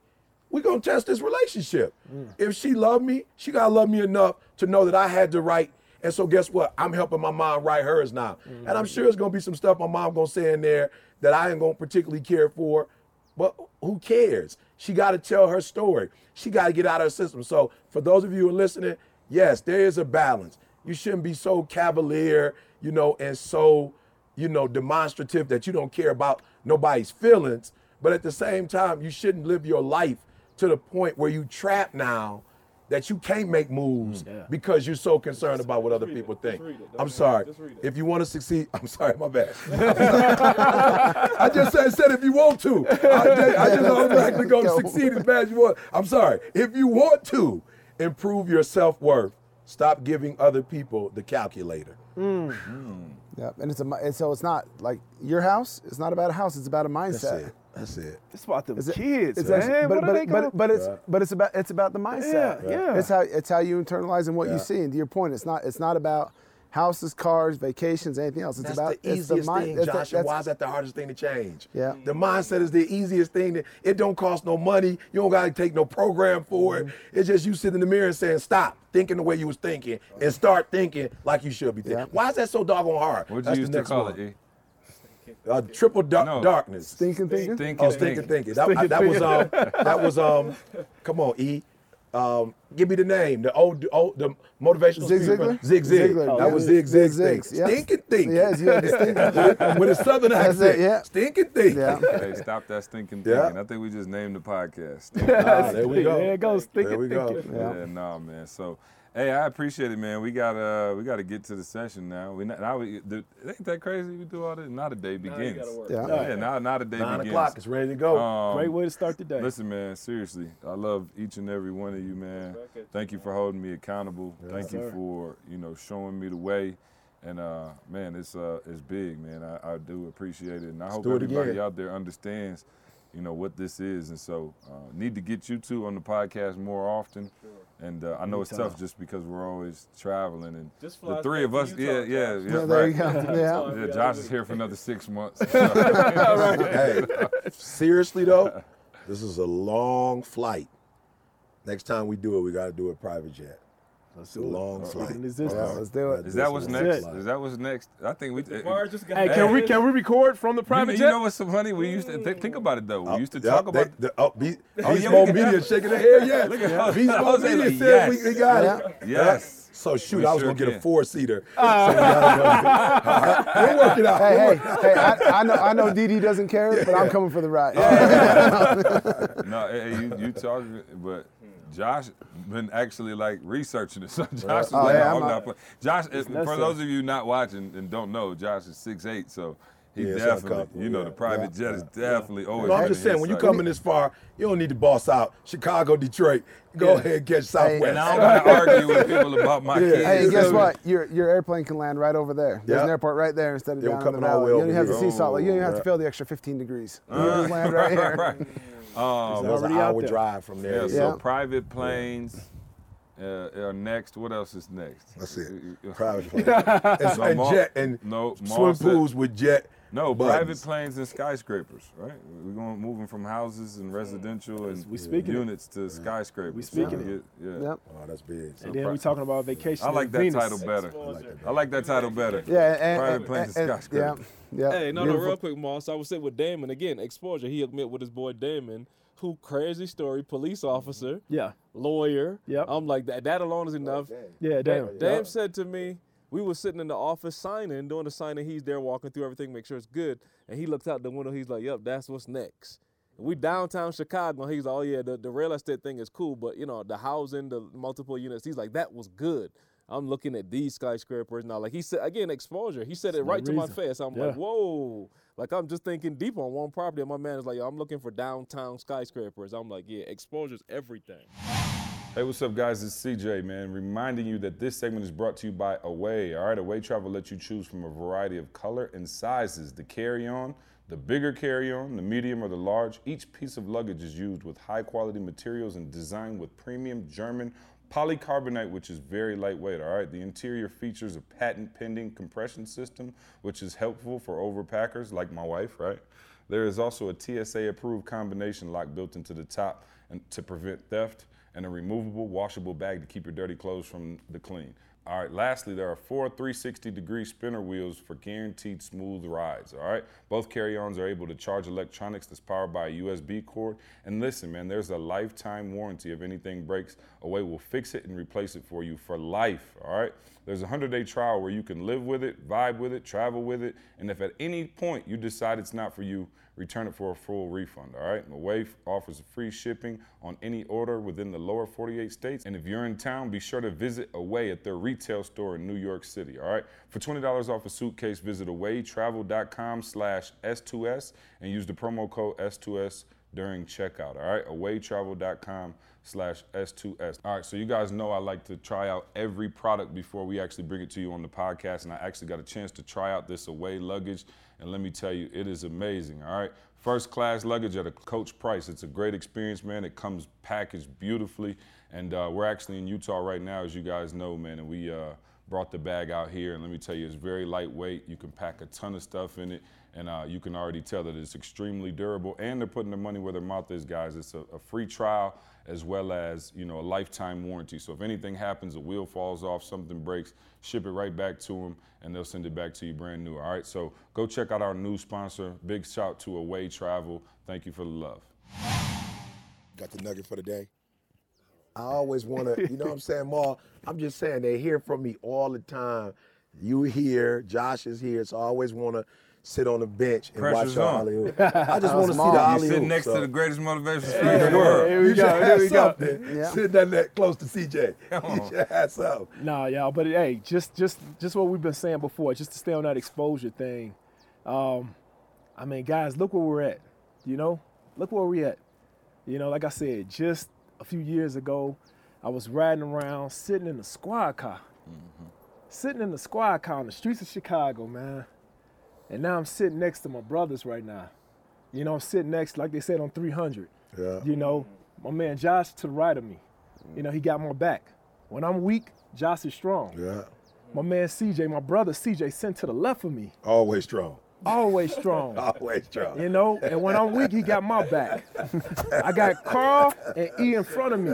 we gonna test this relationship. Mm. If she loved me she gotta love me enough to know that i had to write and so guess what? I'm helping my mom write hers now. Mm-hmm. And i'm sure it's gonna be some stuff my mom gonna say in there that i ain't gonna particularly care for but who cares? She gotta tell her story. She gotta get out of her system. So for those of you who are listening yes there is a balance you shouldn't be so cavalier, you know, and so, you know, demonstrative that you don't care about nobody's feelings. But at the same time, you shouldn't live your life to the point where you trap now that you can't make moves mm, because you're so concerned about what other people think. I'm sorry. If you want to succeed, I'm sorry, my bad. I just said, said if you want to. I just, I just automatically go to succeed as bad as you want. I'm sorry. If you want to improve your self worth, stop giving other people the calculator. Mm. Hmm. Yeah, and it's a and so it's not like your house. It's not about a house. It's about a mindset. That's it. That's it. It's about the it- kids, it's man. actually- but, what but, are they but, gonna- but it's but it's about it's about the mindset. Yeah, yeah. It's how it's how you internalize and what Yeah. you see. And to your point, it's not it's not about houses, cars, vacations, anything else. It's That's about the it's easiest mind- thing, it's the- Josh. and why is that the hardest thing to change? Yeah. The mindset is the easiest thing. That, it don't cost no money. You don't got to take no program for it. Mm-hmm. It's just you sitting in the mirror and saying, stop thinking the way you was thinking and start thinking like you should be thinking. Yeah. Why is that so doggone hard? What'd That's you the used to call one. it? E? Uh, triple dark No. darkness. Thinking, thinking. Thinking, Oh, stinking thinking. That, Stinking that was um that was um come on, E. Um, give me the name. The old, old the motivational Zig speaker. Ziglar? Zig Zig. Ziglar, That yeah. was Zig Zig. Zig thing. Zigs. Stinking thinking. Yes, you had the stinking. With a southern That's accent. it, yeah. Stinking thinking. Yeah. Hey, stop that stinking Yeah. thinking. I think we just named the podcast. Ah, there we go. There it goes. Thinking, There we go. thinking. Yeah, no, man. So, hey, I appreciate it, man. We got uh, we got to get to the session now. We now we the, ain't that crazy? We do all this. Now the day begins. Yeah. Yeah, now now the day Nine begins. o'clock. It's ready to go. Um, Great way to start the day. Listen, man, seriously, I love each and every one of you, man. Thank you for holding me accountable. Thank you for you know showing me the way. And uh, man, it's uh, it's big, man. I, I do appreciate it, and I hope do it everybody again. out there understands, you know, what this is. And so, uh, need to get you two on the podcast more often. And uh, I know it's tough just because we're always traveling, and Just the three of to us, Utah, yeah, yeah, yeah, Yeah, there you right. go. Yeah. Yeah, Josh is here for another six months. hey, seriously though, this is a long flight. Next time we do it, we got to do a private jet. It's a long flight. in existence. Yeah, let's do it. Is that what's next? flight. Is that what's next? I think we. Hey, can we can we record from the You, private you jet? know what's so funny? We used to th- think about it though. We uh, used to Yeah, talk about. they- the, oh, Be- Oh, Beast yeah, Mode we can Media have- shaking their head. Yes. Look at how- Beast Mode Jose Media like, said we, yes. we got it. Yes. So shoot, We I was sure gonna get a four seater. Ah. So we gotta go. All right, we'll work it out. Hey, We'll hey, hey! I, I know, I know, Didi doesn't care, but I'm coming for the ride. No, hey, hey, you you talking, but Josh been actually like researching it. So Josh is Oh, like, yeah, no, I'm I'm not- not playing. Josh, is, for necessary. those of you not watching and don't know, Josh is 6'8", so he Yeah, definitely, you know, yeah. the private Yeah, jet is yeah, definitely always. No, I'm just saying, when you sight. coming this far, you don't need to boss out Chicago, Detroit. Go ahead and catch Southwest. and I don't gotta argue with people about my Yeah. kids. Hey, guess what? Your your airplane can land right over there. There's Yeah. an airport right there instead of They were down in the coming all the valley. You don't have to here. see salt. Lake. You don't have to feel the extra 15 degrees. You Uh, just land right here. right. Um, There's an already out hour drive from there. Yeah, so Yeah. private planes uh, are next. What else is next? That's it. Uh, Private plane. and, No, and Maul- jet and no, Maul swim said- pools with jet. No, buttons. private planes and skyscrapers, right? We're going moving from houses and residential and We speaking it. units to skyscrapers. We speaking So it. yeah. Yep. Oh, that's big. And then we talking about vacation. I like that Venus. title better. I like that title better. Yeah, and, Private and, planes and, and and, skyscrapers. yeah, yeah. Hey, no, no, real quick, Moss. I was sitting with Damon again. Exposure. He hooked me up with his boy Damon, who crazy story, police officer, Yeah, lawyer. Yep. I'm like that. That alone is enough. yeah, Damon. Dame Yep. said to me, we were sitting in the office signing, doing the signing. He's there walking through everything, make sure it's good. And he looked out the window. He's like, "Yep, that's what's next." We downtown Chicago. He's like, "Oh yeah, the, the real estate thing is cool, but you know the housing, the multiple units." He's like, "That was good." I'm looking at these skyscrapers now. Like he said again, exposure. He said it no right to my face. I'm Yeah. like, "Whoa!" Like I'm just thinking deep on one property. And my man is like, "I'm looking for downtown skyscrapers." I'm like, "Yeah, exposure's everything." Hey, what's up, guys? It's CJ, man. Reminding you that this segment is brought to you by Away. All right, Away Travel lets you choose from a variety of color and sizes. The carry-on, the bigger carry-on, the medium, or the large. Each piece of luggage is used with high-quality materials and designed with premium German polycarbonate, which is very lightweight. All right, the interior features a patent-pending compression system, which is helpful for overpackers like my wife. Right. There is also a TSA-approved combination lock built into the top and to prevent theft and a removable washable bag to keep your dirty clothes from the clean. All right, lastly, there are four 360 degree spinner wheels for guaranteed smooth rides. All right, both carry ons are able to charge electronics that's powered by a USB cord. And listen, man, there's a lifetime warranty. If anything breaks, Away we'll fix it and replace it for you for life. All right, there's a 100 day trial where you can live with it, vibe with it, travel with it. And if at any point you decide it's not for you, return it for a full refund. All right. Away offers free shipping on any order within the lower 48 states. And if you're in town, be sure to visit Away at their retail store in New York City. All right. For $20 off a suitcase, visit awaytravel.com slash S2S and use the promo code S2S during checkout. All right. Awaytravel.com slash S2S. All right, so you guys know I like to try out every product before we actually bring it to you on the podcast, and I actually got a chance to try out this away luggage, and let me tell you, it is amazing. All right, first class luggage at a coach price. It's a great experience, man. It comes packaged beautifully, and uh, we're actually in Utah right now, as you guys know, man, and we uh, brought the bag out here, and let me tell you, it's very lightweight. You can pack a ton of stuff in it, and uh, you can already tell that it's extremely durable, and they're putting their money where their mouth is, guys. It's a, a free trial as well as you know a lifetime warranty. So if anything happens, a wheel falls off, something breaks, ship it right back to them, and they'll send it back to you brand new. All right. So go check out our new sponsor. Big shout to Away Travel. Thank you for the love. Got the nugget for the day. I always want to, you know what I'm saying, Ma? I'm just saying they hear from me all the time. You here, Josh is here, so I always want to sit on the bench and Pressure's watch on. Hollywood. I just want to see the small. You're sitting next so. to the greatest motivational speaker in the world. Here we you go. Here have we go. something. Yeah. Sitting that, that close to CJ. You should have something. Nah, y'all, but hey, just just just what we've been saying before, just to stay on that exposure thing. Um, I mean, guys, look where we're at. You know, look where we're at. You know, like I said, just a few years ago, I was riding around, sitting in a squad car, sitting in the squad car on the streets of Chicago, man. And now I'm sitting next to my brothers right now. You know, I'm sitting next, like they said, on 300. Yeah. You know, my man Josh to the right of me. You know, he got my back. When I'm weak, Josh is strong. Yeah. My man CJ, my brother CJ, sent to the left of me. Always strong. Always strong. Always strong. You know, and when I'm weak, he got my back. I got Carl and E in front of me.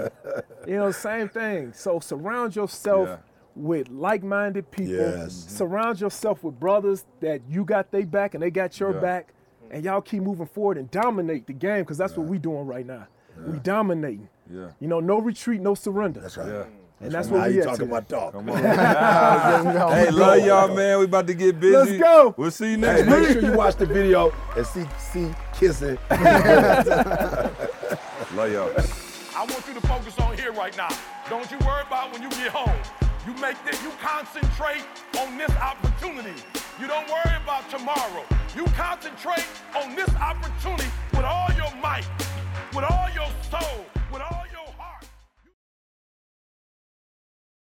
You know, same thing. So surround yourself Yeah. With like-minded people. Yes. Mm-hmm. Surround yourself with brothers that you got their back and they got your Yeah. back, and y'all keep moving forward and dominate the game because that's what we doing right now. We dominating. Yeah. You know, no retreat, no surrender. That's right. Yeah. and that's Now what we you talking about talk. Come on. hey, love y'all, man. We about to get busy. Let's go. We'll see you Hey, next make week. sure you watch the video and see see kissing. Love y'all. I want you to focus on here right now. Don't you worry about when you get home. You make this, you concentrate on this opportunity. You don't worry about tomorrow. You concentrate on this opportunity with all your might, with all your soul, with all